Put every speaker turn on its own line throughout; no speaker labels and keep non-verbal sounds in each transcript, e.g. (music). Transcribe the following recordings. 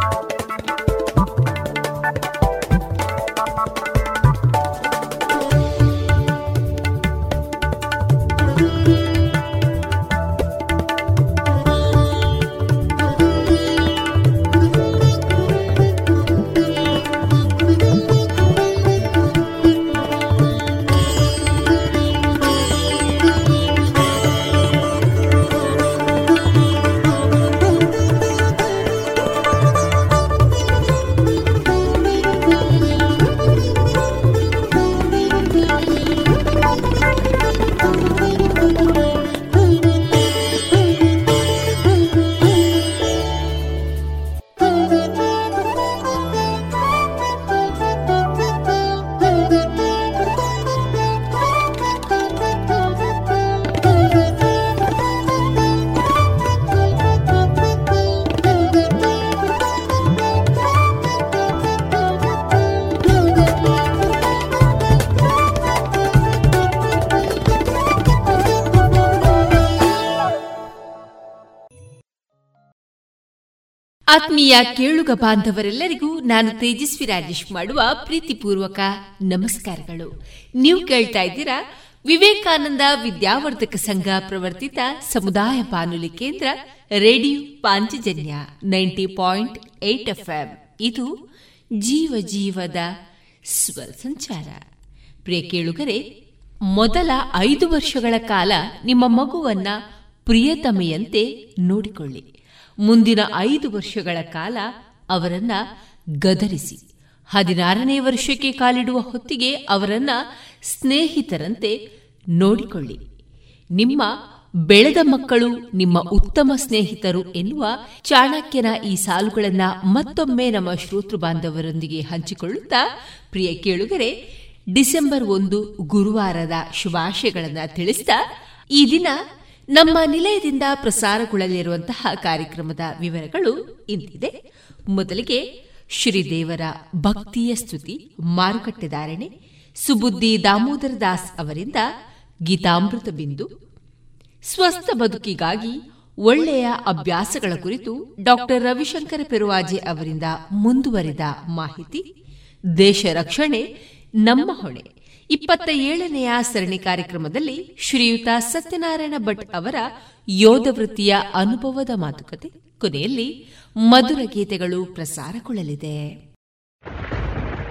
Bye.
ಆತ್ಮೀಯ ಕೇಳುಗ ಬಾಂಧವರೆಲ್ಲರಿಗೂ ನಾನು ತೇಜಸ್ವಿ ರಾಜೇಶ್ ಮಾಡುವ ಪ್ರೀತಿಪೂರ್ವಕ ನಮಸ್ಕಾರಗಳು. ನೀವು ಕೇಳ್ತಾ ಇದ್ದೀರಾ ವಿವೇಕಾನಂದ ವಿದ್ಯಾವರ್ಧಕ ಸಂಘ ಪ್ರವರ್ತಿತ ಸಮುದಾಯ ಬಾನುಲಿ ಕೇಂದ್ರ radio Panchajanya ninety point eight F ಇದು ಜೀವ ಜೀವದ ಸ್ವರ ಸಂಚಾರ. ಪ್ರಿಯ ಕೇಳುಗರೆ, ಮೊದಲ ಐದು ವರ್ಷಗಳ ಕಾಲ ನಿಮ್ಮ ಮಗುವನ್ನ ಪ್ರಿಯತಮೆಯಂತೆ ನೋಡಿಕೊಳ್ಳಿ. ಮುಂದಿನ ಐದು ವರ್ಷಗಳ ಕಾಲ ಅವರನ್ನ ಗದರಿಸಿ. ಹದಿನಾರನೇ ವರ್ಷಕ್ಕೆ ಕಾಲಿಡುವ ಹೊತ್ತಿಗೆ ಅವರನ್ನ ಸ್ನೇಹಿತರಂತೆ ನೋಡಿಕೊಳ್ಳಿ ನಿಮ್ಮ ಬೆಳೆದ ಮಕ್ಕಳು ನಿಮ್ಮ ಉತ್ತಮ ಸ್ನೇಹಿತರು ಎನ್ನುವ ಚಾಣಕ್ಯನ ಈ ಸಾಲುಗಳನ್ನು ಮತ್ತೊಮ್ಮೆ ನಮ್ಮ ಶ್ರೋತೃ ಬಾಂಧವರೊಂದಿಗೆ ಹಂಚಿಕೊಳ್ಳುತ್ತಾ, ಪ್ರಿಯ ಕೇಳುಗರೆ, ಡಿಸೆಂಬರ್ ಒಂದು ಗುರುವಾರದ ಶುಭಾಶಯಗಳನ್ನು ತಿಳಿಸಿದ ಈ ದಿನ ನಮ್ಮ ನಿಲಯದಿಂದ ಪ್ರಸಾರಗೊಳ್ಳಲಿರುವಂತಹ ಕಾರ್ಯಕ್ರಮದ ವಿವರಗಳು ಇಂತಿದೆ. ಮೊದಲಿಗೆ ಶ್ರೀದೇವರ ಭಕ್ತಿಯ ಸ್ತುತಿ ಮಾರುಕಟ್ಟೆದಾರಣೆ ಸುಬುದ್ದಿ ದಾಮೋದರ ದಾಸ್ ಅವರಿಂದ ಗೀತಾಮೃತ ಬಿಂದು, ಸ್ವಸ್ಥ ಬದುಕಿಗಾಗಿ ಒಳ್ಳೆಯ ಅಭ್ಯಾಸಗಳ ಕುರಿತು ಡಾಕ್ಟರ್ ರವಿಶಂಕರ ಪೆರುವಾಜೆ ಅವರಿಂದ ಮುಂದುವರಿದ ಮಾಹಿತಿ, ದೇಶ ರಕ್ಷಣೆ, ನಮ್ಮ ಹೊಣೆ. ಇಪ್ಪತ್ತ ಏಳನೆಯ ಸರಣಿ ಕಾರ್ಯಕ್ರಮದಲ್ಲಿ ಶ್ರೀಯುತ ಸತ್ಯನಾರಾಯಣ ಭಟ್ ಅವರ ಯೋಧ ವೃತ್ತಿಯ ಅನುಭವದ ಮಾತುಕತೆ. ಕೊನೆಯಲ್ಲಿ ಮಧುರ ಗೀತೆಗಳು ಪ್ರಸಾರಗೊಳ್ಳಲಿದೆ.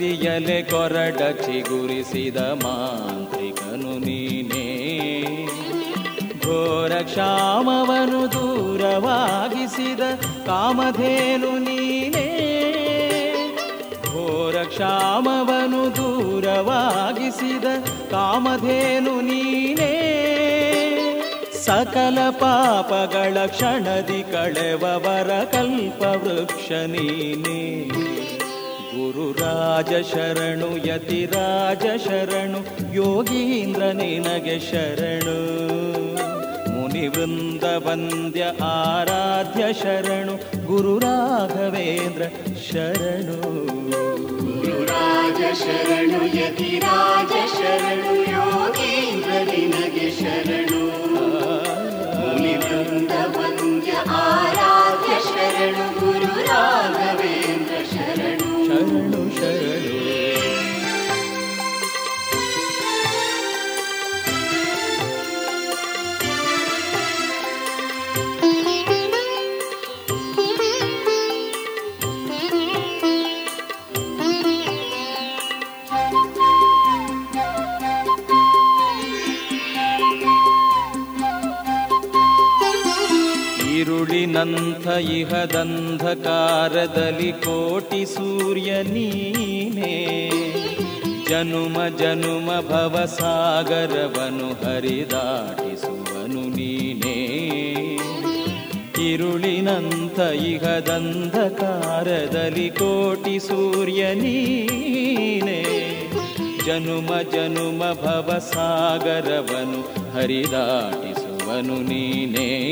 ಮಂತ್ರಶಕ್ತಿಯಲೆ ಕೊರಡ ಚಿಗುರಿಸಿದ ಮಾಂತ್ರಿಕನು ನೀನೇ.
ಘೋರ ಕ್ಷಾಮವನು ದೂರವಾಗಿಸಿದ ಕಾಮಧೇನು ನೀನೇ. ಘೋರ ಕ್ಷಾಮವನು ದೂರವಾಗಿಸಿದ ಕಾಮಧೇನು ನೀನೇ. ಸಕಲ ಪಾಪಗಳ ಕ್ಷಣದಿ ಕಳೆವವರ ಕಲ್ಪವೃಕ್ಷ ನೀನೇ. ಗುರುರಾಜ ಶರಣು ಯತಿ ರಾಜ ಶರಣು ಯೋಗೀಂದ್ರ ನಿನಗೆ ಶರಣು. ಮುನಿವೃಂದ ವಂದ್ಯ ಆರಾಧ್ಯ ಶರಣು, ಗುರು ರಾಘವೇಂದ್ರ ಶರಣು.
ಗುರುರಾಜ ಶರಣು ಯತಿ ರಾಜ ಶರಣು ಯೋಗೀಂದ್ರ ನಿನಗೆ ಶರಣು. ಮುನಿವೃಂದ ವಂದ್ಯ ಆರಾಧ್ಯ ಶರಣು, ಗುರು ರಾಘವೇಂದ್ರ ಶರಣು.
ಶರಣು ಇರುಳಿನಂಥ ಇಹದಂಧಕಾರದಲ್ಲಿ ಕೋಟಿ ಸೂರ್ಯ ನೀನೇ. ಜನುಮ ಜನುಮ ಭವಸಾಗರವನು ಹರಿದಾಟಿಸುವನು ನೀನೇ. ಇರುಳಿನಂಥ ಇಹದಂಧಕಾರದಲ್ಲಿ ಕೋಟಿ ಸೂರ್ಯ ನೀನೇ. ಜನುಮ ಜನುಮ ಭವಸಾಗರವನು ಹರಿದಾಟಿಸುವನು ನೀನೇ.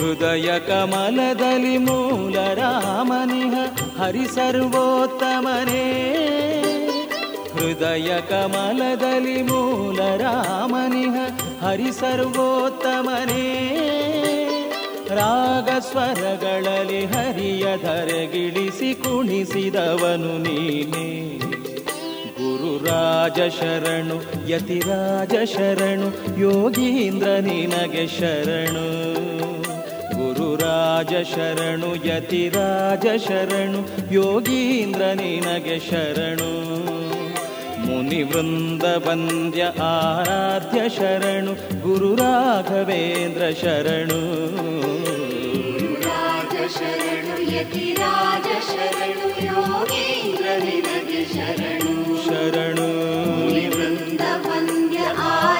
ಹೃದಯ ಕಮಲದಲ್ಲಿ ಮೂಲ ರಾಮನಿಹ ಹರಿ ಸರ್ವೋತ್ತಮನೇ. ಹೃದಯ ಕಮಲದಲ್ಲಿ ಮೂಲ ರಾಮನಿಹ ಹರಿ ಸರ್ವೋತ್ತಮನೇ. ರಾಗ ಸ್ವರಗಳಲ್ಲಿ ಹರಿಯ ಧರೆಗಿಳಿಸಿ ಕುಣಿಸಿದವನು ನೀನೇ. ಗುರುರಾಜ ಶರಣು ಯತಿರಾಜ ಶರಣು ಯೋಗೀಂದ್ರ ನಿನಗೆ ಶರಣು. ಗುರುರಾಜ ಶರಣು ಯತಿರಾಜ ಶರಣು ಯೋಗೀಂದ್ರ ನಿನಗೆ ಶರಣು. ಮುನಿವೃಂದ ವಂದ್ಯ ಆರಾಧ್ಯ ಶರಣು ಗುರು ರಾಘವೇಂದ್ರ ಶರಣು.
ಶರಣು ಯತಿರಾಜ ಶರಣು ಯೋಗೀಂದ್ರ ನಿನಗೆ ಶರಣು.
ಶರಣು.
ಮುನಿವೃಂದ ವಂದ್ಯ ಆರಾಧ್ಯ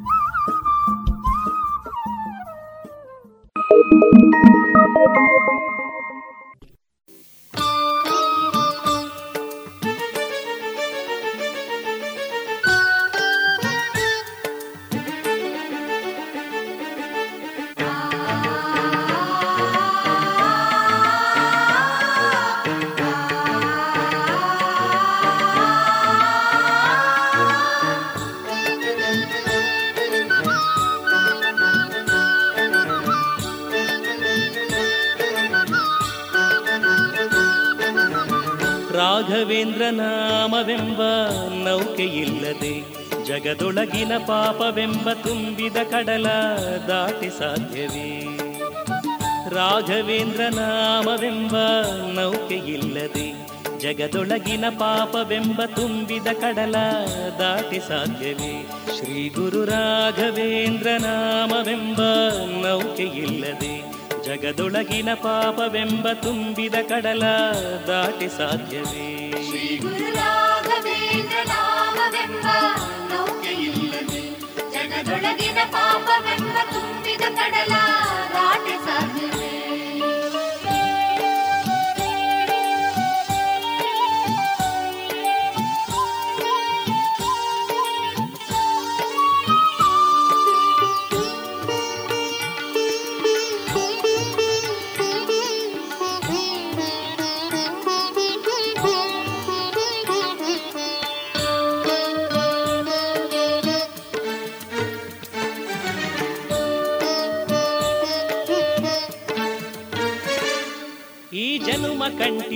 ನಾಮವೆಂಬ ನೌಕೆಯಿಲ್ಲದೆ ಜಗದೊಳಗಿನ ಪಾಪವೆಂಬ ತುಂಬಿದ ಕಡಲ ದಾಟಿ ಸಾಧ್ಯವೇ? ರಾಘವೇಂದ್ರ ನಾಮವೆಂಬ ನೌಕೆಯಿಲ್ಲದೆ ಜಗದೊಳಗಿನ ಪಾಪವೆಂಬ ತುಂಬಿದ ಕಡಲ ದಾಟಿ ಸಾಧ್ಯವೇ? ಶ್ರೀ ಗುರು ರಾಘವೇಂದ್ರ ನಾಮವೆಂಬ ನೌಕೆಯಿಲ್ಲದೆ ಜಗದೊಳಗಿನ ಪಾಪವೆಂಬ ತುಂಬಿದ ಕಡಲ ದಾಟಿ ಸಾಧ್ಯವೇ?
ಜಗದೊಳಗಿನ ಪಾಪವೆಂಬ ತುಂಬಿದ ಕಡಲ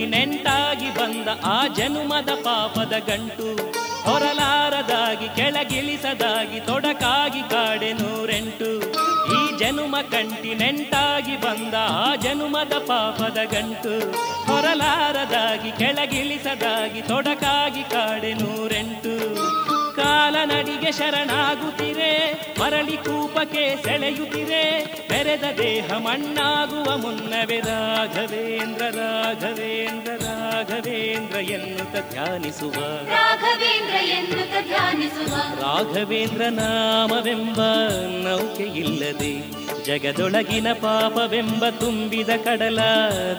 ಕಂಟಿನೆಂಟಾಗಿ ಬಂದ ಆ ಜನುಮದ ಪಾಪದ ಗಂಟು, ಹೊರಲಾರದಾಗಿ, ಕೆಳಗಿಳಿಸದಾಗಿ, ತೊಡಕಾಗಿ ಕಾಡೆ ನೂರೆಂಟು. ಈ ಜನುಮ ಕಂಟಿನೆಂಟಾಗಿ ಬಂದ ಆ ಜನುಮದ ಪಾಪದ ಗಂಟು, ಹೊರಲಾರದಾಗಿ, ಕೆಳಗಿಳಿಸದಾಗಿ, ತೊಡಕಾಗಿ ಕಾಡೆ ನೂರೆಂಟು. ಕಾಲ ನಡಿಗೆ ಶರಣಾಗುತ್ತಿರೆ ಮರಳಿ ಕೂಪಕ್ಕೆ ಸೆಳೆಯುತ್ತಿರೆ ಬೆರೆದ ದೇಹ ಮಣ್ಣಾಗುವ ಮುನ್ನವೇ ರಾಘವೇಂದ್ರ ರಾಘವೇಂದ್ರ ರಾಘವೇಂದ್ರ ಎನ್ನುತ್ತ ಧ್ಯಾನಿಸುವ.
ರಾಘವೇಂದ್ರ ಎನ್ನುತ್ತ ಧ್ಯಾನಿಸುವ.
ರಾಘವೇಂದ್ರ ನಾಮವೆಂಬ ನೌಕೆ ಇಲ್ಲದೆ ಜಗದೊಳಗಿನ ಪಾಪವೆಂಬ ತುಂಬಿದ ಕಡಲ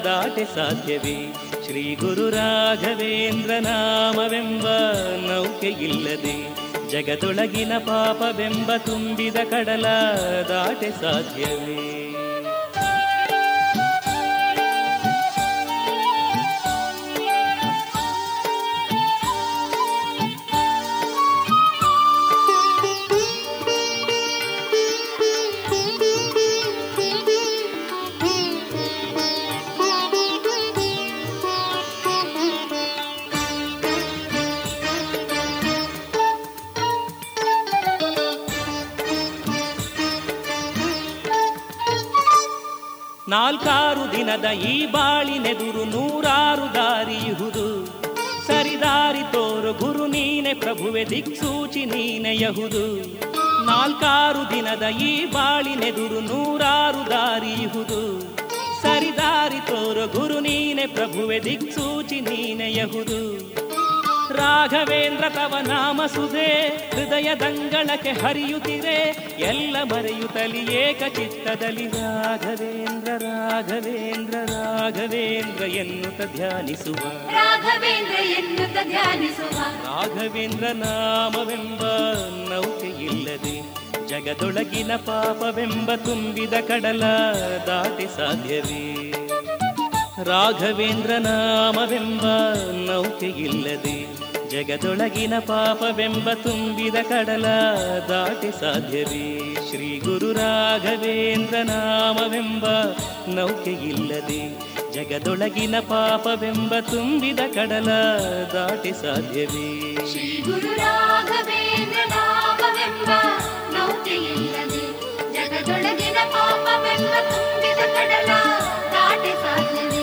ದಾಟೆ ಸಾಧ್ಯವೇ? ಶ್ರೀ ಗುರು ರಾಘವೇಂದ್ರ ನಾಮವೆಂಬ ನೌಕೆ ಇಲ್ಲದೆ ಜಗದೊಳಗಿನ ಪಾಪವೆಂಬ ತುಂಬಿದ ಕಡಲ ದಾಟೆ ಸಾಧ್ಯವೇ? ನಾಲ್ಕಾರು ದಿನದ ಈ ಬಾಳಿನೆದುರು ನೂರಾರು ದಾರಿಯುಹುದು ಸರಿದಾರಿ ತೋರು ಗುರು ನೀನೆ ಪ್ರಭುವೆ ದಿಕ್ಸೂಚಿ ನೀನೆಯಹುದು ನಾಲ್ಕಾರು ದಿನದ ಈ ಬಾಳಿನೆದುರು ನೂರಾರು ದಾರಿಯುಹುದು ಸರಿದಾರಿ ತೋರು ಗುರು ನೀನೆ ಪ್ರಭುವೆ ದಿಕ್ಸೂಚಿ ನೀನೆ ಯಹುದು. ರಾಘವೇಂದ್ರ ತವ ನಾಮ ಸುಧೇ ಹೃದಯ ದಂಗಳಕ್ಕೆ ಹರಿಯುತ್ತಿರೆ ಎಲ್ಲ ಮರೆಯುತ್ತಲಿ ಏಕ ಚಿತ್ತದಲ್ಲಿ ರಾಘವೇಂದ್ರ ರಾಘವೇಂದ್ರ ರಾಘವೇಂದ್ರ ಎನ್ನುತ್ತ ಧ್ಯಾನಿಸುವ.
ರಾಘವೇಂದ್ರ ಎನ್ನುತ್ತ ಧ್ಯಾನಿಸುವ.
ರಾಘವೇಂದ್ರ ನಾಮವೆಂಬ ನೌಕೆಯಿಲ್ಲದೆ ಜಗದೊಳಗಿನ ಪಾಪವೆಂಬ ತುಂಬಿದ ಕಡಲ ದಾಟಿ ಸಾಧ್ಯವೇ. ರಾಘವೇಂದ್ರ ನಾಮವೆಂಬ ನೌಕೆ ಇಲ್ಲದೆ ಜಗದೊಳಗಿನ ಪಾಪವೆಂಬ ತುಂಬಿದ ಕಡಲ ದಾಟಿ ಸಾಧ್ಯವೇ? ಶ್ರೀ ಗುರು ರಾಘವೇಂದ್ರ ನಾಮವೆಂಬ ನೌಕೆಯಿಲ್ಲದೆ ಜಗದೊಳಗಿನ ಪಾಪವೆಂಬ ತುಂಬಿದ ಕಡಲ ದಾಟಿ ಸಾಧ್ಯವೇ?
ಶ್ರೀ ಗುರು ರಾಘವೇಂದ್ರ ನಾಮವೆಂಬ ನೌಕೆಯಿಲ್ಲದೆ ಜಗದೊಳಗಿನ ಪಾಪವೆಂಬ ತುಂಬಿದ ಕಡಲ ದಾಟಿ ಸಾಧ್ಯತೆ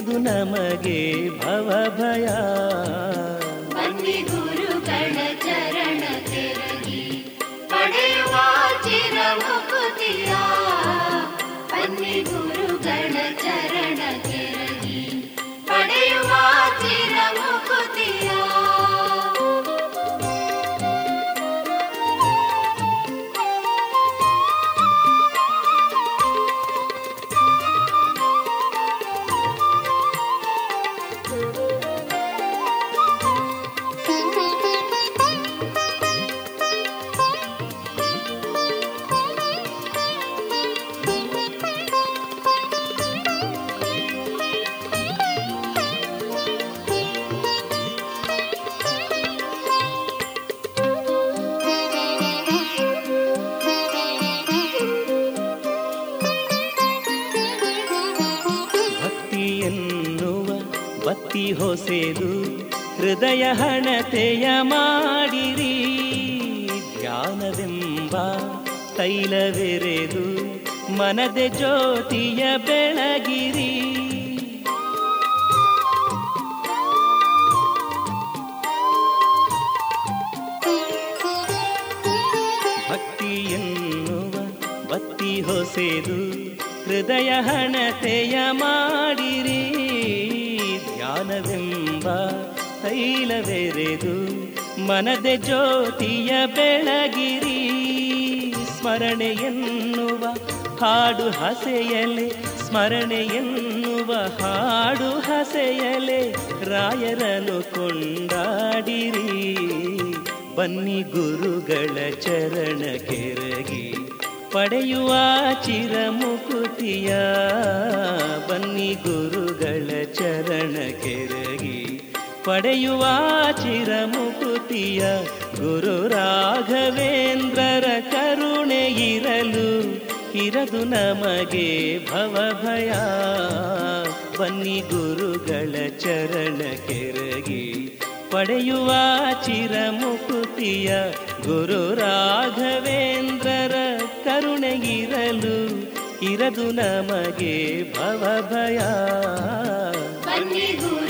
ಇರದು ನಮಗೆ ಭವಭಯ. ಬನ್ನಿ ಗುರುಗಳ ಚರಣ
ತೆರಗಿ ಪಡೆಯುವ ಚಿರ ಮುಕುತಿಯ
ಹೊಸೆದು ಹೃದಯ ಹಣತೆಯ ಮಾಡಿರಿ. ಧ್ಯಾನವೆಂಬ ತೈಲವೆರೆದು ಮನದೆ ಜ್ಯೋತಿಯ ಬೆಳಗಿರಿ. ಭಕ್ತಿಯನ್ನುವ ಬತ್ತಿ ಹೊಸೆದು ಹೃದಯ ಹಣತೆಯ ಮಾಡಿರಿ. ಧ್ಯಾನವೆಂಬ ತೈಲವೆರೆದು ಮನದೆ ಜ್ಯೋತಿಯ ಬೆಳಗಿರಿ. ಸ್ಮರಣೆ ಎನ್ನುವ ಹಾಡು ಹಸೆಯಲೆ ಸ್ಮರಣೆ ಎನ್ನುವ ಹಾಡು ಹಸೆಯಲೆ ರಾಯರನು ಕೊಂಡಾಡಿರಿ. ಬನ್ನಿ ಗುರುಗಳ ಚರಣ ಕೆರಗಿ, ಪಡೆಯುವ ಚಿರ ಮುಕುತಿಯ ಬನ್ನಿ ಗುರುಗಳ ಚರಣ ಕೆರಗಿ ಪಡೆಯುವ ಚಿರಮುಕುತಿಯ ಗುರು ರಾಘವೇಂದ್ರರ ಕರುಣೆ ಇರಲು ಇರದು ನಮಗೆ ಭವ ಭಯ ಬನ್ನಿ ಗುರುಗಳ ಚರಣ ಕೆರಗಿ ಪಡೆಯುವ ಚಿರಮುಕುತಿಯ ಗುರು ರಾಘವೇಂದ್ರರ ಕರುಣೆ ಇರಲು ಇರದು ನಮಗೆ ಭವ ಭಯ
ಬನ್ನಿ ಗುರುಗಳ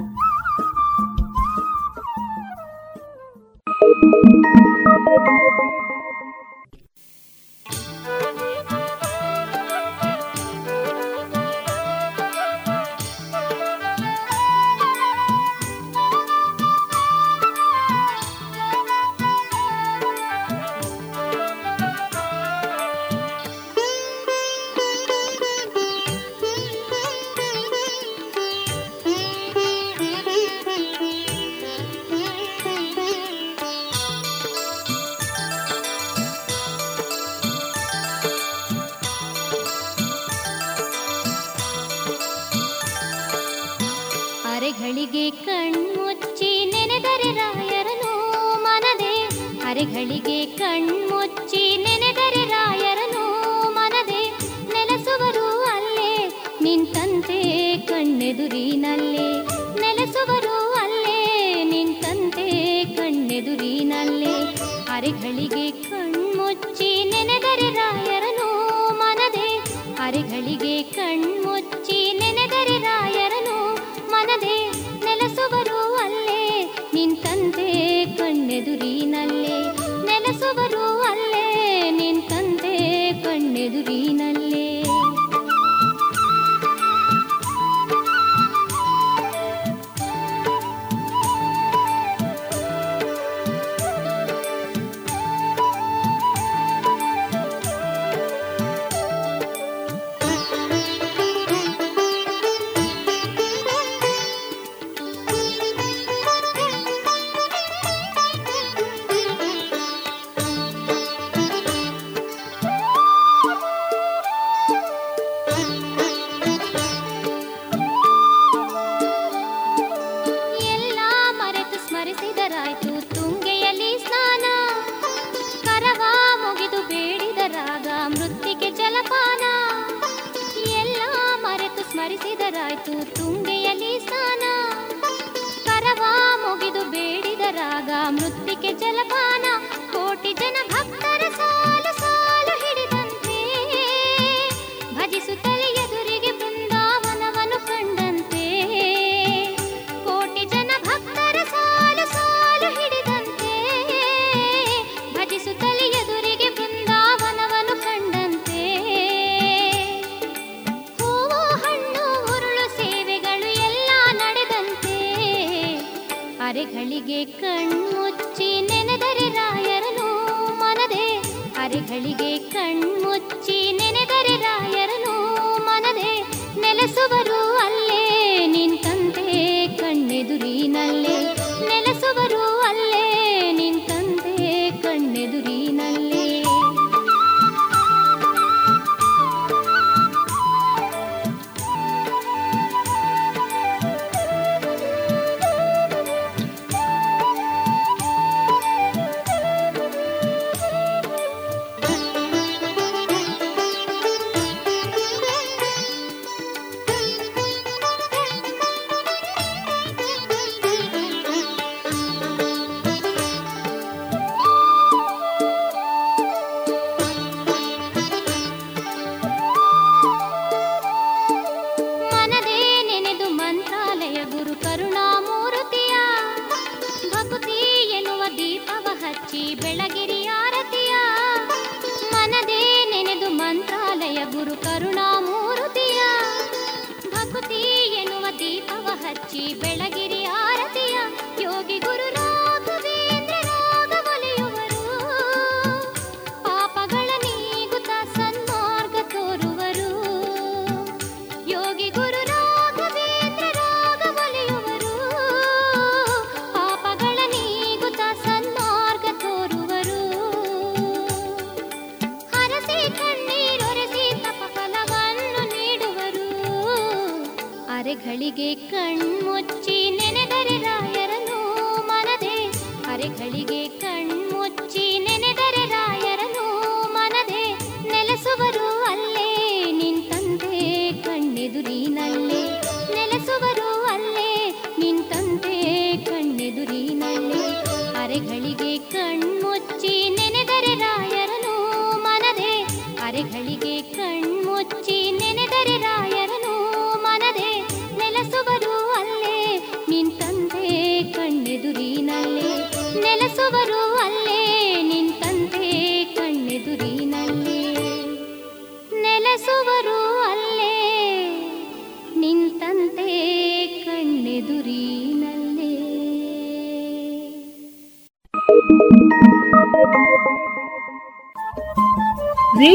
Thank you. ಗೆರೆಗಳಿಗೆ ಕಣ್ಮುಚ್ಚಿ ನೆನೆದರೆ ರಾಯರನು ಮನದೆ ನೆಲೆಸುವರು ಅಲ್ಲೇ. ನಿಂತಂತೆ ಕಣ್ಣೆದುರಿನಲ್ಲೇ. ನೆಲೆಸುವರು ಅಲ್ಲೇ. ನಿಂತಂತೆ ಕಣ್ಣೆದುರಿನಲ್ಲೇ. ಅರೆಗಳಿಗೆ ಕಣ್ಮುಚ್ಚಿ ನೆನೆದರೆ ರಾಯರನು ಮನದೆ. ಅರೆಗಳಿಗೆ ಕಣ್ಣು ಗಳಿಗೆ ಕಣ್ಮುಚ್ಚಿ ನೆನೆದ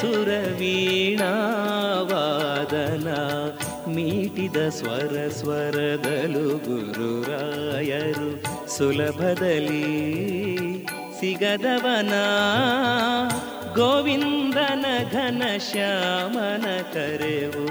ಕೇಳದೆ ಸುರ ವೀಣಾವಾದನ ಮೀಟಿದ ಸ್ವರ ಸ್ವರದಲು ಗುರುರಾಯರು ಸುಲಭದಲ್ಲಿ ಸಿಗದವನ. ಗೋವಿಂದನ ಘನ ಶ್ಯಾಮನ ಕರೆವುದ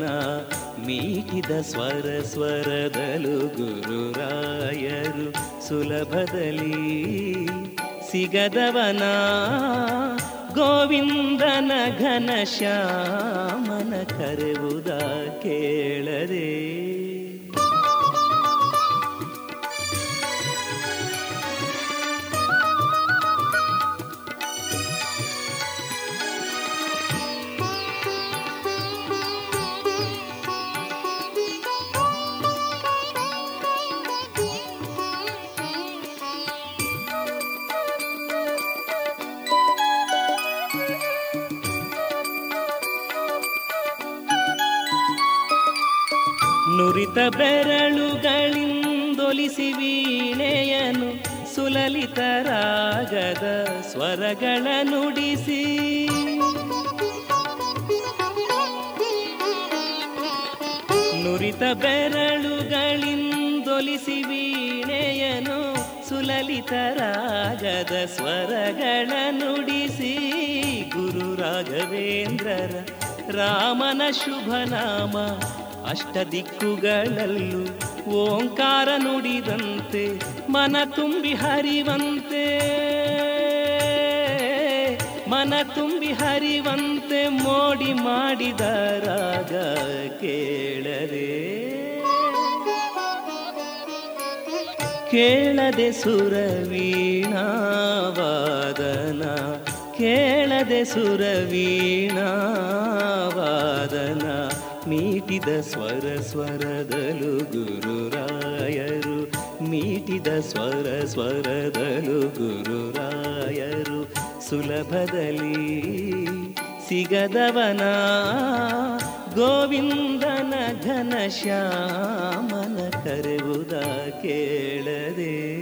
ವೀಣಾವಾದನ ಮೀಟಿದ ಸ್ವರ ಸ್ವರದಲು ಗುರುರಾಯರು ಸುಲಭದಲ್ಲಿ ಸಿಗದವನ ಗೋವಿಂದನ ಘನ ಶ್ಯಾಮನ ಕರೆವುದ ಕೇಳದೆ. ನುರಿತ ಬೆರಳುಗಳಿಂದೊಲಿಸಿ ವೀಣೆಯನು ಸುಲಲಿತ ರಾಗದ ಸ್ವರಗಳ ನುಡಿಸಿ. ನುರಿತ ಬೆರಳುಗಳಿಂದೊಲಿಸಿ ವೀಣೆಯನು ಸುಲಲಿತ ರಾಗದ ಸ್ವರಗಳ ನುಡಿಸಿ. ಗುರು ರಾಘವೇಂದ್ರರ ರಾಮನ ಶುಭನಾಮ ಅಷ್ಟ ದಿಕ್ಕುಗಳಲ್ಲೂ ಓಂಕಾರ ನುಡಿದಂತೆ, ಮನ ತುಂಬಿ ಹರಿವಂತೆ. ಮನ ತುಂಬಿ ಹರಿವಂತೆ ಮೋಡಿ ಮಾಡಿದ ರಾಗ ಕೇಳದೆ. ಕೇಳದೆ ಸುರವೀಣಾವಾದನ, ಕೇಳದೆ ಸುರ ವೀಣಾವಾದನ ಮೀಟಿದ ಸ್ವರ ಸ್ವರದಲು ಗುರುರಾಯರು. ಮೀಟಿದ ಸ್ವರ ಸ್ವರದಲು ಗುರುರಾಯರು. ಸುಲಭದಲ್ಲಿ ಸಿಗದವನ ಗೋವಿಂದನ ಘನ ಶ್ಯಾಮನ ಕರೆವುದ ಕೇಳದೆ.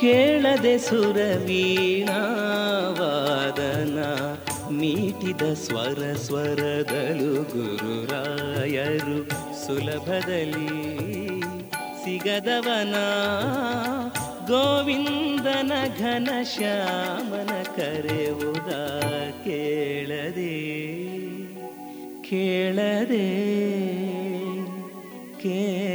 ಕೇಳದೆ ಸುರ ವೀಣಾವಾದನ ಮೀಟಿದ ಸ್ವರ ಸ್ವರದಲು ಗುರುರಾಯರು ಸುಲಭದಲ್ಲಿ ಸಿಗದವನ ಗೋವಿಂದನ ಘನ ಶ್ಯಾಮನ ಕರೆವುದ ಕೇಳದೆ ಕೇಳದೆ ಕೇಳದೆ.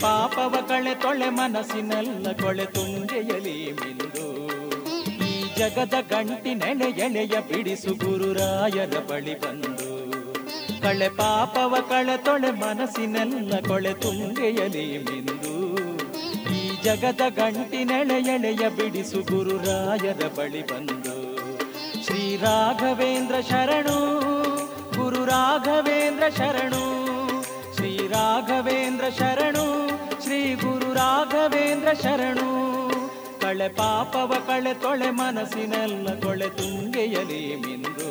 ಪಾಪವ ಕಳೆ ತೊಳೆ ಮನಸ್ಸಿನೆಲ್ಲ ಕೊಳೆ ತುಂಗೆಯಲಿ ಮಿಂದು. ಈ ಜಗದ ಗಂಟಿನೆಳೆ ಎಳೆಯ ಬಿಡಿಸು ಗುರುರಾಯರ ಬಳಿ ಬಂದು. ಕಳೆ ಪಾಪವ ಕಳೆ ತೊಳೆ ಮನಸ್ಸಿನೆಲ್ಲ ಕೊಳೆ ತುಂಗೆಯಲಿ ಮಿಂದು. ಈ ಜಗದ ಗಂಟಿನೆಳೆ ಎಳೆಯ ಬಿಡಿಸು ಗುರುರಾಯರ ಬಳಿ ಬಂದು. ಶ್ರೀ ರಾಘವೇಂದ್ರ ಶರಣು, ಗುರು ರಾಘವೇಂದ್ರ ಶರಣು, ಶ್ರೀ ರಾಘವೇಂದ್ರ ಶರಣು. ಶ್ರೀ ಗುರು ರಾಘವೇಂದ್ರ ಶರಣು. ಕಳೆ ಪಾಪವ, ಕಳೆ ತೊಳೆ ಮನಸ್ಸಿನೆಲ್ಲ ತೊಳೆ ತುಂಗೆಯಲಿ ಮಿಂದು.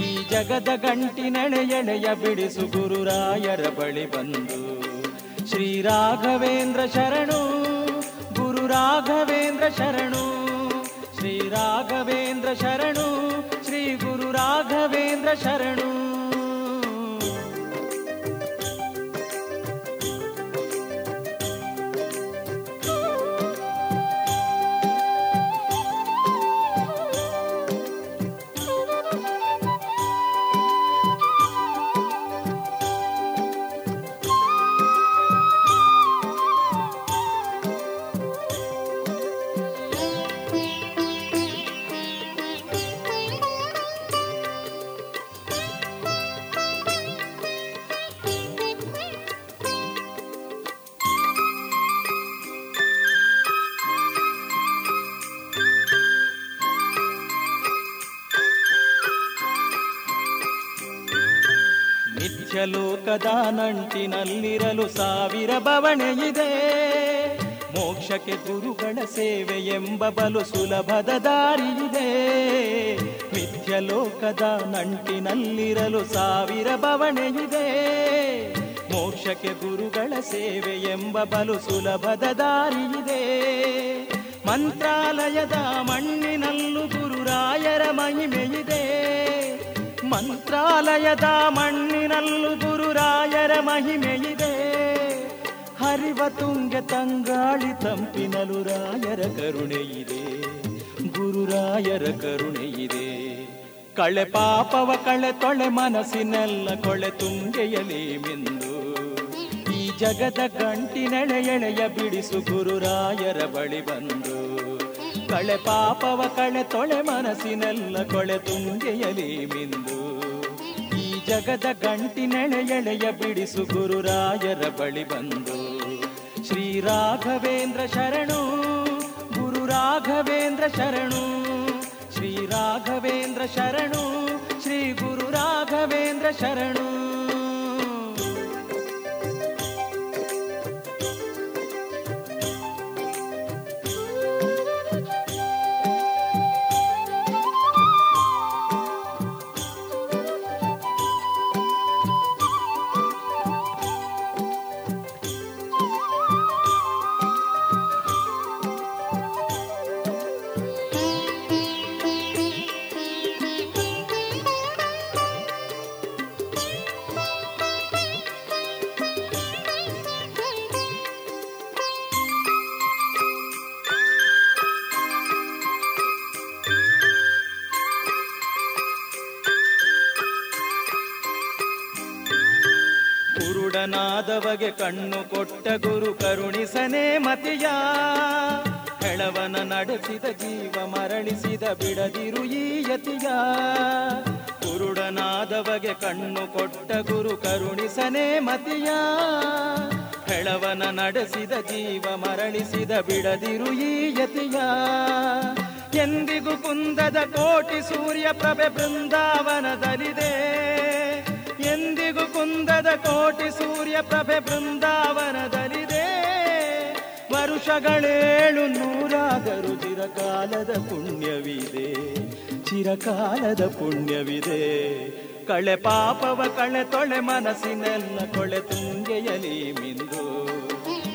ಈ ಜಗದ ಗಂಟಿನೆಳೆ ಎಳೆಯ ಬಿಡಿಸು ಗುರುರಾಯರ ಬಳಿ ಬಂದು. ಶ್ರೀ ರಾಘವೇಂದ್ರ ಶರಣು, ಗುರು ರಾಘವೇಂದ್ರ ಶರಣು. ಶ್ರೀ ರಾಘವೇಂದ್ರ ಶರಣು, ಶ್ರೀ ಗುರು ರಾಘವೇಂದ್ರ ಶರಣು. ನಿತ್ಯಲೋಕದ ನಂಟಿನಲ್ಲಿರಲು ಸಾವಿರ ಬವಣೆ ಇದೆ ಮೋಕ್ಷಕ್ಕೆ ಗುರುಗಳ ಸೇವೆ ಎಂಬ ಬಲು ಸುಲಭದ ದಾರಿ ಇದೆ ಮಿಥ್ಯಲೋಕದ ನಂಟಿನಲ್ಲಿರಲು ಸಾವಿರ ಬವಣೆ ಇದೆ ಮೋಕ್ಷಕ್ಕೆ ಗುರುಗಳ ಸೇವೆ ಎಂಬ ಬಲು ಸುಲಭದ ದಾರಿ ಇದೆ ಮಂತ್ರಾಲಯದ ಮಣ್ಣಿನಲ್ಲೂ ಗುರುರಾಯರ ಮಹಿಮೆಯಿದೆ. ಮಂತ್ರಾಲಯದ ಮಣ್ಣಿನಲ್ಲೂ ಗುರುರಾಯರ ಮಹಿಮೆಯಿದೆ. ಹರಿವ ತುಂಗೆ ತಂಗಾಳಿ ತಂಪಿನಲು ರಾಯರ ಕರುಣೆ ಇದೆ ಗುರುರಾಯರ ಕರುಣೆಯಿದೆ. ಕಳೆ ಪಾಪವ ಕಳೆ ತೊಳೆ ಮನಸ್ಸಿನೆಲ್ಲ ಕೊಳೆ ತುಂಗೆಯಲಿ ಮಿಂದು. ಈ ಜಗದ ಗಂಟಿನೆಳೆ ಎಳೆಯ ಬಿಡಿಸು ಗುರುರಾಯರ ಬಳಿ ಬಂದು. ಕಳೆ ಪಾಪವ ಕಳೆ ತೊಳೆ ಮನಸ್ಸಿನೆಲ್ಲ ಕೊಳೆ ತುಂಗೆಯಲಿ ಮಿಂದು. ಈ ಜಗದ ಗಂಟಿನೆಳೆ ಎಳೆಯ ಬಿಡಿಸು ಗುರುರಾಯರ ಬಳಿ ಬಂದು. ಶ್ರೀ ರಾಘವೇಂದ್ರ ಶರಣು, ಗುರು ರಾಘವೇಂದ್ರ ಶರಣು, ಶ್ರೀ ರಾಘವೇಂದ್ರ ಶರಣು, ಶ್ರೀ ಗುರು ರಾಘವೇಂದ್ರ ಶರಣು. ಕುರುಡನಾದವಗೆ ಕಣ್ಣು ಕೊಟ್ಟ ಗುರು ಕರುಣಿಸನೆ ಮತಿಯ. ಹೆಳವನ ನಡೆಸಿದ ಜೀವ ಮರಳಿಸಿದ ಬಿಡದಿರು ಈ ಯತಿಯ. ಕುರುಡನಾದವಗೆ ಕಣ್ಣು ಕೊಟ್ಟ ಗುರು ಕರುಣಿಸನೆ ಮತಿಯ. ಹೆಳವನ ನಡೆಸಿದ ಜೀವ ಮರಳಿಸಿದ ಬಿಡದಿರು ಈ ಯತಿಯ. ಎಂದಿಗೂ ಕುಂದದ ಕೋಟಿ ಸೂರ್ಯ ಪ್ರಭೆ ಬೃಂದಾವನದಲ್ಲಿದೆ. ಎಂದಿಗೂ ಕುಂದದ ಕೋಟಿ ಸೂರ್ಯ ಪ್ರಭೆ ಬೃಂದಾವನದಲ್ಲಿದೆ. ವರುಷಗಳೇಳು ನೂರಾದರೂ ಚಿರಕಾಲದ ಪುಣ್ಯವಿದೆ. ಚಿರಕಾಲದ ಪುಣ್ಯವಿದೆ. ಕಳೆ ಪಾಪವ ಕಳೆ ತೊಳೆ ಮನಸ್ಸಿನೆಲ್ಲ ಕೊಳೆ ತುಂಗೆಯಲಿ ಮಿಂದು.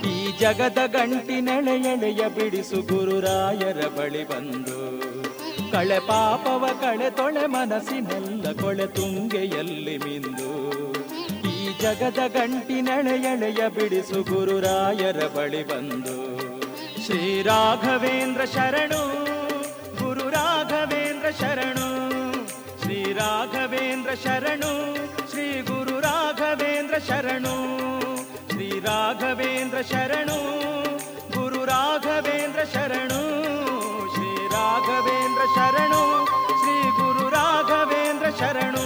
ಈ ಜಗದ ಗಂಟಿನೆಳೆ ಎಳೆಯ ಬಿಡಿಸು ಗುರುರಾಯರ ಬಳಿ ಬಂದು. ಕಳೆ ಪಾಪವ ಕಳೆ ತೊಳೆ ಮನಸ್ಸಿನೆಲ್ಲ ಕೊಳೆ ತುಂಗೆಯಲ್ಲಿ ಮಿಂದು. ಈ ಜಗದ ಗಂಟಿನೆಳೆ ಎಳೆಯ ಬಿಡಿಸು ಗುರುರಾಯರ ಬಳಿ ಬಂದು. ಶ್ರೀ ರಾಘವೇಂದ್ರ ಶರಣು, ಗುರು ರಾಘವೇಂದ್ರ ಶರಣು. ಶ್ರೀ ರಾಘವೇಂದ್ರ ಶರಣು, ಶ್ರೀ ಗುರು ರಾಘವೇಂದ್ರ ಶರಣು. ಶ್ರೀ ರಾಘವೇಂದ್ರ ಶರಣು, ಗುರು ರಾಘವೇಂದ್ರ ಶರಣು. ಶ್ರೀ ರಾಘವೇಂದ್ರ ಶರಣು, ಶ್ರೀ ಗುರು ರಾಘವೇಂದ್ರ ಶರಣು,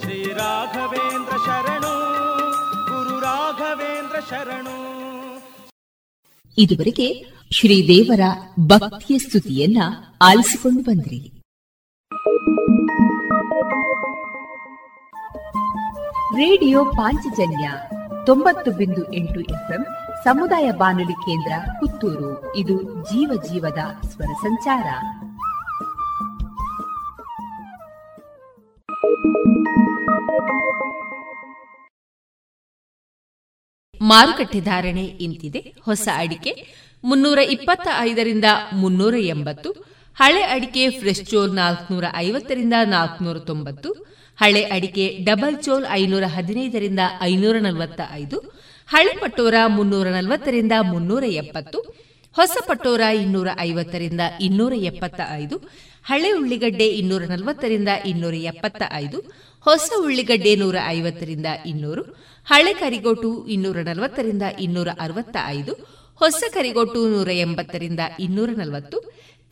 ಶ್ರೀ ರಾಘವೇಂದ್ರ ಶರಣು, ಗುರು ರಾಘವೇಂದ್ರ ಶರಣು.
ಇದುವರೆಗೆ ಶ್ರೀದೇವರ ಭಕ್ತಿಯ ಸ್ತುತಿಯನ್ನ ಆಲಿಸಿಕೊಂಡು ಬಂದ್ರಿ. ರೇಡಿಯೋ ಪಾಂಚಜನ್ಯ ತೊಂಬತ್ತು ಬಿಂದು ಎಂಟು ಎಫ್ಎಂ ಸಮುದಾಯ ಬಾನುಲಿ ಕೇಂದ್ರ ಪುತ್ತೂರು. ಇದು ಜೀವ ಜೀವದ ಸ್ವರ ಸಂಚಾರ.
ಮಾರುಕಟ್ಟೆ ಧಾರಣೆ ಇಂತಿದೆ. ಹೊಸ ಅಡಿಕೆ ಮುನ್ನೂರ ಇಪ್ಪತ್ತ ಐದರಿಂದ ಮುನ್ನೂರ ಎಂಬತ್ತು, ಹಳೆ ಅಡಿಕೆ ಫ್ರೆಶ್ ಚೋಲ್ ನಾಲ್ಕನೂರ ಐವತ್ತರಿಂದ ನಾಲ್ಕನೂರ ತೊಂಬತ್ತು, ಹಳೆ ಅಡಿಕೆ ಡಬಲ್ ಚೋಲ್ ಐನೂರ ಹದಿನೈದರಿಂದ ಐನೂರ ನಲವತ್ತ ಐದು ಹಳೆ ಪಟೋರ ಮುನ್ನೂರ ನಲವತ್ತರಿಂದ ಮುನ್ನೂರ ಎಪ್ಪತ್ತು ಹೊಸ ಪಟೋರ ಇನ್ನೂರ ಐವತ್ತರಿಂದ ಇನ್ನೂರ ಎಪ್ಪತ್ತ ಐದು, ಹಳೆ ಉಳ್ಳಿಗಡ್ಡೆ ಇನ್ನೂರ ನಲವತ್ತರಿಂದ ಇನ್ನೂರ ಎಪ್ಪತ್ತ ಐದು, ಹೊಸ ಉಳ್ಳಿಗಡ್ಡೆ ನೂರ ಐವತ್ತರಿಂದ ಇನ್ನೂರು, ಹಳೆ ಕರಿಗೋಟು ಇನ್ನೂರ ನಲವತ್ತರಿಂದ ಇನ್ನೂರ ಅರವತ್ತ ಐದು, ಹೊಸ ಕರಿಗೋಟು ನೂರ ಎಂಬತ್ತರಿಂದ ಇನ್ನೂರ ನಲವತ್ತು,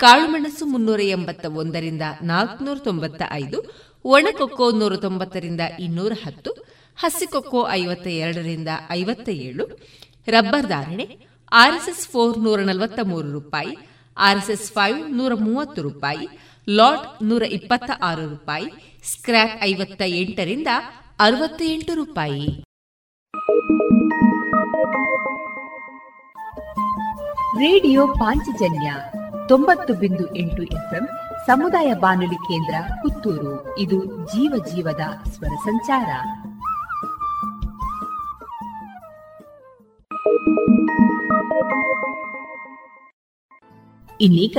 ಕಾಳುಮೆಣಸು ಮುನ್ನೂರ ಎಂಬತ್ತ ಒಂದರಿಂದ ನಾಲ್ಕುನೂರ ತೊಂಬತ್ತ ಐದು ಒಣಕೊಕ್ಕೋ ನೂರ ತೊಂಬತ್ತರಿಂದ ಇನ್ನೂರ ಹತ್ತು ಹಸಿಕೊಕ್ಕೋ ಐವತ್ತ ಎರಡರಿಂದ ಐವತ್ತ ಏಳು ರಬ್ಬರ್ ಧಾರಣೆ, ಆರ್ಎಸ್ಎಸ್ ಫೋರ್ ನೂರ ನಲವತ್ತ ಮೂರು ರೂಪಾಯಿ, ಆರ್ಎಸ್ಎಸ್ ಫೈವ್ ನೂರ ಮೂವತ್ತು ರೂಪಾಯಿ ಲಾಟ್ ನೂರ ಇಪ್ಪತ್ತ ಆರು ರೂಪಾಯಿ ಸ್ಕ್ರಾಪ್ ಐವತ್ತ ಎಂಟರಿಂದ ಅರವತ್ತ ಎಂಟು ರೂಪಾಯಿ.
ರೇಡಿಯೋ ಪಾಂಚಜನ್ಯ ತೊಂಬತ್ತು ಬಿಂದು ಎಂಟು ಎಫ್ಎಂ ಸಮುದಾಯ ಬಾನುಲಿ ಕೇಂದ್ರ ಪುತ್ತೂರು. ಇದು ಜೀವ ಜೀವದ ಸ್ವರ ಸಂಚಾರ. ಇನ್ನೀಗ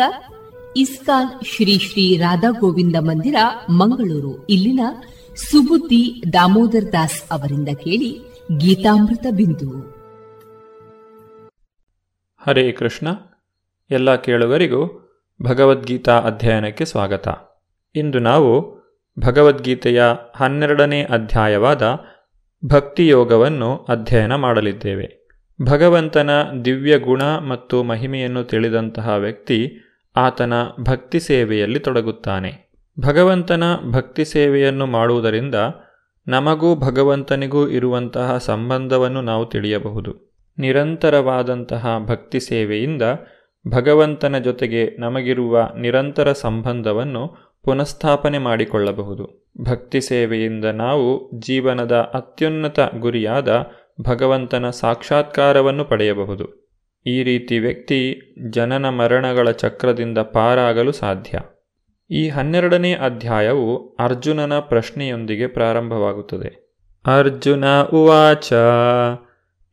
ಇಸ್ಕಾನ್ ಶ್ರೀ ಶ್ರೀ ರಾಧಾ ಗೋವಿಂದ ಮಂದಿರ, ಮಂಗಳೂರು. ಇಲ್ಲಿನ ಸುಬುದ್ದಿ ದಾಮೋದರ್ ದಾಸ್ ಅವರಿಂದ ಕೇಳಿ ಗೀತಾಮೃತ ಬಿಂದು.
ಹರೇ ಕೃಷ್ಣ. ಎಲ್ಲ ಕೇಳುವರಿಗೂ ಭಗವದ್ಗೀತಾ ಅಧ್ಯಯನಕ್ಕೆ ಸ್ವಾಗತ. ಇಂದು ನಾವು ಭಗವದ್ಗೀತೆಯ ಹನ್ನೆರಡನೇ ಅಧ್ಯಾಯವಾದ ಭಕ್ತಿಯೋಗವನ್ನು ಅಧ್ಯಯನ ಮಾಡಲಿದ್ದೇವೆ. ಭಗವಂತನ ದಿವ್ಯ ಗುಣ ಮತ್ತು ಮಹಿಮೆಯನ್ನು ತಿಳಿದಂತಹ ವ್ಯಕ್ತಿ ಆತನ ಭಕ್ತಿ ಸೇವೆಯಲ್ಲಿ ತೊಡಗುತ್ತಾನೆ. ಭಗವಂತನ ಭಕ್ತಿ ಸೇವೆಯನ್ನು ಮಾಡುವುದರಿಂದ ನಮಗೂ ಭಗವಂತನಿಗೂ ಇರುವಂತಹ ಸಂಬಂಧವನ್ನು ನಾವು ತಿಳಿಯಬಹುದು. ನಿರಂತರವಾದಂತಹ ಭಕ್ತಿ ಸೇವೆಯಿಂದ ಭಗವಂತನ ಜೊತೆಗೆ ನಮಗಿರುವ ನಿರಂತರ ಸಂಬಂಧವನ್ನು ಪುನಃಸ್ಥಾಪನೆ ಮಾಡಿಕೊಳ್ಳಬಹುದು. ಭಕ್ತಿ ಸೇವೆಯಿಂದ ನಾವು ಜೀವನದ ಅತ್ಯುನ್ನತ ಗುರಿಯಾದ ಭಗವಂತನ ಸಾಕ್ಷಾತ್ಕಾರವನ್ನು ಪಡೆಯಬಹುದು. ಈ ರೀತಿ ವ್ಯಕ್ತಿ ಜನನ ಮರಣಗಳ ಚಕ್ರದಿಂದ ಪಾರಾಗಲು ಸಾಧ್ಯ. ಈ ಹನ್ನೆರಡನೇ ಅಧ್ಯಾಯವು ಅರ್ಜುನನ ಪ್ರಶ್ನೆಯೊಂದಿಗೆ ಪ್ರಾರಂಭವಾಗುತ್ತದೆ. ಅರ್ಜುನ ಉವಾಚ,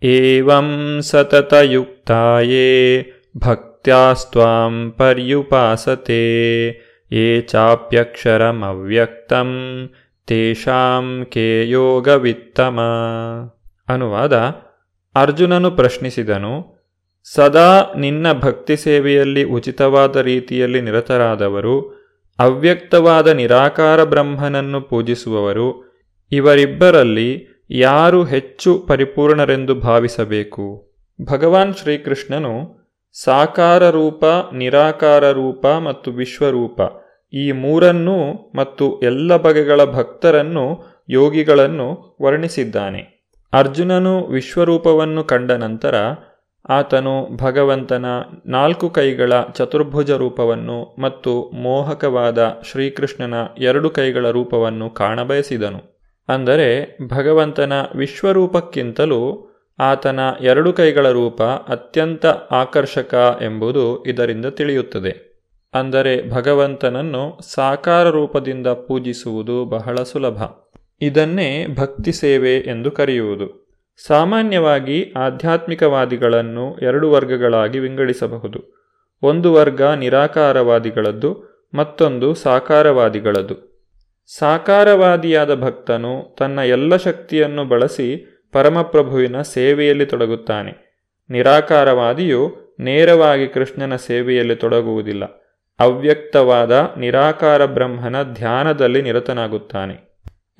ಏವಂ ಸತತಯುಕ್ತಾಯೇ, ಭಕ್ತ್ಯಾಸ್ತ್ವಾಂ ಪರ್ಯುಪಾಸತೆ, ಯೇ ಚಾಪ್ಯಕ್ಷರಮವ್ಯಕ್ತಂ, ತೇಷಾಂ ಕೇ ಯೋಗವಿತ್ತಮ. ಅನುವಾದ, ಅರ್ಜುನನು ಪ್ರಶ್ನಿಸಿದನು, ಸದಾ ನಿನ್ನ ಭಕ್ತಿ ಸೇವೆಯಲ್ಲಿ ಉಚಿತವಾದ ರೀತಿಯಲ್ಲಿ ನಿರತರಾದವರು, ಅವ್ಯಕ್ತವಾದ ನಿರಾಕಾರ ಬ್ರಹ್ಮನನ್ನು ಪೂಜಿಸುವವರು, ಇವರಿಬ್ಬರಲ್ಲಿ ಯಾರು ಹೆಚ್ಚು ಪರಿಪೂರ್ಣರೆಂದು ಭಾವಿಸಬೇಕು? ಭಗವಾನ್ ಶ್ರೀಕೃಷ್ಣನು ಸಾಕಾರ ರೂಪ, ನಿರಾಕಾರ ರೂಪ ಮತ್ತು ವಿಶ್ವರೂಪ ಈ ಮೂರನ್ನೂ ಮತ್ತು ಎಲ್ಲ ಬಗೆಗಳ ಭಕ್ತರನ್ನು ಯೋಗಿಗಳನ್ನು ವರ್ಣಿಸಿದ್ದಾನೆ. ಅರ್ಜುನನು ವಿಶ್ವರೂಪವನ್ನು ಕಂಡ ನಂತರ ಆತನು ಭಗವಂತನ ನಾಲ್ಕು ಕೈಗಳ ಚತುರ್ಭುಜ ರೂಪವನ್ನು ಮತ್ತು ಮೋಹಕವಾದ ಶ್ರೀಕೃಷ್ಣನ ಎರಡು ಕೈಗಳ ರೂಪವನ್ನು ಕಾಣಬಯಸಿದನು ಅಂದರೆ ಭಗವಂತನ ವಿಶ್ವರೂಪಕ್ಕಿಂತಲೂ ಆತನ ಎರಡು ಕೈಗಳ ರೂಪ ಅತ್ಯಂತ ಆಕರ್ಷಕ ಎಂಬುದು ಇದರಿಂದ ತಿಳಿಯುತ್ತದೆ. ಅಂದರೆ ಭಗವಂತನನ್ನು ಸಾಕಾರ ರೂಪದಿಂದ ಪೂಜಿಸುವುದು ಬಹಳ ಸುಲಭ. ಇದನ್ನೇ ಭಕ್ತಿ ಸೇವೆ ಎಂದು ಕರೆಯುವುದು. ಸಾಮಾನ್ಯವಾಗಿ ಆಧ್ಯಾತ್ಮಿಕವಾದಿಗಳನ್ನು ಎರಡು ವರ್ಗಗಳಾಗಿ ವಿಂಗಡಿಸಬಹುದು. ಒಂದು ವರ್ಗ ನಿರಾಕಾರವಾದಿಗಳದ್ದು, ಮತ್ತೊಂದು ಸಾಕಾರವಾದಿಗಳದು ಸಾಕಾರವಾದಿಯಾದ ಭಕ್ತನು ತನ್ನ ಎಲ್ಲ ಶಕ್ತಿಯನ್ನು ಬಳಸಿ ಪರಮಪ್ರಭುವಿನ ಸೇವೆಯಲ್ಲಿ ತೊಡಗುತ್ತಾನೆ. ನಿರಾಕಾರವಾದಿಯು ನೇರವಾಗಿ ಕೃಷ್ಣನ ಸೇವೆಯಲ್ಲಿ ತೊಡಗುವುದಿಲ್ಲ. ಅವ್ಯಕ್ತವಾದ ನಿರಾಕಾರ ಬ್ರಹ್ಮನ ಧ್ಯಾನದಲ್ಲಿ ನಿರತನಾಗುತ್ತಾನೆ.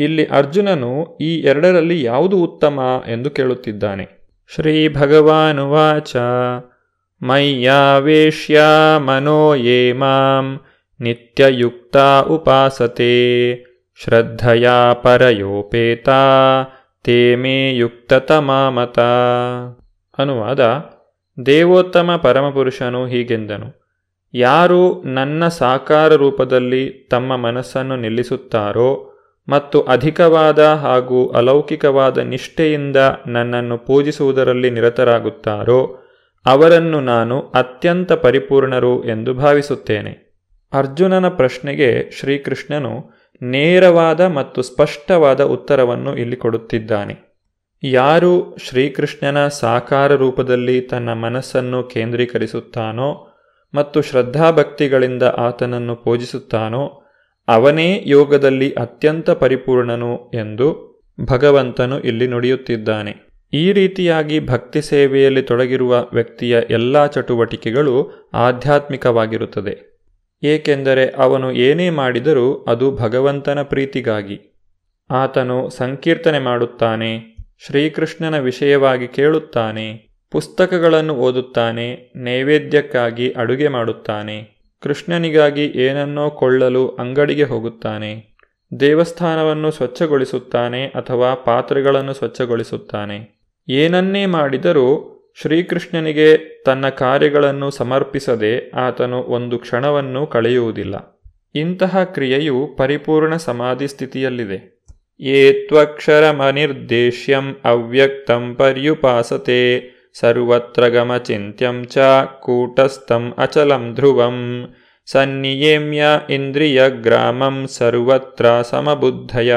ಇಲ್ಲಿ ಅರ್ಜುನನು ಈ ಎರಡರಲ್ಲಿ ಯಾವುದು ಉತ್ತಮ ಎಂದು ಕೇಳುತ್ತಿದ್ದಾನೆ. ಶ್ರೀ ಭಗವಾನುವಾಚ ಮಯ್ಯಾವೇಶ್ಯ ಮನೋ ಯೇ ಮಾಂ ನಿತ್ಯಯುಕ್ತ ಉಪಾಸತೆ. ಶ್ರದ್ಧೆಯ ಪರಯೋಪೇತ ತೇ ಮೇ ಯುಕ್ತತಮಾಮತ ಅನುವಾದ, ದೇವೋತ್ತಮ ಪರಮಪುರುಷನು ಹೀಗೆಂದನು. ಯಾರು ನನ್ನ ಸಾಕಾರ ರೂಪದಲ್ಲಿ ತಮ್ಮ ಮನಸ್ಸನ್ನು ನಿಲ್ಲಿಸುತ್ತಾರೋ ಮತ್ತು ಅಧಿಕವಾದ ಹಾಗೂ ಅಲೌಕಿಕವಾದ ನಿಷ್ಠೆಯಿಂದ ನನ್ನನ್ನು ಪೂಜಿಸುವುದರಲ್ಲಿ ನಿರತರಾಗುತ್ತಾರೋ, ಅವರನ್ನು ನಾನು ಅತ್ಯಂತ ಪರಿಪೂರ್ಣರು ಎಂದು ಭಾವಿಸುತ್ತೇನೆ. ಅರ್ಜುನನ ಪ್ರಶ್ನೆಗೆ ಶ್ರೀಕೃಷ್ಣನು ನೇರವಾದ ಮತ್ತು ಸ್ಪಷ್ಟವಾದ ಉತ್ತರವನ್ನು ಇಲ್ಲಿ ಕೊಡುತ್ತಿದ್ದಾನೆ. ಯಾರು ಶ್ರೀಕೃಷ್ಣನ ಸಾಕಾರ ರೂಪದಲ್ಲಿ ತನ್ನ ಮನಸ್ಸನ್ನು ಕೇಂದ್ರೀಕರಿಸುತ್ತಾನೋ ಮತ್ತು ಶ್ರದ್ಧಾಭಕ್ತಿಗಳಿಂದ ಆತನನ್ನು ಪೂಜಿಸುತ್ತಾನೋ ಅವನೇ ಯೋಗದಲ್ಲಿ ಅತ್ಯಂತ ಪರಿಪೂರ್ಣನು ಎಂದು ಭಗವಂತನು ಇಲ್ಲಿ ನುಡಿಯುತ್ತಿದ್ದಾನೆ. ಈ ರೀತಿಯಾಗಿ ಭಕ್ತಿ ಸೇವೆಯಲ್ಲಿ ತೊಡಗಿರುವ ವ್ಯಕ್ತಿಯ ಎಲ್ಲ ಚಟುವಟಿಕೆಗಳು ಆಧ್ಯಾತ್ಮಿಕವಾಗಿರುತ್ತದೆ. ಏಕೆಂದರೆ ಅವನು ಏನೇ ಮಾಡಿದರೂ ಅದು ಭಗವಂತನ ಪ್ರೀತಿಗಾಗಿ. ಆತನು ಸಂಕೀರ್ತನೆ ಮಾಡುತ್ತಾನೆ, ಶ್ರೀಕೃಷ್ಣನ ವಿಷಯವಾಗಿ ಕೇಳುತ್ತಾನೆ, ಪುಸ್ತಕಗಳನ್ನು ಓದುತ್ತಾನೆ, ನೈವೇದ್ಯಕ್ಕಾಗಿ ಅಡುಗೆ ಮಾಡುತ್ತಾನೆ. ಕೃಷ್ಣನಿಗಾಗಿ ಏನನ್ನೋ ಕೊಳ್ಳಲು ಅಂಗಡಿಗೆ ಹೋಗುತ್ತಾನೆ. ದೇವಸ್ಥಾನವನ್ನು ಸ್ವಚ್ಛಗೊಳಿಸುತ್ತಾನೆ ಅಥವಾ ಪಾತ್ರೆಗಳನ್ನು ಸ್ವಚ್ಛಗೊಳಿಸುತ್ತಾನೆ. ಏನನ್ನೇ ಮಾಡಿದರೂ ಶ್ರೀಕೃಷ್ಣನಿಗೆ ತನ್ನ ಕಾರ್ಯಗಳನ್ನು ಸಮರ್ಪಿಸದೆ ಆತನು ಒಂದು ಕ್ಷಣವನ್ನು ಕಳೆಯುವುದಿಲ್ಲ. ಇಂತಹ ಕ್ರಿಯೆಯು ಪರಿಪೂರ್ಣ ಸಮಾಧಿ ಸ್ಥಿತಿಯಲ್ಲಿದೆ. ಏತ್ವಕ್ಷರಮನಿರ್ದೇಶ್ಯಂ ತ್ವಕ್ಷರಮನಿರ್ದೇಶ್ಯಂ ಅವ್ಯಕ್ತಂ ಪರ್ಯುಪಾಸತೆ ಸರ್ವತ್ರ ಗಮಚಿಂತ್ಯಂ ಚ ಕೂಟಸ್ಥಂ ಅಚಲಂ ಧ್ರುವಂ ಸನ್ನಿಯೇಮ್ಯ ಇಂದ್ರಿಯಗ್ರಾಮಂ ಸರ್ವತ್ರ ಸಮಬುದ್ಧಯ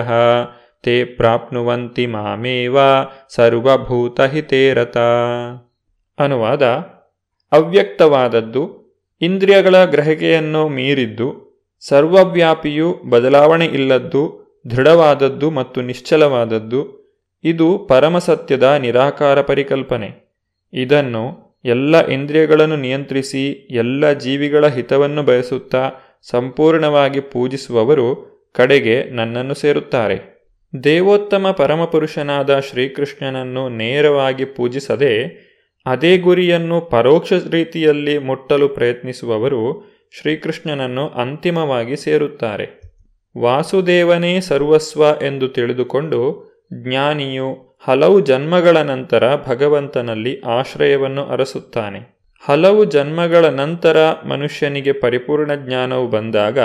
ಪ್ರಾಪ್ನುವಂತಿ ಮಾಮೇವ ಸರ್ವಭೂತಹಿತೇರತ ಅನುವಾದ ಅವ್ಯಕ್ತವಾದದ್ದು ಇಂದ್ರಿಯಗಳ ಗ್ರಹಿಕೆಯನ್ನು ಮೀರಿದ್ದು। ಸರ್ವವ್ಯಾಪಿಯು ಬದಲಾವಣೆ ಇಲ್ಲದ್ದು। ದೃಢವಾದದ್ದು ಮತ್ತು ನಿಶ್ಚಲವಾದದ್ದು। ಇದು ಪರಮಸತ್ಯದ ನಿರಾಕಾರ ಪರಿಕಲ್ಪನೆ। ಇದನ್ನು ಎಲ್ಲ ಇಂದ್ರಿಯಗಳನ್ನು ನಿಯಂತ್ರಿಸಿ ಎಲ್ಲ ಜೀವಿಗಳ ಹಿತವನ್ನು ಬಯಸುತ್ತಾ ಸಂಪೂರ್ಣವಾಗಿ ಪೂಜಿಸುವವರು ಕಡೆಗೆ ನನ್ನನ್ನು ಸೇರುತ್ತಾರೆ. ದೇವೋತ್ತಮ ಪರಮಪುರುಷನಾದ ಶ್ರೀಕೃಷ್ಣನನ್ನು ನೇರವಾಗಿ ಪೂಜಿಸದೆ ಅದೇ ಗುರಿಯನ್ನು ಪರೋಕ್ಷ ರೀತಿಯಲ್ಲಿ ಮುಟ್ಟಲು ಪ್ರಯತ್ನಿಸುವವರು ಶ್ರೀಕೃಷ್ಣನನ್ನು ಅಂತಿಮವಾಗಿ ಸೇರುತ್ತಾರೆ. ವಾಸುದೇವನೇ ಸರ್ವಸ್ವ ಎಂದು ತಿಳಿದುಕೊಂಡು ಜ್ಞಾನಿಯು ಹಲವು ಜನ್ಮಗಳ ನಂತರ ಭಗವಂತನಲ್ಲಿ ಆಶ್ರಯವನ್ನು ಅರಸುತ್ತಾನೆ. ಹಲವು ಜನ್ಮಗಳ ನಂತರ ಮನುಷ್ಯನಿಗೆ ಪರಿಪೂರ್ಣ ಜ್ಞಾನವು ಬಂದಾಗ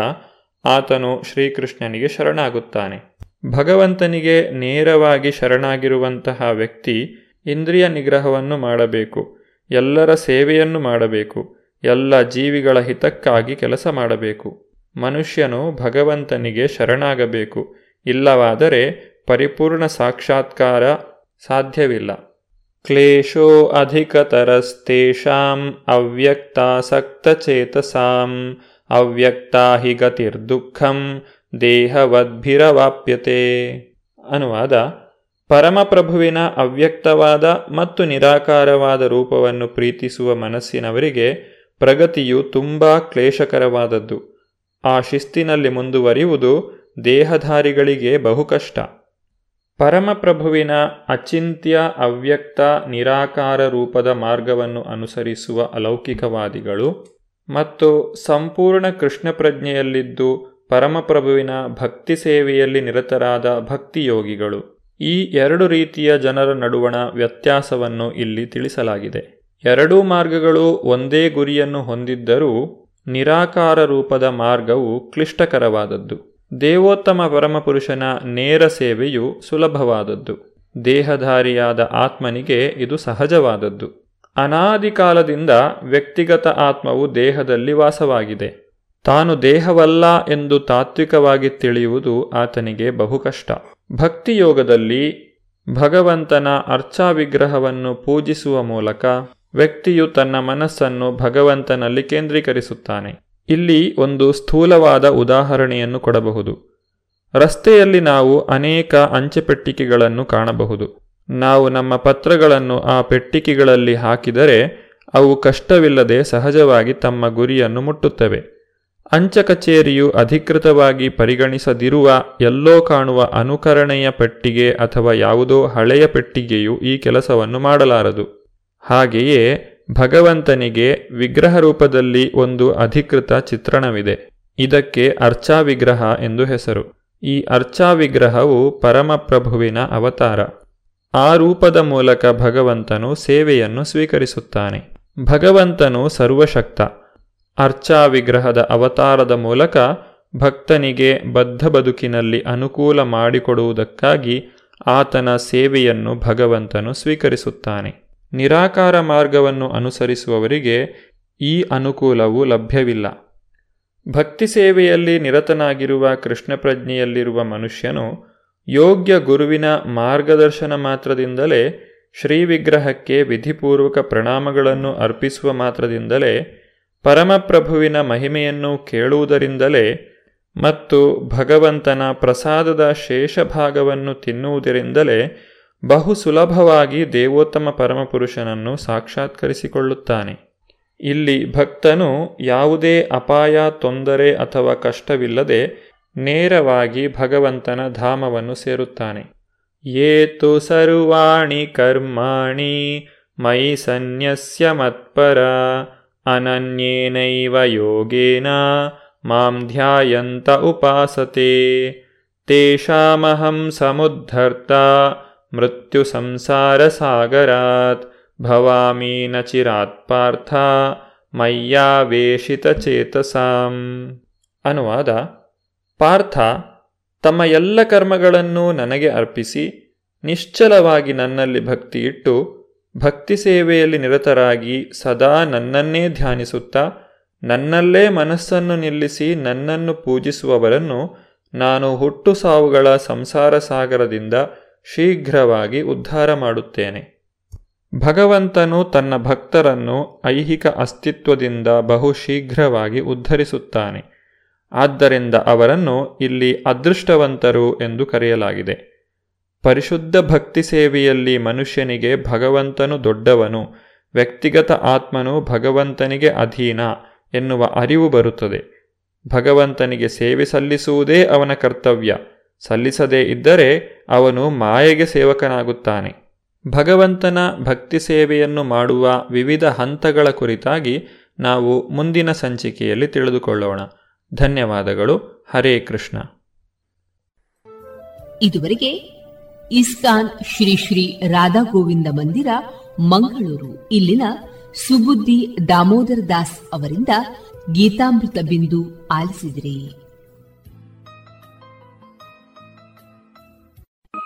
ಆತನು ಶ್ರೀಕೃಷ್ಣನಿಗೆ ಶರಣಾಗುತ್ತಾನೆ. ಭಗವಂತನಿಗೆ ನೇರವಾಗಿ ಶರಣಾಗಿರುವಂತಹ ವ್ಯಕ್ತಿ ಇಂದ್ರಿಯ ನಿಗ್ರಹವನ್ನು ಮಾಡಬೇಕು, ಎಲ್ಲರ ಸೇವೆಯನ್ನು ಮಾಡಬೇಕು, ಎಲ್ಲ ಜೀವಿಗಳ ಹಿತಕ್ಕಾಗಿ ಕೆಲಸ ಮಾಡಬೇಕು. ಮನುಷ್ಯನು ಭಗವಂತನಿಗೆ ಶರಣಾಗಬೇಕು, ಇಲ್ಲವಾದರೆ ಪರಿಪೂರ್ಣ ಸಾಕ್ಷಾತ್ಕಾರ ಸಾಧ್ಯವಿಲ್ಲ. ಕ್ಲೇಶೋ ಅಧಿಕತರಸ್ತೇಷಾಂ ಅವ್ಯಕ್ತಾಸಕ್ತಚೇತಸಾಂ ಅವ್ಯಕ್ತಾ ಹಿ ಗತಿರ್ದುಃಖಂ, ದೇಹವದ್ಭಿರವಾಪ್ಯತೆ. ಅನುವಾದ, ಪರಮಪ್ರಭುವಿನ ಅವ್ಯಕ್ತವಾದ ಮತ್ತು ನಿರಾಕಾರವಾದ ರೂಪವನ್ನು ಪ್ರೀತಿಸುವ ಮನಸ್ಸಿನವರಿಗೆ ಪ್ರಗತಿಯು ತುಂಬ ಕ್ಲೇಶಕರವಾದದ್ದು. ಆ ಶಿಸ್ತಿನಲ್ಲಿ ಮುಂದುವರಿಯುವುದು ದೇಹಧಾರಿಗಳಿಗೆ ಬಹುಕಷ್ಟ ಪರಮಪ್ರಭುವಿನ ಅಚಿಂತ್ಯ, ಅವ್ಯಕ್ತ, ನಿರಾಕಾರ ರೂಪದ ಮಾರ್ಗವನ್ನು ಅನುಸರಿಸುವ ಅಲೌಕಿಕವಾದಿಗಳು ಮತ್ತು ಸಂಪೂರ್ಣ ಕೃಷ್ಣ ಪ್ರಜ್ಞೆಯಲ್ಲಿದ್ದು ಪರಮಪ್ರಭುವಿನ ಭಕ್ತಿ ಸೇವೆಯಲ್ಲಿ ನಿರತರಾದ ಭಕ್ತಿಯೋಗಿಗಳು. ಈ ಎರಡು ರೀತಿಯ ಜನರ ನಡುವಣ ವ್ಯತ್ಯಾಸವನ್ನು ಇಲ್ಲಿ ತಿಳಿಸಲಾಗಿದೆ. ಎರಡೂ ಮಾರ್ಗಗಳು ಒಂದೇ ಗುರಿಯನ್ನು ಹೊಂದಿದ್ದರೂ ನಿರಾಕಾರ ರೂಪದ ಮಾರ್ಗವು ಕ್ಲಿಷ್ಟಕರವಾದದ್ದು. ದೇವೋತ್ತಮ ಪರಮಪುರುಷನ ನೇರ ಸೇವೆಯು ಸುಲಭವಾದದ್ದು. ದೇಹಧಾರಿಯಾದ ಆತ್ಮನಿಗೆ ಇದು ಸಹಜವಾದದ್ದು. ಅನಾದಿ ಕಾಲದಿಂದ ವ್ಯಕ್ತಿಗತ ಆತ್ಮವು ದೇಹದಲ್ಲಿ ವಾಸವಾಗಿದೆ. ತಾನು ದೇಹವಲ್ಲ ಎಂದು ತಾತ್ವಿಕವಾಗಿ ತಿಳಿಯುವುದು ಆತನಿಗೆ ಬಹುಕಷ್ಟ. ಭಕ್ತಿಯೋಗದಲ್ಲಿ ಭಗವಂತನ ಅರ್ಚಾ ವಿಗ್ರಹವನ್ನು ಪೂಜಿಸುವ ಮೂಲಕ ವ್ಯಕ್ತಿಯು ತನ್ನ ಮನಸ್ಸನ್ನು ಭಗವಂತನಲ್ಲಿ ಕೇಂದ್ರೀಕರಿಸುತ್ತಾನೆ. ಇಲ್ಲಿ ಒಂದು ಸ್ಥೂಲವಾದ ಉದಾಹರಣೆಯನ್ನು ಕೊಡಬಹುದು. ರಸ್ತೆಯಲ್ಲಿ ನಾವು ಅನೇಕ ಅಂಚೆ ಪೆಟ್ಟಿಗೆಗಳನ್ನು ಕಾಣಬಹುದು. ನಾವು ನಮ್ಮ ಪತ್ರಗಳನ್ನು ಆ ಪೆಟ್ಟಿಗೆಗಳಲ್ಲಿ ಹಾಕಿದರೆ ಅವು ಕಷ್ಟವಿಲ್ಲದೆ ಸಹಜವಾಗಿ ತಮ್ಮ ಗುರಿಯನ್ನು ಮುಟ್ಟುತ್ತವೆ. ಅಂಚ ಕಚೇರಿಯು ಅಧಿಕೃತವಾಗಿ ಪರಿಗಣಿಸದಿರುವ ಎಲ್ಲೋ ಕಾಣುವ ಅನುಕರಣೆಯ ಪೆಟ್ಟಿಗೆ ಅಥವಾ ಯಾವುದೋ ಹಳೆಯ ಪೆಟ್ಟಿಗೆಯು ಈ ಕೆಲಸವನ್ನು ಮಾಡಲಾರದು. ಹಾಗೆಯೇ ಭಗವಂತನಿಗೆ ವಿಗ್ರಹ ರೂಪದಲ್ಲಿ ಒಂದು ಅಧಿಕೃತ ಚಿತ್ರಣವಿದೆ. ಇದಕ್ಕೆ ಅರ್ಚಾ ವಿಗ್ರಹ ಎಂದು ಹೆಸರು. ಈ ಅರ್ಚಾ ವಿಗ್ರಹವು ಪರಮಪ್ರಭುವಿನ ಅವತಾರ. ಆ ರೂಪದ ಮೂಲಕ ಭಗವಂತನು ಸೇವೆಯನ್ನು ಸ್ವೀಕರಿಸುತ್ತಾನೆ. ಭಗವಂತನು ಸರ್ವಶಕ್ತ. ಅರ್ಚಾ ವಿಗ್ರಹದ ಅವತಾರದ ಮೂಲಕ ಭಕ್ತನಿಗೆ ಬದ್ಧ ಬದುಕಿನಲ್ಲಿ ಅನುಕೂಲ ಮಾಡಿಕೊಡುವುದಕ್ಕಾಗಿ ಆತನ ಸೇವೆಯನ್ನು ಭಗವಂತನು ಸ್ವೀಕರಿಸುತ್ತಾನೆ. ನಿರಾಕಾರ ಮಾರ್ಗವನ್ನು ಅನುಸರಿಸುವವರಿಗೆ ಈ ಅನುಕೂಲವು ಲಭ್ಯವಿಲ್ಲ. ಭಕ್ತಿ ಸೇವೆಯಲ್ಲಿ ನಿರತನಾಗಿರುವ ಕೃಷ್ಣ ಪ್ರಜ್ಞೆಯಲ್ಲಿರುವ ಮನುಷ್ಯನು ಯೋಗ್ಯ ಗುರುವಿನ ಮಾರ್ಗದರ್ಶನ ಮಾತ್ರದಿಂದಲೇ ಶ್ರೀ ವಿಗ್ರಹಕ್ಕೆ ವಿಧಿಪೂರ್ವಕ ಪ್ರಣಾಮಗಳನ್ನು ಅರ್ಪಿಸುವ ಮಾತ್ರದಿಂದಲೇ ಪರಮಪ್ರಭುವಿನ ಮಹಿಮೆಯನ್ನು ಕೇಳುವುದರಿಂದಲೇ ಮತ್ತು ಭಗವಂತನ ಪ್ರಸಾದದ ಶೇಷ ಭಾಗವನ್ನು ತಿನ್ನುವುದರಿಂದಲೇ ಬಹು ಸುಲಭವಾಗಿ ದೇವೋತ್ತಮ ಪರಮಪುರುಷನನ್ನು ಸಾಕ್ಷಾತ್ಕರಿಸಿಕೊಳ್ಳುತ್ತಾನೆ. ಇಲ್ಲಿ ಭಕ್ತನು ಯಾವುದೇ ಅಪಾಯ, ತೊಂದರೆ ಅಥವಾ ಕಷ್ಟವಿಲ್ಲದೆ ನೇರವಾಗಿ ಭಗವಂತನ ಧಾಮವನ್ನು ಸೇರುತ್ತಾನೆ. ಏತು ಸರ್ವಾಣಿ ಕರ್ಮಾಣಿ ಮೈ ಸನ್ಯಸ್ಯ ಮತ್ಪರ ಅನನ್ಯೇನೈವ ಯೋಗೇನ ಮಾಂ ಧ್ಯಾಯಂತ ಉಪಾಸತೆ. ತೇಷಾಮಹಂ ಸಮುದ್ಧರ್ತ ಮೃತ್ಯು ಸಂಸಾರ ಸಾಗರಾತ್ ಭವಾಮಿ ನ ಚಿರಾತ್ ಪಾರ್ಥ ಮಯ್ಯಾವೇಶಿತ ಚೇತಸಾಂ ಅನುವಾದ ಪಾರ್ಥ ತಮ್ಮ ಎಲ್ಲ ಕರ್ಮಗಳನ್ನು ನನಗೆ ಅರ್ಪಿಸಿ, ನಿಶ್ಚಲವಾಗಿ ನನ್ನಲ್ಲಿ ಭಕ್ತಿ ಇಟ್ಟು ಭಕ್ತಿ ಸೇವೆಯಲ್ಲಿ ನಿರತರಾಗಿ ಸದಾ ನನ್ನನ್ನೇ ಧ್ಯಾನಿಸುತ್ತಾ, ನನ್ನಲ್ಲೇ ಮನಸ್ಸನ್ನು ನಿಲ್ಲಿಸಿ ನನ್ನನ್ನು ಪೂಜಿಸುವವರನ್ನು ನಾನು ಹುಟ್ಟು ಸಾವುಗಳ ಸಂಸಾರ ಸಾಗರದಿಂದ ಶೀಘ್ರವಾಗಿ ಉದ್ಧಾರ ಮಾಡುತ್ತೇನೆ. ಭಗವಂತನು ತನ್ನ ಭಕ್ತರನ್ನು ಐಹಿಕ ಅಸ್ತಿತ್ವದಿಂದ ಬಹು ಶೀಘ್ರವಾಗಿ ಉದ್ಧರಿಸುತ್ತಾನೆ. ಆದ್ದರಿಂದ ಅವರನ್ನು ಇಲ್ಲಿ ಅದೃಷ್ಟವಂತರು ಎಂದು ಕರೆಯಲಾಗಿದೆ. ಪರಿಶುದ್ಧ ಭಕ್ತಿ ಸೇವೆಯಲ್ಲಿ ಮನುಷ್ಯನಿಗೆ ಭಗವಂತನು ದೊಡ್ಡವನು, ವ್ಯಕ್ತಿಗತ ಆತ್ಮನು ಭಗವಂತನಿಗೆ ಅಧೀನ ಎನ್ನುವ ಅರಿವು ಬರುತ್ತದೆ. ಭಗವಂತನಿಗೆ ಸೇವೆ ಸಲ್ಲಿಸುವುದೇ ಅವನ ಕರ್ತವ್ಯ. ಸಲ್ಲಿಸದೇ ಇದ್ದರೆ ಅವನು ಮಾಯೆಗೆ ಸೇವಕನಾಗುತ್ತಾನೆ. ಭಗವಂತನ ಭಕ್ತಿ ಸೇವೆಯನ್ನು ಮಾಡುವ ವಿವಿಧ ಹಂತಗಳ ಕುರಿತಾಗಿ ನಾವು ಮುಂದಿನ ಸಂಚಿಕೆಯಲ್ಲಿ ತಿಳಿದುಕೊಳ್ಳೋಣ. ಧನ್ಯವಾದಗಳು. ಹರೇ ಕೃಷ್ಣ.
ಇದುವರೆಗೆ ಇಸ್ಕಾನ್ ಶ್ರೀ ಶ್ರೀ ರಾಧಾ ಗೋವಿಂದ ಮಂದಿರ, ಮಂಗಳೂರು. ಇಲ್ಲಿನ ಸುಬುದ್ದಿ ದಾಮೋದರ ದಾಸ್ ಅವರಿಂದ ಗೀತಾಮೃತ ಬಿಂದು ಆಲಿಸಿದಿರಿ.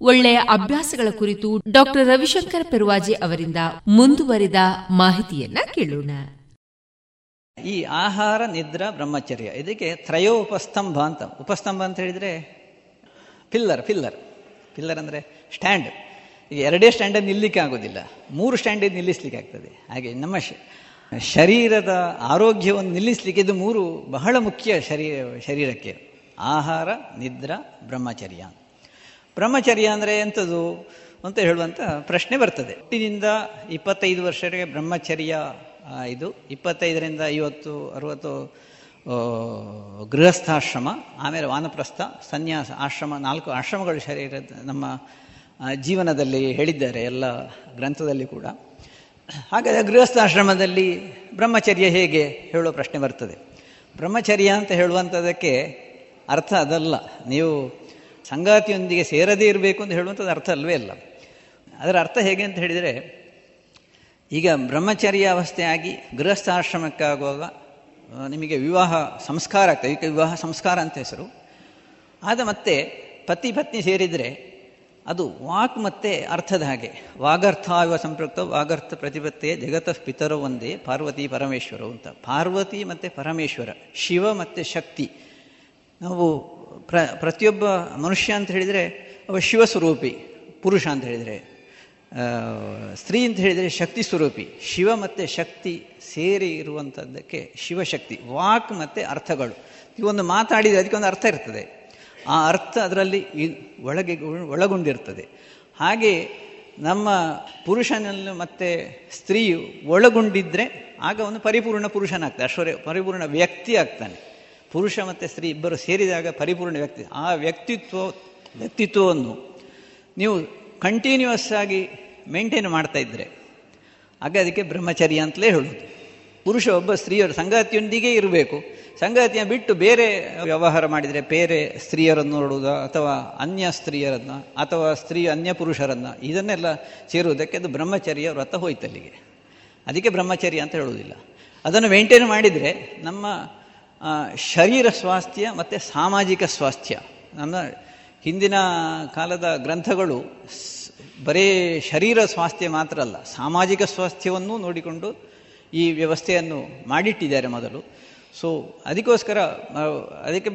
ಒಳ್ಳೆಯ ಅಭ್ಯಾಸಗಳ ಕುರಿತು ಡಾಕ್ಟರ್ ರವಿಶಂಕರ್ ಪೆರುವಾಜಿ ಅವರಿಂದ ಮುಂದುವರಿದ ಮಾಹಿತಿಯನ್ನ ಕೇಳೋಣ.
ಈ ಆಹಾರ, ನಿದ್ರಾ, ಬ್ರಹ್ಮಚರ್ಯ, ಇದಕ್ಕೆ ತ್ರಯೋ ಉಪಸ್ತಂಭ ಅಂತ. ಉಪಸ್ತಂಭ ಅಂತ ಹೇಳಿದ್ರೆ ಪಿಲ್ಲರ್ ಪಿಲ್ಲರ್ ಪಿಲ್ಲರ್ ಅಂದ್ರೆ ಸ್ಟ್ಯಾಂಡ್. ಈಗ ಎರಡೇ ಸ್ಟ್ಯಾಂಡ್ ನಿಲ್ಲಿಕ್ಕೆ ಆಗೋದಿಲ್ಲ. ಮೂರು ಸ್ಟ್ಯಾಂಡ್ ನಿಲ್ಲಿಸ್ಲಿಕ್ಕೆ ಆಗ್ತದೆ. ಹಾಗೆ ನಮ್ಮ ಶರೀರದ ಆರೋಗ್ಯವನ್ನು ನಿಲ್ಲಿಸಲಿಕ್ಕೆ ಇದು ಮೂರು ಬಹಳ ಮುಖ್ಯ ಶರೀರ, ಶರೀರಕ್ಕೆ. ಆಹಾರ, ನಿದ್ರಾ, ಬ್ರಹ್ಮಚರ್ಯ ಬ್ರಹ್ಮಚರ್ಯ ಅಂದರೆ ಎಂಥದ್ದು ಅಂತ ಹೇಳುವಂಥ ಪ್ರಶ್ನೆ ಬರ್ತದೆ. ಹುಟ್ಟಿನಿಂದ ಇಪ್ಪತ್ತೈದು ವರ್ಷಕ್ಕೆ ಬ್ರಹ್ಮಚರ್ಯ ಇದು ಇಪ್ಪತ್ತೈದರಿಂದ ಐವತ್ತು, ಅರುವತ್ತು ಗೃಹಸ್ಥಾಶ್ರಮ, ಆಮೇಲೆ ವಾನಪ್ರಸ್ಥ, ಸನ್ಯಾಸ, ಆಶ್ರಮ, ನಾಲ್ಕು ಆಶ್ರಮಗಳು ಶರೀರ, ನಮ್ಮ ಜೀವನದಲ್ಲಿ ಹೇಳಿದ್ದಾರೆ ಎಲ್ಲ ಗ್ರಂಥದಲ್ಲಿ ಕೂಡ. ಹಾಗಾದರೆ ಗೃಹಸ್ಥಾಶ್ರಮದಲ್ಲಿ ಬ್ರಹ್ಮಚರ್ಯ ಹೇಗೆ ಹೇಳುವ ಪ್ರಶ್ನೆ ಬರ್ತದೆ. ಬ್ರಹ್ಮಚರ್ಯ ಅಂತ ಹೇಳುವಂಥದ್ದಕ್ಕೆ ಅರ್ಥ ಅದಲ್ಲ. ನೀವು ಸಂಗಾತಿಯೊಂದಿಗೆ ಸೇರದೇ ಇರಬೇಕು ಅಂತ ಹೇಳುವಂಥದ್ದು ಅರ್ಥ ಅಲ್ವೇ ಅಲ್ಲ. ಅದರ ಅರ್ಥ ಹೇಗೆ ಅಂತ ಹೇಳಿದರೆ, ಈಗ ಬ್ರಹ್ಮಚರ್ಯ ಅವಸ್ಥೆಯಾಗಿ ಗೃಹಸ್ಥಾಶ್ರಮಕ್ಕಾಗುವಾಗ ನಿಮಗೆ ವಿವಾಹ ಸಂಸ್ಕಾರ ಆಗ್ತದೆ. ಈಗ ವಿವಾಹ ಸಂಸ್ಕಾರ ಅಂತ ಹೆಸರು. ಆದ ಮತ್ತೆ ಪತಿ ಪತ್ನಿ ಸೇರಿದರೆ ಅದು ವಾಕ್ ಮತ್ತೆ ಅರ್ಥದ ಹಾಗೆ. ವಾಗರ್ಥ ಇವ ಸಂಪೃಕ್ತ, ವಾಗರ್ಥ ಪ್ರತಿಪತ್ತೆ ಜಗತ ಪಿತರು ಒಂದೇ, ಪಾರ್ವತಿ ಪರಮೇಶ್ವರ ಅಂತ. ಪಾರ್ವತಿ ಮತ್ತು ಪರಮೇಶ್ವರ, ಶಿವ ಮತ್ತು ಶಕ್ತಿ. ನಾವು ಪ್ರ, ಪ್ರತಿಯೊಬ್ಬ ಮನುಷ್ಯ ಅಂತ ಹೇಳಿದರೆ, ಅವ ಶಿವಸ್ವರೂಪಿ, ಪುರುಷ ಅಂತ ಹೇಳಿದರೆ. ಸ್ತ್ರೀ ಅಂತ ಹೇಳಿದರೆ ಶಕ್ತಿ ಸ್ವರೂಪಿ. ಶಿವ ಮತ್ತು ಶಕ್ತಿ ಸೇರಿ ಇರುವಂಥದ್ದಕ್ಕೆ ಶಿವಶಕ್ತಿ, ವಾಕ್ ಮತ್ತು ಅರ್ಥಗಳು. ಒಂದು ಮಾತಾಡಿದರೆ ಅದಕ್ಕೊಂದು ಅರ್ಥ ಇರ್ತದೆ. ಆ ಅರ್ಥ ಅದರಲ್ಲಿ ಒಳಗೆ, ಒಳಗೊಂಡಿರ್ತದೆ. ಹಾಗೆ ನಮ್ಮ ಪುರುಷನಲ್ಲಿ ಮತ್ತು ಸ್ತ್ರೀಯು ಒಳಗೊಂಡಿದ್ದರೆ ಆಗ ಒಂದು ಪರಿಪೂರ್ಣ ಪುರುಷನಾಗ್ತದೆ ಅಶ್ವರ್ಯ, ಪರಿಪೂರ್ಣ ವ್ಯಕ್ತಿ ಆಗ್ತಾನೆ. ಪುರುಷ ಮತ್ತು ಸ್ತ್ರೀ ಇಬ್ಬರು ಸೇರಿದಾಗ ಪರಿಪೂರ್ಣ ವ್ಯಕ್ತಿ. ಆ ವ್ಯಕ್ತಿತ್ವ, ವ್ಯಕ್ತಿತ್ವವನ್ನು ನೀವು ಕಂಟಿನ್ಯೂಯಸ್ ಆಗಿ ಮೇಂಟೈನ್ ಮಾಡ್ತಾ ಇದ್ದರೆ ಆಗ ಅದಕ್ಕೆ ಬ್ರಹ್ಮಚರ್ಯ ಅಂತಲೇ ಹೇಳೋದು. ಪುರುಷ ಒಬ್ಬ ಸ್ತ್ರೀಯರು ಸಂಗಾತಿಯೊಂದಿಗೆ ಇರಬೇಕು. ಸಂಗಾತಿಯ ಬಿಟ್ಟು ಬೇರೆ ವ್ಯವಹಾರ ಮಾಡಿದರೆ ಬೇರೆ ಸ್ತ್ರೀಯರನ್ನು ನೋಡುವುದು ಅಥವಾ ಅನ್ಯ ಸ್ತ್ರೀಯರನ್ನು ಅಥವಾ ಸ್ತ್ರೀ ಅನ್ಯ ಪುರುಷರನ್ನು, ಇದನ್ನೆಲ್ಲ ಸೇರುವುದಕ್ಕೆ ಅದು ಬ್ರಹ್ಮಚರ್ಯ ವ್ರತ ಹೋಯ್ತಲ್ಲಿಗೆ. ಅದಕ್ಕೆ ಬ್ರಹ್ಮಚರ್ಯ ಅಂತ ಹೇಳುವುದಿಲ್ಲ. ಅದನ್ನು ಮೇಂಟೈನ್ ಮಾಡಿದರೆ ನಮ್ಮ ಶರೀರ ಸ್ವಾಸ್ಥ್ಯ ಮತ್ತು ಸಾಮಾಜಿಕ ಸ್ವಾಸ್ಥ್ಯ. ನಮ್ಮ ಹಿಂದಿನ ಕಾಲದ ಗ್ರಂಥಗಳು ಬರೇ ಶರೀರ ಸ್ವಾಸ್ಥ್ಯ ಮಾತ್ರ ಅಲ್ಲ, ಸಾಮಾಜಿಕ ಸ್ವಾಸ್ಥ್ಯವನ್ನು ನೋಡಿಕೊಂಡು ಈ ವ್ಯವಸ್ಥೆಯನ್ನು ಮಾಡಿಟ್ಟಿದ್ದಾರೆ ಮೊದಲು. ಸೊ ಅದಕ್ಕೋಸ್ಕರ ಅದಕ್ಕೆ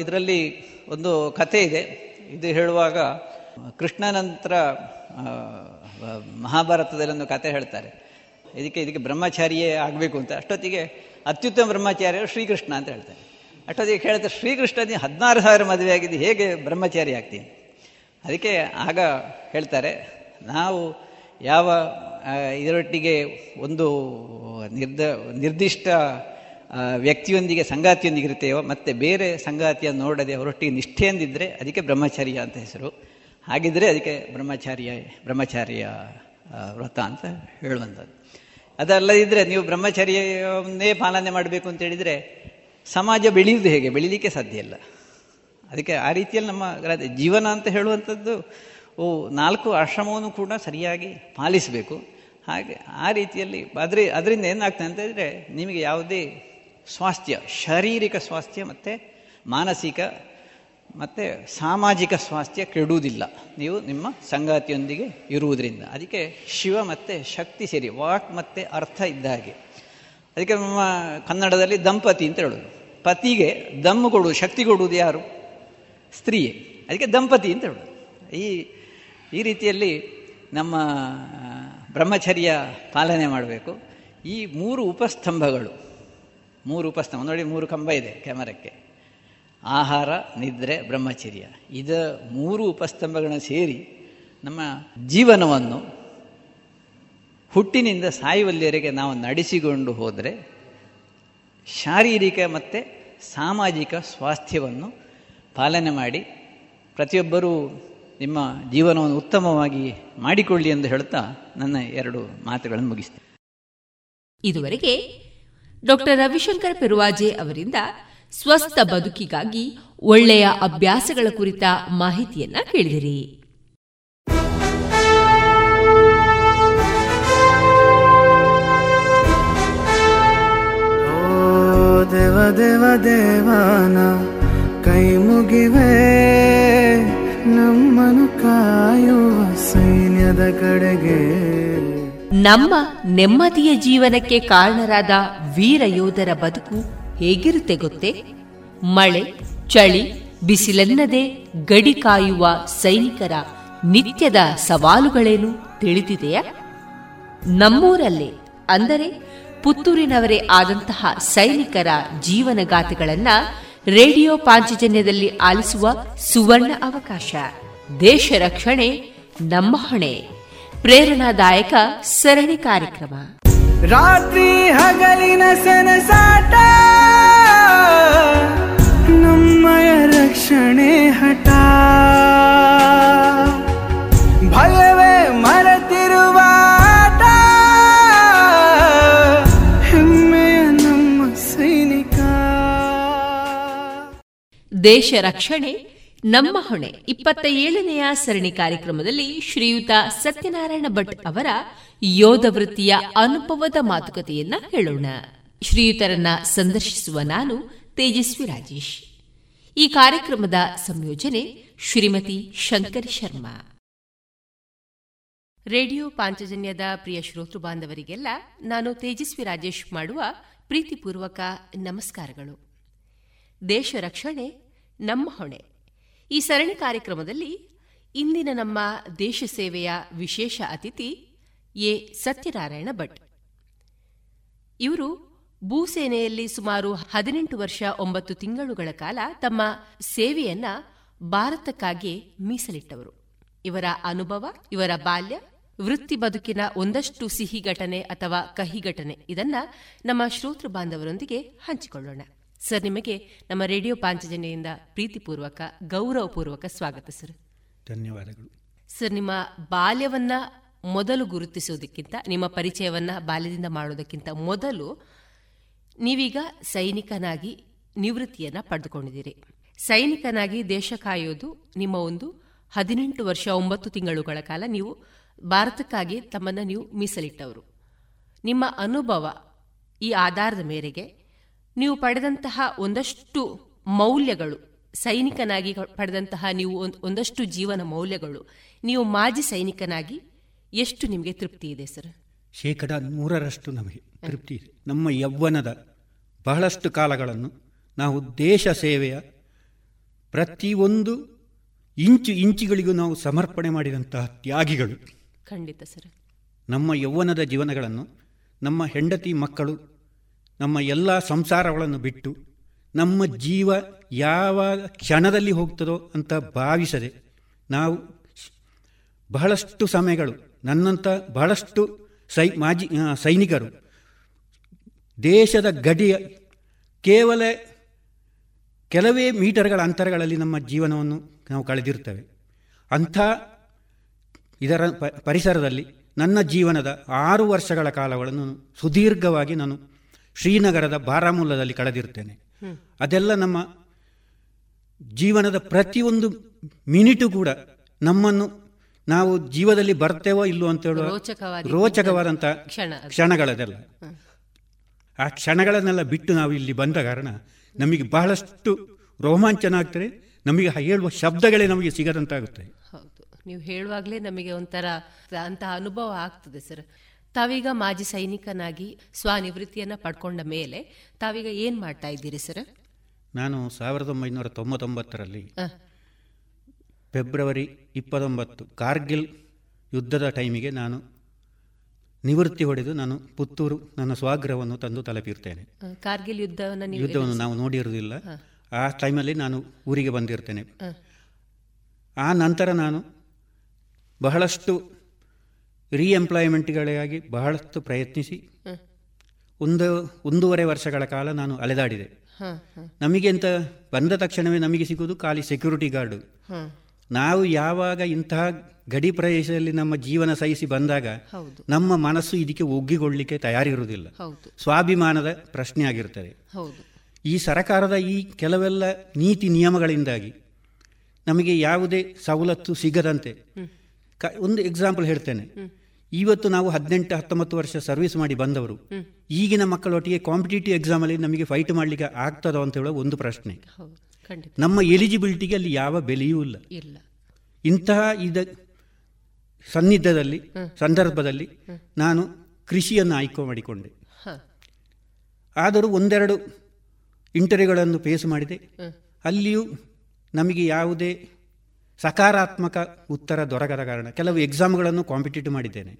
ಇದರಲ್ಲಿ ಒಂದು ಕಥೆ ಇದೆ. ಇದು ಹೇಳುವಾಗ ಕೃಷ್ಣ ನಂತರ ಮಹಾಭಾರತದಲ್ಲಿ ಒಂದು ಕತೆ ಹೇಳ್ತಾರೆ. ಇದಕ್ಕೆ ಇದಕ್ಕೆ ಬ್ರಹ್ಮಚಾರಿಯೇ ಆಗಬೇಕು ಅಂತ. ಅಷ್ಟೊತ್ತಿಗೆ ಅತ್ಯುತ್ತಮ ಬ್ರಹ್ಮಚಾರ್ಯರು ಶ್ರೀಕೃಷ್ಣ ಅಂತ ಹೇಳ್ತಾರೆ. ಅಷ್ಟೊತ್ತಿಗೆ ಕೇಳ್ತಾರೆ ಶ್ರೀಕೃಷ್ಣ ಹದಿನಾರು ಸಾವಿರ ಮದುವೆ ಆಗಿದ್ದು, ಹೇಗೆ ಬ್ರಹ್ಮಚಾರಿ ಆಗ್ತೀನಿ ಅದಕ್ಕೆ ಆಗ ಹೇಳ್ತಾರೆ, ನಾವು ಯಾವ ಇದರೊಟ್ಟಿಗೆ ಒಂದು ನಿರ್ದ, ನಿರ್ದಿಷ್ಟ ವ್ಯಕ್ತಿಯೊಂದಿಗೆ ಸಂಗಾತಿಯೊಂದಿಗೆ ಇರ್ತೇವೋ ಮತ್ತು ಬೇರೆ ಸಂಗಾತಿಯನ್ನು ನೋಡದೆ ಅವರೊಟ್ಟಿಗೆ ನಿಷ್ಠೆಯಂದಿದ್ದರೆ ಅದಕ್ಕೆ ಬ್ರಹ್ಮಚಾರ್ಯ ಅಂತ ಹೆಸರು. ಹಾಗಿದ್ದರೆ ಅದಕ್ಕೆ ಬ್ರಹ್ಮಚಾರ್ಯ ಬ್ರಹ್ಮಚಾರ್ಯ ವ್ರತ ಅಂತ ಹೇಳುವಂಥದ್ದು. ಅದಲ್ಲದಿದ್ದರೆ ನೀವು ಬ್ರಹ್ಮಚರ್ಯವನ್ನೇ ಪಾಲನೆ ಮಾಡಬೇಕು ಅಂತ ಹೇಳಿದರೆ ಸಮಾಜ ಬೆಳೆಯುವುದು ಹೇಗೆ? ಬೆಳೀಲಿಕ್ಕೆ ಸಾಧ್ಯ ಇಲ್ಲ. ಅದಕ್ಕೆ ಆ ರೀತಿಯಲ್ಲಿ ನಮ್ಮ ಜೀವನ ಅಂತ ಹೇಳುವಂಥದ್ದು, ಓ, ನಾಲ್ಕು ಆಶ್ರಮವನ್ನು ಕೂಡ ಸರಿಯಾಗಿ ಪಾಲಿಸಬೇಕು. ಹಾಗೆ ಆ ರೀತಿಯಲ್ಲಿ ಅದ್ರ ಅದರಿಂದ ಏನಾಗ್ತದೆ ಅಂತ ಹೇಳಿದರೆ ನಿಮಗೆ ಯಾವುದೇ ಸ್ವಾಸ್ಥ್ಯ, ಶಾರೀರಿಕ ಸ್ವಾಸ್ಥ್ಯ ಮತ್ತು ಮಾನಸಿಕ ಮತ್ತು ಸಾಮಾಜಿಕ ಸ್ವಾಸ್ಥ್ಯ ಕೆಡುವುದಿಲ್ಲ. ನೀವು ನಿಮ್ಮ ಸಂಗಾತಿಯೊಂದಿಗೆ ಇರುವುದರಿಂದ. ಅದಕ್ಕೆ ಶಿವ ಮತ್ತು ಶಕ್ತಿ ಸೇರಿ, ವಾಕ್ ಮತ್ತು ಅರ್ಥ ಇದ್ದ ಹಾಗೆ. ಅದಕ್ಕೆ ನಮ್ಮ ಕನ್ನಡದಲ್ಲಿ ದಂಪತಿ ಅಂತ ಹೇಳೋದು. ಪತಿಗೆ ದಮ್ಮು ಕೊಡುವುದು, ಶಕ್ತಿ ಕೊಡುವುದು ಯಾರು? ಸ್ತ್ರೀಯೇ. ಅದಕ್ಕೆ ದಂಪತಿ ಅಂತ ಹೇಳೋದು. ಈ ಈ ರೀತಿಯಲ್ಲಿ ನಮ್ಮ ಬ್ರಹ್ಮಚರ್ಯ ಪಾಲನೆ ಮಾಡಬೇಕು. ಈ ಮೂರು ಉಪಸ್ತಂಭಗಳು, ಮೂರು ಉಪಸ್ತಂಭ. ನೋಡಿ, ಮೂರು ಕಂಬ ಇದೆ ಕ್ಯಾಮರಕ್ಕೆ. ಆಹಾರ, ನಿದ್ರೆ, ಬ್ರಹ್ಮಚರ್ಯ. ಇದು ಮೂರು ಉಪಸ್ತಂಭಗಳನ್ನು ಸೇರಿ ನಮ್ಮ ಜೀವನವನ್ನು ಹುಟ್ಟಿನಿಂದ ಸಾಯುವಲ್ಲಿವರೆಗೆ ನಾವು ನಡೆಸಿಕೊಂಡು ಹೋದರೆ ಶಾರೀರಿಕ ಮತ್ತು ಸಾಮಾಜಿಕ ಸ್ವಾಸ್ಥ್ಯವನ್ನು ಪಾಲನೆ ಮಾಡಿ ಪ್ರತಿಯೊಬ್ಬರೂ ನಿಮ್ಮ ಜೀವನವನ್ನು ಉತ್ತಮವಾಗಿ ಮಾಡಿಕೊಳ್ಳಿ ಎಂದು ಹೇಳ್ತಾ ನನ್ನ ಎರಡು ಮಾತುಗಳನ್ನು ಮುಗಿಸ್ತೇನೆ.
ಇದುವರೆಗೆ ಡಾಕ್ಟರ್ ರವಿಶಂಕರ್ ಪೆರುವಾಜೆ ಅವರಿಂದ ಸ್ವಸ್ಥ ಬದುಕಿಗಾಗಿ ಒಳ್ಳೆಯ ಅಭ್ಯಾಸಗಳ ಕುರಿತ ಮಾಹಿತಿಯನ್ನ ಕೇಳಿದಿರಿ.
ದೇವ ದೇವ ದೇವಾನ ಕೈ ಮುಗಿವೆ ನಮ್ಮನು ಕಾಯುವ ಸೈನ್ಯದ ಕಡೆಗೆ.
ನಮ್ಮ ನೆಮ್ಮದಿಯ ಜೀವನಕ್ಕೆ ಕಾರಣರಾದ ವೀರ ಯೋಧರ ಬದುಕು ಹೇಗಿರುತ್ತೆ ಗೊತ್ತೇ? ಮಳೆ, ಚಳಿ, ಬಿಸಿಲೆನ್ನದೆ ಗಡಿ ಕಾಯುವ ಸೈನಿಕರ ನಿತ್ಯದ ಸವಾಲುಗಳೇನು ತಿಳಿದಿದೆಯಾ? ನಮ್ಮೂರಲ್ಲೇ, ಅಂದರೆ ಪುತ್ತೂರಿನವರೇ ಆದಂತಹ ಸೈನಿಕರ ಜೀವನಗಾಥೆಗಳನ್ನ
ರೇಡಿಯೋ ಪಾಂಚಜನ್ಯದಲ್ಲಿ ಆಲಿಸುವ ಸುವರ್ಣ ಅವಕಾಶ. ದೇಶ ರಕ್ಷಣೆ, ನಮ್ಮ ಹೊಣೆ. ಪ್ರೇರಣಾದಾಯಕ ಸರಣಿ ಕಾರ್ಯಕ್ರಮ.
ರಾತ್ರಿ ಹಗಲಿನ ಸನಸಾಟ ನಮ್ಮಯ ರಕ್ಷಣೆ ಹಠ. ಭಯವೇ ಮರೆತಿರುವ ಹೆಮ್ಮೆಯ ನಮ್ಮ ಸೈನಿಕ.
ದೇಶ ರಕ್ಷಣೆ ನಮ್ಮ ಹೊಣೆ. ಇಪ್ಪತ್ತ ಏಳನೆಯ ಸರಣಿ ಕಾರ್ಯಕ್ರಮದಲ್ಲಿ ಶ್ರೀಯುತ ಸತ್ಯನಾರಾಯಣ ಭಟ್ ಅವರ ಯೋಧ ವೃತ್ತಿಯ ಅನುಭವದ ಮಾತುಕತೆಯನ್ನ ಹೇಳೋಣ. ಶ್ರೀಯುತರನ್ನ ಸಂದರ್ಶಿಸುವ ನಾನು ತೇಜಸ್ವಿ ರಾಜೇಶ್. ಈ ಕಾರ್ಯಕ್ರಮದ ಸಂಯೋಜನೆ ಶ್ರೀಮತಿ ಶಂಕರ್ ಶರ್ಮಾ. ರೇಡಿಯೋ ಪಾಂಚಜನ್ಯದ ಪ್ರಿಯ ಶ್ರೋತೃ ಬಾಂಧವರಿಗೆಲ್ಲ ನಾನು ತೇಜಸ್ವಿ ರಾಜೇಶ್ ಮಾಡುವ ಪ್ರೀತಿಪೂರ್ವಕ ನಮಸ್ಕಾರಗಳು. ದೇಶ ರಕ್ಷಣೆ, ನಮ್ಮ ಹೊಣೆ. ಈ ಸರಣಿ ಕಾರ್ಯಕ್ರಮದಲ್ಲಿ ಇಂದಿನ ನಮ್ಮ ದೇಶ ಸೇವೆಯ ವಿಶೇಷ ಅತಿಥಿ ಎ ಸತ್ಯನಾರಾಯಣ ಭಟ್. ಇವರು ಭೂಸೇನೆಯಲ್ಲಿ ಸುಮಾರು ಹದಿನೆಂಟು ವರ್ಷ ಒಂಬತ್ತು ತಿಂಗಳುಗಳ ಕಾಲ ತಮ್ಮ ಸೇವೆಯನ್ನ ಭಾರತಕ್ಕಾಗಿ ಮೀಸಲಿಟ್ಟವರು. ಇವರ ಅನುಭವ, ಇವರ ಬಾಲ್ಯ, ವೃತ್ತಿ ಬದುಕಿನ ಒಂದಷ್ಟು ಸಿಹಿ ಘಟನೆ ಅಥವಾ ಕಹಿ ಘಟನೆ ಇದನ್ನ ನಮ್ಮ ಶ್ರೋತೃ ಬಾಂಧವರೊಂದಿಗೆ ಹಂಚಿಕೊಳ್ಳೋಣ. ಸರ್ ನಿಮಗೆ ನಮ್ಮ ರೇಡಿಯೋ ಪಾಂಚಜನ್ಯದಿಂದ ಪ್ರೀತಿಪೂರ್ವಕ ಗೌರವಪೂರ್ವಕ ಸ್ವಾಗತ ಸರ್.
ಧನ್ಯವಾದಗಳು.
ಸರ್ ನಿಮ್ಮ ಬಾಲ್ಯವನ್ನ ಮೊದಲು ಗುರುತಿಸುವುದಕ್ಕಿಂತ ನಿಮ್ಮ ಪರಿಚಯವನ್ನ ಬಾಲ್ಯದಿಂದ ಮಾಡೋದಕ್ಕಿಂತ ಮೊದಲು ನೀವೀಗ ಸೈನಿಕನಾಗಿ ನಿವೃತ್ತಿಯನ್ನ ಪಡೆದುಕೊಂಡಿದ್ದೀರಿ. ಸೈನಿಕನಾಗಿ ದೇಶ ಕಾಯೋದು ನಿಮ್ಮ ಒಂದು ಹದಿನೆಂಟು ವರ್ಷ ಒಂಬತ್ತು ತಿಂಗಳುಗಳ ಕಾಲ ನೀವು ಭಾರತಕ್ಕಾಗಿ ತಮ್ಮನ್ನು ನೀವು ಮೀಸಲಿಟ್ಟವರು. ನಿಮ್ಮ ಅನುಭವ ಈ ಆಧಾರದ ಮೇರೆಗೆ ನೀವು ಪಡೆದಂತಹ ಒಂದಷ್ಟು ಮೌಲ್ಯಗಳು ಸೈನಿಕನಾಗಿ ಪಡೆದಂತಹ ನೀವು ಒಂದಷ್ಟು ಜೀವನ ಮೌಲ್ಯಗಳು ನೀವು ಮಾಜಿ ಸೈನಿಕನಾಗಿ ಎಷ್ಟು ನಿಮಗೆ ತೃಪ್ತಿ ಇದೆ ಸರ್?
ಶೇಕಡ ನೂರರಷ್ಟು ನಮಗೆ ತೃಪ್ತಿ ಇದೆ. ನಮ್ಮ ಯೌವನದ ಬಹಳಷ್ಟು ಕಾಲಗಳನ್ನು ನಾವು ದೇಶ ಸೇವೆಯ ಪ್ರತಿಯೊಂದು ಇಂಚು ಇಂಚುಗಳಿಗೂ ನಾವು ಸಮರ್ಪಣೆ ಮಾಡಿದಂತಹ ತ್ಯಾಗಿಗಳು.
ಖಂಡಿತ ಸರ್.
ನಮ್ಮ ಯೌವನದ ಜೀವನಗಳನ್ನು ನಮ್ಮ ಹೆಂಡತಿ ಮಕ್ಕಳು ನಮ್ಮ ಎಲ್ಲ ಸಂಸಾರಗಳನ್ನು ಬಿಟ್ಟು ನಮ್ಮ ಜೀವ ಯಾವ ಕ್ಷಣದಲ್ಲಿ ಹೋಗ್ತದೋ ಅಂತ ಭಾವಿಸದೆ ನಾವು ಬಹಳಷ್ಟು ಸಮಯಗಳು ನನ್ನಂಥ ಬಹಳಷ್ಟು ಸೈ ಮಾಜಿ ಸೈನಿಕರು ದೇಶದ ಗಡಿಯ ಕೇವಲ ಕೆಲವೇ ಮೀಟರ್ಗಳ ಅಂತರಗಳಲ್ಲಿ ನಮ್ಮ ಜೀವನವನ್ನು ನಾವು ಕಳೆದಿರ್ತೇವೆ ಅಂಥ ಇದರ ಪರಿಸರದಲ್ಲಿ ನನ್ನ ಜೀವನದ ಆರು ವರ್ಷಗಳ ಕಾಲಗಳನ್ನು ಸುದೀರ್ಘವಾಗಿ ನಾನು ಶ್ರೀನಗರದ ಬಾರಾಮುಲ್ಲದಲ್ಲಿ ಕಳೆದಿರ್ತೇನೆ ಅದೆಲ್ಲ ನಮ್ಮ ಜೀವನದ ಪ್ರತಿಯೊಂದು ಮಿನಿಟು ಕೂಡ ನಮ್ಮನ್ನು ನಾವು ಜೀವದಲ್ಲಿ ಬರ್ತೇವೋ ಇಲ್ಲೋ ಅಂತ ಹೇಳುವ ರೋಚಕವಾದಂಥ ಕ್ಷಣಗಳದೆಲ್ಲ. ಆ ಕ್ಷಣಗಳನ್ನೆಲ್ಲ ಬಿಟ್ಟು ನಾವು ಇಲ್ಲಿ ಬಂದ ಕಾರಣ ನಮಗೆ ಬಹಳಷ್ಟು ರೋಮಾಂಚನ ಆಗ್ತದೆ ನಮಗೆ ಹೇಳುವ ಶಬ್ದಗಳೇ ನಮಗೆ ಸಿಗದಂತಾಗುತ್ತೆ.
ಹೌದು. ನೀವು ಹೇಳುವಾಗಲೇ ನಮಗೆ ಒಂಥರ ಅಂತಹ ಅನುಭವ ಆಗ್ತದೆ ಸರ್. ತಾವೀಗ ಮಾಜಿ ಸೈನಿಕನಾಗಿ ಸ್ವನಿವೃತ್ತಿಯನ್ನ ಪಡ್ಕೊಂಡ ಮೇಲೆ ತಾವೀಗ ಏನು ಮಾಡ್ತಾ ಇದ್ದೀರಿ ಸರ್
ನಾನು ಸಾವಿರದ ಒಂಬೈನೂರ ತೊಂಬತ್ತೊಂಬತ್ತರಲ್ಲಿ ಫೆಬ್ರವರಿ ಇಪ್ಪತ್ತೊಂಬತ್ತು ಕಾರ್ಗಿಲ್ ಯುದ್ಧದ ಟೈಮಿಗೆ ನಾನು ನಿವೃತ್ತಿ ಹೊಡೆದು ನಾನು ಪುತ್ತೂರು ನನ್ನ ಸ್ವಾಗ್ರಹವನ್ನು ತಂದು ತಲುಪಿರ್ತೇನೆ.
ಕಾರ್ಗಿಲ್ ಯುದ್ಧವನ್ನು
ಯುದ್ಧವನ್ನು ನಾವು ನೋಡಿರುವುದಿಲ್ಲ. ಆ ಟೈಮಲ್ಲಿ ನಾನು ಊರಿಗೆ ಬಂದಿರ್ತೇನೆ. ಆ ನಂತರ ನಾನು ಬಹಳಷ್ಟು ರೀಎಂಪ್ಲಾಯ್ಮೆಂಟ್ಗಳಿಗಾಗಿ ಬಹಳಷ್ಟು ಪ್ರಯತ್ನಿಸಿ ಒಂದು ಒಂದೂವರೆ ವರ್ಷಗಳ ಕಾಲ ನಾನು ಅಲೆದಾಡಿದೆ. ನಮಗೆ ಅಂತ ಬಂದ ತಕ್ಷಣವೇ ನಮಗೆ ಸಿಗುವುದು ಖಾಲಿ ಸೆಕ್ಯೂರಿಟಿ ಗಾರ್ಡು ನಾವು ಯಾವಾಗ ಇಂತಹ ಗಡಿ ಪ್ರದೇಶದಲ್ಲಿ ನಮ್ಮ ಜೀವನ ಸಹಿಸಿ ಬಂದಾಗ ನಮ್ಮ ಮನಸ್ಸು ಇದಕ್ಕೆ ಒಗ್ಗಿಕೊಳ್ಳಿಕ್ಕೆ ತಯಾರಿರುವುದಿಲ್ಲ. ಸ್ವಾಭಿಮಾನದ ಪ್ರಶ್ನೆ ಆಗಿರ್ತದೆ ಈ ಸರಕಾರದ ಈ ಕೆಲವೆಲ್ಲ ನೀತಿ ನಿಯಮಗಳಿಂದಾಗಿ ನಮಗೆ ಯಾವುದೇ ಸವಲತ್ತು ಸಿಗದಂತೆ ಒಂದು ಎಕ್ಸಾಂಪಲ್ ಹೇಳ್ತೇನೆ. ಇವತ್ತು ನಾವು ಹದಿನೆಂಟು ಹತ್ತೊಂಬತ್ತು ವರ್ಷ ಸರ್ವಿಸ್ ಮಾಡಿ ಬಂದವರು. ಈಗಿನ ಮಕ್ಕಳೊಟ್ಟಿಗೆ ಕಾಂಪಿಟೇಟಿವ್ ಎಕ್ಸಾಮಲ್ಲಿ ನಮಗೆ ಫೈಟ್ ಮಾಡಲಿಕ್ಕೆ ಆಗ್ತದೋ ಅಂತ ಹೇಳೋ ಒಂದು ಪ್ರಶ್ನೆ. ನಮ್ಮ ಎಲಿಜಿಬಿಲಿಟಿಗೆ ಅಲ್ಲಿ ಯಾವ ಬೆಲೆಯೂ ಇಲ್ಲ. ಇಂತಹ ಇದ ಸನ್ನಿಧದಲ್ಲಿ ಸಂದರ್ಭದಲ್ಲಿ ನಾನು ಕೃಷಿಯನ್ನು ಆಯ್ಕೆ ಮಾಡಿಕೊಂಡೆ. ಆದರೂ ಒಂದೆರಡು ಇಂಟರ್ವ್ಯೂಗಳನ್ನು ಫೇಸ್ ಮಾಡಿದೆ. ಅಲ್ಲಿಯೂ ನಮಗೆ ಯಾವುದೇ ಸಕಾರಾತ್ಮಕ ಉತ್ತರ ದೊರಕದ ಕಾರಣ ಕೆಲವು ಎಕ್ಸಾಮ್ಗಳನ್ನು ಕಾಂಪಿಟೇಟಿವ್ ಮಾಡಿದ್ದೇನೆ.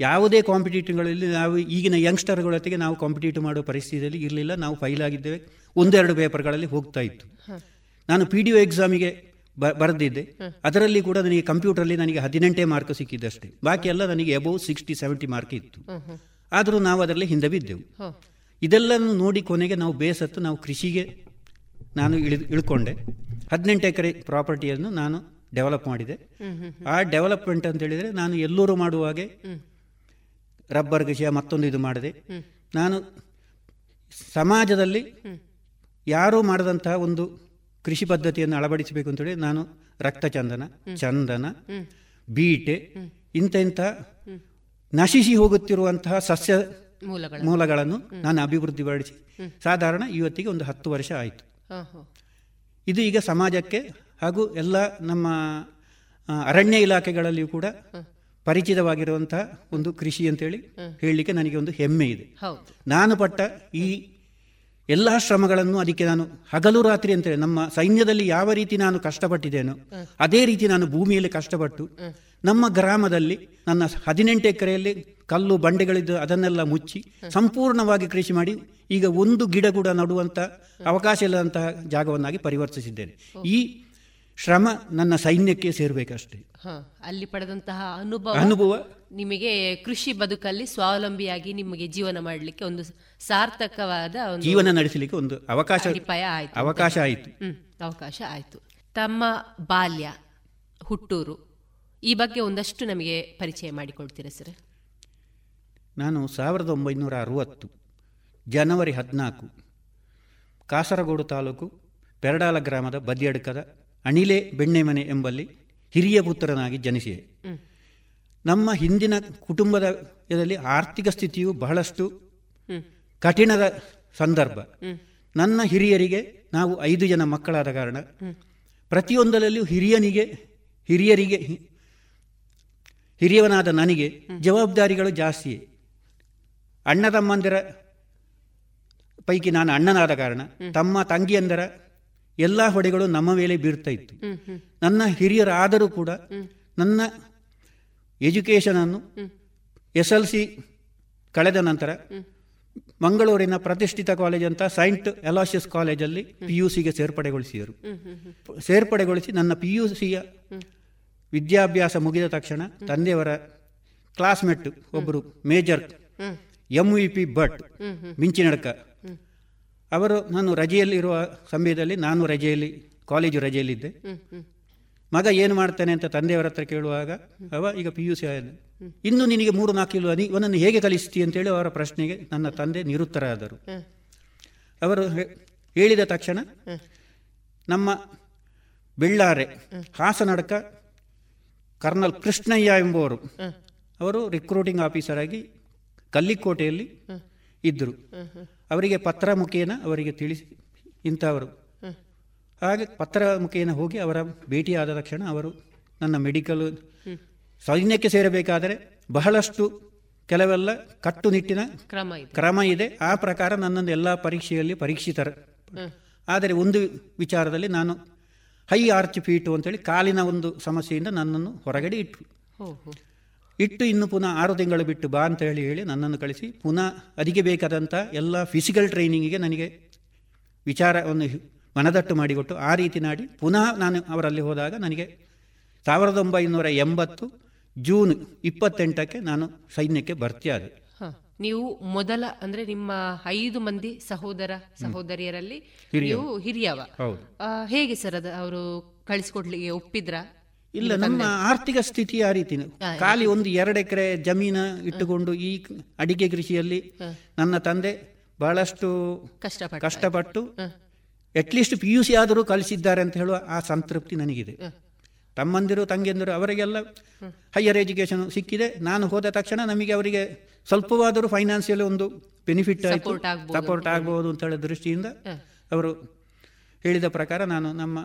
ಯಾವುದೇ ಕಾಂಪಿಟೇಟಿವ್ಗಳಲ್ಲಿ ನಾವು ಈಗಿನ ಯಂಗ್ಸ್ಟರ್ಗಳೊತ್ತಿಗೆ ನಾವು ಕಾಂಪಿಟೇಟಿವ್ ಮಾಡೋ ಪರಿಸ್ಥಿತಿಯಲ್ಲಿ ಇರಲಿಲ್ಲ ನಾವು ಫೈಲ್ ಆಗಿದ್ದೇವೆ. ಒಂದೆರಡು ಪೇಪರ್ಗಳಲ್ಲಿ ಹೋಗ್ತಾ ಇತ್ತು. ನಾನು ಪಿ ಡಿ ಒ ಎಕ್ಸಾಮಿಗೆ ಬ ಬರೆದಿದ್ದೆ. ಅದರಲ್ಲಿ ಕೂಡ ನನಗೆ ಕಂಪ್ಯೂಟರಲ್ಲಿ ನನಗೆ ಹದಿನೆಂಟೇ ಮಾರ್ಕ್ ಸಿಕ್ಕಿದ್ದಷ್ಟೇ ಬಾಕಿ ಎಲ್ಲ ನನಗೆ ಎಬೌವ್ ಸಿಕ್ಸ್ಟಿ ಸೆವೆಂಟಿ ಮಾರ್ಕ್ ಇತ್ತು. ಆದರೂ ನಾವು ಅದರಲ್ಲಿ ಹಿಂದೆ ಬಿದ್ದೆವು. ಇದೆಲ್ಲನೂ ನೋಡಿ ಕೊನೆಗೆ ನಾವು ಬೇಸತ್ತು ನಾವು ಕೃಷಿಗೆ ನಾನು ಇಳಿದು ಇಳ್ಕೊಂಡೆ. ಹದಿನೆಂಟು ಎಕರೆ ಪ್ರಾಪರ್ಟಿಯನ್ನು ನಾನು ಡೆವಲಪ್ ಮಾಡಿದೆ. ಆ ಡೆವಲಪ್ಮೆಂಟ್ ಅಂತ ಹೇಳಿದರೆ ನಾನು ಎಲ್ಲರೂ ಮಾಡುವಾಗೆ ರಬ್ಬರ್ ಕೃಷಿಯ ಮತ್ತೊಂದು ಇದು ಮಾಡಿದೆ. ನಾನು ಸಮಾಜದಲ್ಲಿ ಯಾರೂ ಮಾಡದಂತಹ ಒಂದು ಕೃಷಿ ಪದ್ಧತಿಯನ್ನು ಅಳವಡಿಸಬೇಕು ಅಂತೇಳಿ ನಾನು ರಕ್ತ ಚಂದನ ಬೀಟೆ ಇಂಥ ಇಂಥ ನಶಿಸಿ ಹೋಗುತ್ತಿರುವಂತಹ ಸಸ್ಯ ಮೂಲಗಳನ್ನು ನಾನು ಅಭಿವೃದ್ಧಿಪಡಿಸಿ. ಸಾಧಾರಣ ಇವತ್ತಿಗೆ ಒಂದು ಹತ್ತು ವರ್ಷ ಆಯಿತು. ಇದು ಈಗ ಸಮಾಜಕ್ಕೆ ಹಾಗೂ ಎಲ್ಲ ನಮ್ಮ ಅರಣ್ಯ ಇಲಾಖೆಗಳಲ್ಲಿಯೂ ಕೂಡ ಪರಿಚಿತವಾಗಿರುವಂತಹ ಒಂದು ಕೃಷಿ ಅಂತೇಳಿ ಹೇಳಲಿಕ್ಕೆ ನನಗೆ ಒಂದು ಹೆಮ್ಮೆ ಇದೆ. ನಾನು ಪಟ್ಟ ಈ ಎಲ್ಲ ಶ್ರಮಗಳನ್ನು ಅದಕ್ಕೆ ನಾನು ಹಗಲು ರಾತ್ರಿ ಅಂತೇಳಿ ನಮ್ಮ ಸೈನ್ಯದಲ್ಲಿ ಯಾವ ರೀತಿ ನಾನು ಕಷ್ಟಪಟ್ಟಿದ್ದೇನೋ ಅದೇ ರೀತಿ ನಾನು ಭೂಮಿಯಲ್ಲಿ ಕಷ್ಟಪಟ್ಟು ನಮ್ಮ ಗ್ರಾಮದಲ್ಲಿ ನನ್ನ ಹದಿನೆಂಟು ಎಕರೆಯಲ್ಲಿ ಕಲ್ಲು ಬಂಡೆಗಳಿದ್ದು ಅದನ್ನೆಲ್ಲ ಮುಚ್ಚಿ ಸಂಪೂರ್ಣವಾಗಿ ಕೃಷಿ ಮಾಡಿ ಈಗ ಒಂದು ಗಿಡ ಕೂಡ ನಡುವಂಥ ಅವಕಾಶ ಇಲ್ಲದಂತಹ ಜಾಗವನ್ನಾಗಿ ಪರಿವರ್ತಿಸಿದ್ದೇನೆ. ಈ ಶ್ರಮ ನನ್ನ ಸೈನ್ಯಕ್ಕೆ ಸೇರಬೇಕಷ್ಟೇ.
ಅಲ್ಲಿ ಪಡೆದಂತಹ ಅನುಭವ
ಅನುಭವ
ನಿಮಗೆ ಕೃಷಿ ಬದುಕಲ್ಲಿ ಸ್ವಾವಲಂಬಿಯಾಗಿ ನಿಮಗೆ ಜೀವನ ಮಾಡಲಿಕ್ಕೆ ಒಂದು ಸಾರ್ಥಕವಾದ
ಜೀವನ ನಡೆಸಲಿಕ್ಕೆ ಒಂದು ಅವಕಾಶ ಅವಕಾಶ ಆಯಿತು.
ಅವಕಾಶ ಆಯಿತು. ತಮ್ಮ ಬಾಲ್ಯ ಹುಟ್ಟೂರು ಈ ಬಗ್ಗೆ ಒಂದಷ್ಟು ನಮಗೆ ಪರಿಚಯ ಮಾಡಿಕೊಡ್ತೀರಾ ಸರ್?
ನಾನು ಸಾವಿರದ ಒಂಬೈನೂರ ಅರುವತ್ತು ಜನವರಿ ಹದಿನಾಲ್ಕು ಕಾಸರಗೋಡು ತಾಲೂಕು ಪೆರಡಾಲ ಗ್ರಾಮದ ಬದಿಯಡ್ಕದ ಅಣಿಲೆ ಬೆಣ್ಣೆಮನೆ ಎಂಬಲ್ಲಿ ಹಿರಿಯ ಪುತ್ರನಾಗಿ ಜನಿಸಿದೆ. ನಮ್ಮ ಹಿಂದಿನ ಕುಟುಂಬದ ಇದರಲ್ಲಿ ಆರ್ಥಿಕ ಸ್ಥಿತಿಯು ಬಹಳಷ್ಟು ಕಠಿಣದ ಸಂದರ್ಭ. ನನ್ನ ಹಿರಿಯರಿಗೆ ನಾವು ಐದು ಜನ ಮಕ್ಕಳಾದ ಕಾರಣ ಪ್ರತಿಯೊಂದರಲ್ಲಿಯೂ ಹಿರಿಯನಿಗೆ ಹಿರಿಯರಿಗೆ ಹಿರಿಯವನಾದ ನನಗೆ ಜವಾಬ್ದಾರಿಗಳು ಜಾಸ್ತಿಯೇ. ಅಣ್ಣ ತಮ್ಮಂದಿರ ಪೈಕಿ ನಾನು ಅಣ್ಣನಾದ ಕಾರಣ ತಮ್ಮ ತಂಗಿಯಂದರ ಎಲ್ಲ ಹೊಡೆಗಳು ನಮ್ಮ ಮೇಲೆ ಬೀರ್ತಾ ಇತ್ತು. ನನ್ನ ಹಿರಿಯರಾದರೂ ಕೂಡ ನನ್ನ ಎಜುಕೇಷನನ್ನು ಎಸ್ ಎಲ್ ಸಿ ಕಳೆದ ನಂತರ ಮಂಗಳೂರಿನ ಪ್ರತಿಷ್ಠಿತ ಕಾಲೇಜ್ ಅಂತ ಸೈಂಟ್ ಎಲಾಶಿಯಸ್ ಕಾಲೇಜಲ್ಲಿ ಪಿ ಯು ಸಿಗೆ ಸೇರ್ಪಡೆಗೊಳಿಸಿದರು. ಸೇರ್ಪಡೆಗೊಳಿಸಿ ನನ್ನ ಪಿ ಯು ಸಿಯ ವಿದ್ಯಾಭ್ಯಾಸ ಮುಗಿದ ತಕ್ಷಣ ತಂದೆಯವರ ಕ್ಲಾಸ್ಮೇಟ್ ಒಬ್ಬರು major M V P Bhat Minchinadka. ಅವರು ನಾನು ರಜೆಯಲ್ಲಿರುವ ಸಮಯದಲ್ಲಿ ನಾನು ರಜೆಯಲ್ಲಿ ಕಾಲೇಜು ರಜೆಯಲ್ಲಿದ್ದೆ. ಮಗ ಏನು ಮಾಡ್ತಾನೆ ಅಂತ ತಂದೆಯವರ ಹತ್ರ ಕೇಳುವಾಗ ಅವ ಈಗ ಪಿ ಯು ಸಿ ಆದ. ಇನ್ನು ನಿನಗೆ ಮೂರು ನಾಲ್ಕು ಕಿಲೋ ನೀ ಒಂದನ್ನು ಹೇಗೆ ಕಲಿಸ್ತೀಯ ಅಂತೇಳಿ ಅವರ ಪ್ರಶ್ನೆಗೆ ನನ್ನ ತಂದೆ ನಿರುತ್ತರಾದರು ಅವರು ಹೇಳಿದ ತಕ್ಷಣ ನಮ್ಮ ಬೆಳ್ಳಾರೆ ಹಾಸನಡ್ಕ ಕರ್ನಲ್ ಕೃಷ್ಣಯ್ಯ ಎಂಬುವರು ಅವರು ರಿಕ್ರೂಟಿಂಗ್ ಆಫೀಸರ್ ಆಗಿ ಕಲ್ಲಿಕೋಟೆಯಲ್ಲಿ ಇದ್ದರು. ಅವರಿಗೆ ಪತ್ರ ಮುಖೇನ ಅವರಿಗೆ ತಿಳಿಸಿ ಇಂಥವರು. ಹಾಗೆ ಪತ್ರ ಮುಖೇನ ಹೋಗಿ ಅವರ ಭೇಟಿಯಾದ ತಕ್ಷಣ ಅವರು ನನ್ನ ಮೆಡಿಕಲ್ ಸೈನ್ಯಕ್ಕೆ ಸೇರಬೇಕಾದರೆ ಬಹಳಷ್ಟು ಕೆಲವೆಲ್ಲ ಕಟ್ಟುನಿಟ್ಟಿನ
ಕ್ರಮ ಇದೆ.
ಕ್ರಮ ಇದೆ. ಆ ಪ್ರಕಾರ ನನ್ನನ್ನು ಎಲ್ಲ ಪರೀಕ್ಷೆಯಲ್ಲಿ ಪರೀಕ್ಷಿತರು. ಆದರೆ ಒಂದು ವಿಚಾರದಲ್ಲಿ ನಾನು ಹೈ ಆರ್ಚ್ ಫೀಟು ಅಂತೇಳಿ ಕಾಲಿನ ಒಂದು ಸಮಸ್ಯೆಯಿಂದ ನನ್ನನ್ನು ಹೊರಗಡೆ ಇಟ್ಟರು ಇಟ್ಟು ಇನ್ನು ಪುನಃ ಆರು ತಿಂಗಳು ಬಿಟ್ಟು ಬಾ ಅಂತ ಹೇಳಿ ಹೇಳಿ ನನ್ನನ್ನು ಕಳಿಸಿ. ಪುನಃ ಅದಕ್ಕೆ ಬೇಕಾದಂಥ ಎಲ್ಲ ಫಿಸಿಕಲ್ ಟ್ರೈನಿಂಗಿಗೆ ನನಗೆ ವಿಚಾರವನ್ನು ಮನದಟ್ಟು ಮಾಡಿಕೊಟ್ಟು ಆ ರೀತಿ ನಾಡಿ ಪುನಃ ನಾನು ಅವರಲ್ಲಿ ಹೋದಾಗ ನನಗೆ ಸಾವಿರದ ಒಂಬೈನೂರ ಎಂಬತ್ತು ಜೂನ್ ಇಪ್ಪತ್ತೆಂಟಕ್ಕೆ ನಾನು ಸೈನ್ಯಕ್ಕೆ ಭರ್ತಿಯಾದೆ
ನೀವು ಮೊದಲ ಅಂದ್ರೆ ನಿಮ್ಮ ಐದು ಮಂದಿ ಸಹೋದರ ಸಹೋದರಿಯರಲ್ಲಿ
ಹಿರಿಯವ.
ನೀವು ಹಿರಿಯವ. ಹೇಗೆ ಸರ್ ಅದು ಅವರು ಕಳಿಸಿಕೊಡ್ಲಿಕ್ಕೆ ಒಪ್ಪಿದ್ರ?
ಇಲ್ಲ ನಮ್ಮ ಆರ್ಥಿಕ ಸ್ಥಿತಿ ಆ ರೀತಿ ಖಾಲಿ ಒಂದು ಎರಡು ಎಕರೆ ಜಮೀನ ಇಟ್ಟುಕೊಂಡು ಈ ಅಡಿಕೆ ಕೃಷಿಯಲ್ಲಿ ನನ್ನ ತಂದೆ ಬಹಳಷ್ಟು
ಕಷ್ಟಪಟ್ಟ
ಕಷ್ಟಪಟ್ಟು ಅಟ್ಲೀಸ್ಟ್ ಪಿ ಯು ಸಿ ಆದರೂ ಕಲಿಸಿದ್ದಾರೆ ಅಂತ ಹೇಳುವ ಆ ಸಂತೃಪ್ತಿ ನನಗಿದೆ. ತಮ್ಮಂದಿರು ತಂಗಿಯಂದಿರು ಅವರಿಗೆಲ್ಲ ಹೈಯರ್ ಎಜುಕೇಶನ್ ಸಿಕ್ಕಿದೆ. ನಾನು ಹೋದ ತಕ್ಷಣ ನಮಗೆ ಅವರಿಗೆ ಸ್ವಲ್ಪವಾದರೂ ಫೈನಾನ್ಸಿಯಲ್ ಒಂದು ಬೆನಿಫಿಟ್ ಆಯಿತು. ಸಪೋರ್ಟ್ ಆಗ್ಬೋದು. ಅಂತ ಹೇಳಿದ ದೃಷ್ಟಿಯಿಂದ ಅವರು ಹೇಳಿದ ಪ್ರಕಾರ ನಾನು ನಮ್ಮ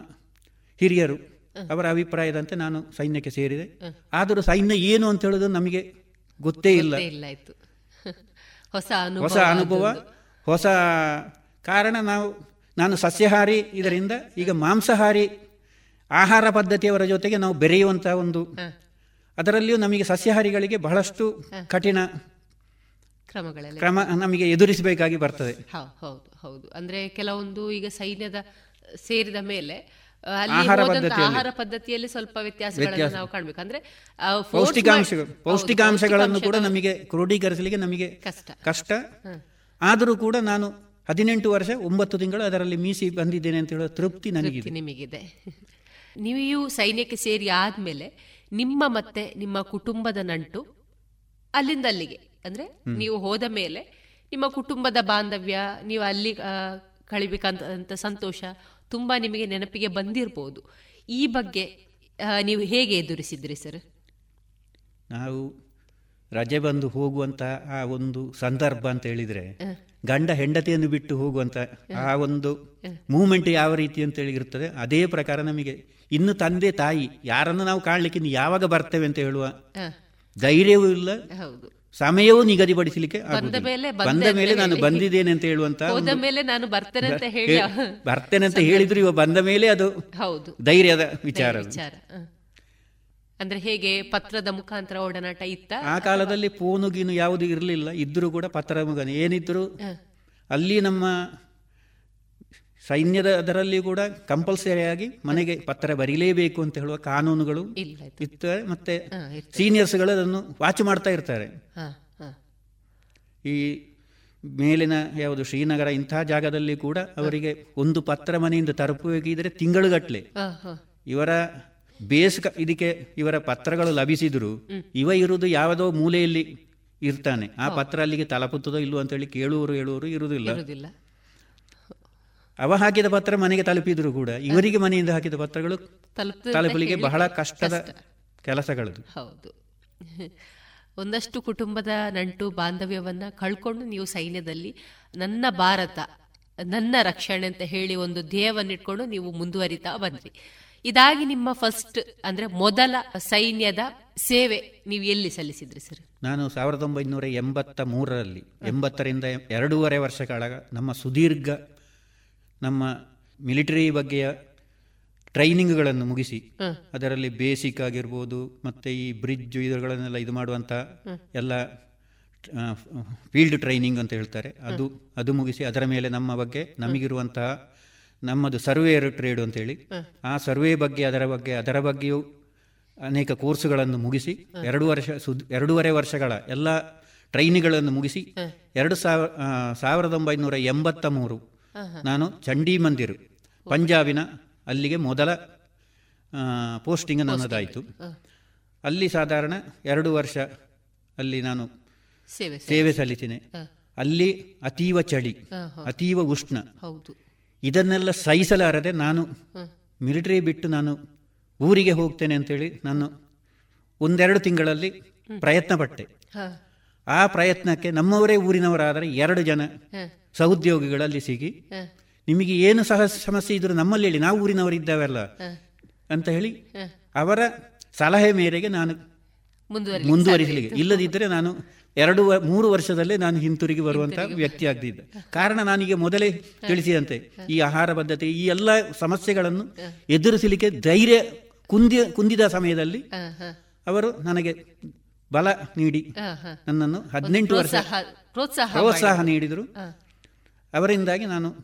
ಹಿರಿಯರು ಅವರ ಅಭಿಪ್ರಾಯದಂತೆ ನಾನು ಸೈನ್ಯಕ್ಕೆ ಸೇರಿದೆ. ಆದರೂ ಸೈನ್ಯ ಏನು ಅಂತ ಹೇಳೋದು ನಮಗೆ ಗೊತ್ತೇ ಇಲ್ಲ. (laughs)
ಹೊಸ ಅನುಭವ
ಹೊಸ ಅನುಭವ ಹೊಸ ಕಾರಣ ನಾವು ನಾನು ಸಸ್ಯಹಾರಿ ಇದರಿಂದ ಈಗ ಮಾಂಸಾಹಾರಿ ಆಹಾರ ಪದ್ಧತಿಯವರ ಜೊತೆಗೆ ನಾವು ಬೆರೆಯುವಂತಹ ಒಂದು ಅದರಲ್ಲಿಯೂ ನಮಗೆ ಸಸ್ಯಾಹಾರಿಗಳಿಗೆ ಬಹಳಷ್ಟು ಕಠಿಣ ಕ್ರಮ ನಮಗೆ ಎದುರಿಸಬೇಕಾಗಿ ಬರ್ತದೆ.
ಹೌದು ಹೌದು. ಅಂದ್ರೆ ಕೆಲವೊಂದು ಈಗ ಸೈನ್ಯದ ಸೇರಿದ ಮೇಲೆ ಅಲ್ಲಿ
ಆಹಾರ ಪದ್ಧತಿಯಲ್ಲಿ.
ಸ್ವಲ್ಪ ವ್ಯತ್ಯಾಸಗಳನ್ನು ನಾವು ಕಾಣಬೇಕು. ಅಂದ್ರೆ ಆ, force
ಪೌಷ್ಟಿಕಾಂಶ
ಮಾಡಿ- ಹೌದು,
ಪೌಷ್ಟಿಕಾಂಶಗಳನ್ನು ಕೂಡ ನಮಗೆ ಕ್ರೋಢೀಕರಿಸಲಿಕ್ಕೆ ನಮಗೆ
ಕಷ್ಟ.
ಕಷ್ಟ. ಆದರೂ ಕೂಡ ನಾನು ಹದಿನೆಂಟು ವರ್ಷ ಒಂಬತ್ತು ತಿಂಗಳು ಅದರಲ್ಲಿ ಮೀಸಿ ಬಂದಿದ್ದೇನೆ ಅಂತ ಹೇಳೋ ತೃಪ್ತಿ ನನಗಿದೆ.
ನಿಮಗಿದೆ. (laughs) ನೀವು ಸೈನ್ಯಕ್ಕೆ ಸೇರಿ ಆದ್ಮೇಲೆ ನಿಮ್ಮ ಮತ್ತೆ ನಿಮ್ಮ ಕುಟುಂಬದ ನಂಟು ಅಲ್ಲಿಂದ ಅಲ್ಲಿಗೆ. ಅಂದ್ರೆ ನೀವು ಹೋದ ಮೇಲೆ ನಿಮ್ಮ ಕುಟುಂಬದ ಬಾಂಧವ್ಯ ನೀವು ಅಲ್ಲಿ ಕಳಿಬೇಕಂತ ಸಂತೋಷ ತುಂಬಾ ನಿಮಗೆ ನೆನಪಿಗೆ ಬಂದಿರಬಹುದು ಈ ಬಗ್ಗೆ ನೀವು ಹೇಗೆ ಎದುರಿಸಿದ್ರಿ ಸರ್?
ನಾವು ರಜೆ ಬಂದು ಹೋಗುವಂತ ಆ ಒಂದು ಸಂದರ್ಭ ಅಂತ ಹೇಳಿದ್ರೆ ಗಂಡ ಹೆಂಡತಿಯನ್ನು ಬಿಟ್ಟು ಹೋಗುವಂತ ಆ ಒಂದು ಮೂಮೆಂಟ್ ಯಾವ ರೀತಿ ಅಂತ ಹೇಳಿರುತ್ತದೆ ಅದೇ ಪ್ರಕಾರ ನಮಗೆ ಇನ್ನು ತಂದೆ ತಾಯಿ ಯಾರನ್ನು ನಾವು ಕಾಣ್ಲಿಕ್ಕೆ ಇನ್ನು ಯಾವಾಗ ಬರ್ತೇವೆ ಅಂತ ಹೇಳುವ. ಧೈರ್ಯವೂ ಇಲ್ಲ.
ಹೌದು.
ಸಮಯವೂ ನಿಗದಿಪಡಿಸಲಿಕ್ಕೆ
ಬಂದ ಮೇಲೆ ಬಂದ
ಮೇಲೆ ನಾನು. ಬಂದಿದ್ದೇನೆ ಅಂತ ಹೇಳುವಂತ
ಮೇಲೆ ನಾನು ಬರ್ತೇನೆ ಅಂತ ಹೇಳಿ
ಬರ್ತೇನೆ ಅಂತ ಹೇಳಿದ್ರು ಇವ ಬಂದ ಮೇಲೆ ಅದು
ಹೌದು.
ಧೈರ್ಯದ ವಿಚಾರ.
ವಿಚಾರ. ಅಂದ್ರೆ ಹೇಗೆ ಪತ್ರದ ಮುಖಾಂತರ ಒಡನಾಟ ಇತ್ತ?
ಆ ಕಾಲದಲ್ಲಿ ಫೋನು ಗೀನು ಯಾವುದು ಇರಲಿಲ್ಲ ಇದ್ರೂ ಕೂಡ ಪತ್ರ ಮುಖಾಂತರ. ಏನಿದ್ರು ಅಲ್ಲಿ ನಮ್ಮ ಸೈನ್ಯದ ಅದರಲ್ಲಿ ಕೂಡ ಕಂಪಲ್ಸರಿಯಾಗಿ ಮನೆಗೆ ಪತ್ರ ಬರೀಲೇಬೇಕು ಅಂತ ಹೇಳುವ ಕಾನೂನುಗಳು
ಇತ್ತು
ಇರ್ತವೆ ಮತ್ತೆ
ಸೀನಿಯರ್ಸ್ಗಳು
ಸೀನಿಯರ್ಸ್ಗಳು ಅದನ್ನು ವಾಚ್ ಮಾಡ್ತಾ ಇರ್ತಾರೆ. ಈ ಮೇಲಿನ ಯಾವುದು ಶ್ರೀನಗರ ಇಂತಹ ಜಾಗದಲ್ಲಿ ಕೂಡ ಅವರಿಗೆ ಒಂದು ಪತ್ರ ಮನೆಯಿಂದ ತಲುಪಬೇಕಿದ್ರೆ ತಿಂಗಳುಗಟ್ಟಲೆ. ಇವರ ಬೇಸ್ ಇದಕ್ಕೆ ಇವರ ಪತ್ರಗಳು ಲಭಿಸಿದ್ರು ಇವ ಇರುವುದು ಯಾವುದೋ ಮೂಲೆಯಲ್ಲಿ ಇರ್ತಾನೆ. ಆ ಪತ್ರ ಅಲ್ಲಿಗೆ ತಲಪುತ್ತದೋ ಇಲ್ಲೋ ಅಂತೇಳಿ ಕೇಳುವರು ಹೇಳುವರು ಇರುವುದಿಲ್ಲ. ಅವ ಹಾಕಿದ ಪತ್ರ ಮನೆಗೆ ತಲುಪಿದ್ರು ಕೂಡ. ಇವರಿಗೆ ಮನೆಯಿಂದ ಹಾಕಿದ ಪತ್ರಗಳು ತಲುಪಲಿಕ್ಕೆ
ಹೇಳಿ.
ಬಹಳ ಕಷ್ಟದ ಕೆಲಸಗಳು
ಹೌದು. ಒಂದಷ್ಟು ಕುಟುಂಬದ ನಂಟು ಬಾಂಧವ್ಯವನ್ನ ಕಳ್ಕೊಂಡು ನೀವು ಸೈನ್ಯದಲ್ಲಿ ನನ್ನ ಭಾರತ ನನ್ನ ರಕ್ಷಣೆ ಅಂತ ಹೇಳಿ ಒಂದು ಧ್ಯೇಯವನ್ನಿಟ್ಕೊಂಡು ನೀವು ಮುಂದುವರಿತಾ ಬಂದ್ರಿ. ಇದಾಗಿ ನಿಮ್ಮ ಫಸ್ಟ್ ಅಂದ್ರೆ ಮೊದಲ ಸೈನ್ಯದ ಸೇವೆ ನೀವು ಎಲ್ಲಿ ಸಲ್ಲಿಸಿದ್ರಿ ಸರ್
ನಾನು ಸಾವಿರದ ಒಂಬೈನೂರ ಎಂಬತ್ತ ಮೂರರಲ್ಲಿ ಎಂಬತ್ತರಿಂದ ಎರಡೂವರೆ ವರ್ಷಗಳ ನಮ್ಮ ಸುದೀರ್ಘ ನಮ್ಮ ಮಿಲಿಟರಿ ಬಗ್ಗೆಯ ಟ್ರೈನಿಂಗ್ಗಳನ್ನು ಮುಗಿಸಿ ಅದರಲ್ಲಿ ಬೇಸಿಕ್ ಆಗಿರ್ಬೋದು ಮತ್ತು ಈ ಬ್ರಿಡ್ಜ್ ಇದರಗಳನ್ನೆಲ್ಲ ಇದು ಮಾಡುವಂಥ. ಎಲ್ಲ ಫೀಲ್ಡ್ ಟ್ರೈನಿಂಗ್ ಅಂತ ಹೇಳ್ತಾರೆ ಅದು ಅದು ಮುಗಿಸಿ ಅದರ ಮೇಲೆ ನಮ್ಮ ಬಗ್ಗೆ ನಮಗಿರುವಂತಹ ನಮ್ಮದು ಸರ್ವೇಯರ್ ಟ್ರೇಡ್ ಅಂತೇಳಿ. ಆ ಸರ್ವೆ ಬಗ್ಗೆ ಅದರ ಬಗ್ಗೆ ಅದರ ಬಗ್ಗೆಯೂ ಅನೇಕ ಕೋರ್ಸುಗಳನ್ನು ಮುಗಿಸಿ ಎರಡು ವರ್ಷ ಸುದ್ ಎರಡೂವರೆ ವರ್ಷಗಳ ಎಲ್ಲ ಟ್ರೈನಿಗಳನ್ನು ಮುಗಿಸಿ. ಎರಡು ಸಾವಿರ ಸಾವಿರದ ಒಂಬೈನೂರ ಎಂಬತ್ತ ಮೂರು. ನಾನು ಚಂಡಿ ಮಂದಿರ್. ಪಂಜಾಬಿನ ಅಲ್ಲಿಗೆ ಮೊದಲ ಪೋಸ್ಟಿಂಗ್ ನನ್ನದಾಯಿತು. ಅಲ್ಲಿ ಸಾಧಾರಣ ಎರಡು ವರ್ಷ ಅಲ್ಲಿ ನಾನು
ಸೇವೆ
ಸಲ್ಲಿಸಿದೆ. ಅಲ್ಲಿ ಅತೀವ ಚಳಿ. ಅತೀವ ಉಷ್ಣ. ಇದನ್ನೆಲ್ಲ ಸಹಿಸಲಾರದೆ ನಾನು. ಮಿಲಿಟರಿ ಬಿಟ್ಟು ನಾನು ಊರಿಗೆ ಹೋಗ್ತೇನೆ ಅಂತೇಳಿ ನಾನು ಒಂದೆರಡು ತಿಂಗಳಲ್ಲಿ ಪ್ರಯತ್ನ ಪಟ್ಟೆ. ಆ ಪ್ರಯತ್ನಕ್ಕೆ ನಮ್ಮವರೇ ಊರಿನವರಾದರೆ ಎರಡು ಜನ. ಸಹೋದ್ಯೋಗಿಗಳಲ್ಲಿ ಸಿಗಿ ನಿಮಗೆ ಏನು ಸಹ ಸಮಸ್ಯೆ ಇದ್ರೂ ನಮ್ಮಲ್ಲಿ ಹೇಳಿ ನಾವು ಊರಿನವರಿದ್ದಾವೆಲ್ಲ. ಅಂತ ಹೇಳಿ ಅವರ ಸಲಹೆ ಮೇರೆಗೆ ನಾನು ಮುಂದುವರಿಸಲಿಕ್ಕೆ ಇಲ್ಲದಿದ್ದರೆ ನಾನು ಎರಡು ಮೂರು ವರ್ಷದಲ್ಲೇ ನಾನು ಹಿಂತಿರುಗಿ ಬರುವಂತಹ ವ್ಯಕ್ತಿ ಆಗ್ತಿದ್ದೆ ಕಾರಣ ನನಗೆ ಮೊದಲೇ ತಿಳಿಸಿದಂತೆ ಈ ಆಹಾರ ಪದ್ಧತಿ ಈ ಎಲ್ಲ ಸಮಸ್ಯೆಗಳನ್ನು ಎದುರಿಸಲಿಕ್ಕೆ ಧೈರ್ಯ ಕುಂದಿ ಕುಂದಿದ ಸಮಯದಲ್ಲಿ. ಅವರು ನನಗೆ ಬಲ ನೀಡಿ. ನನ್ನನ್ನು ಹದಿನೆಂಟು ವರ್ಷ
ಪ್ರೋತ್ಸಾಹ-
ನೀಡಿದರು. ಅವರಿಂದಾಗಿ ನಾನು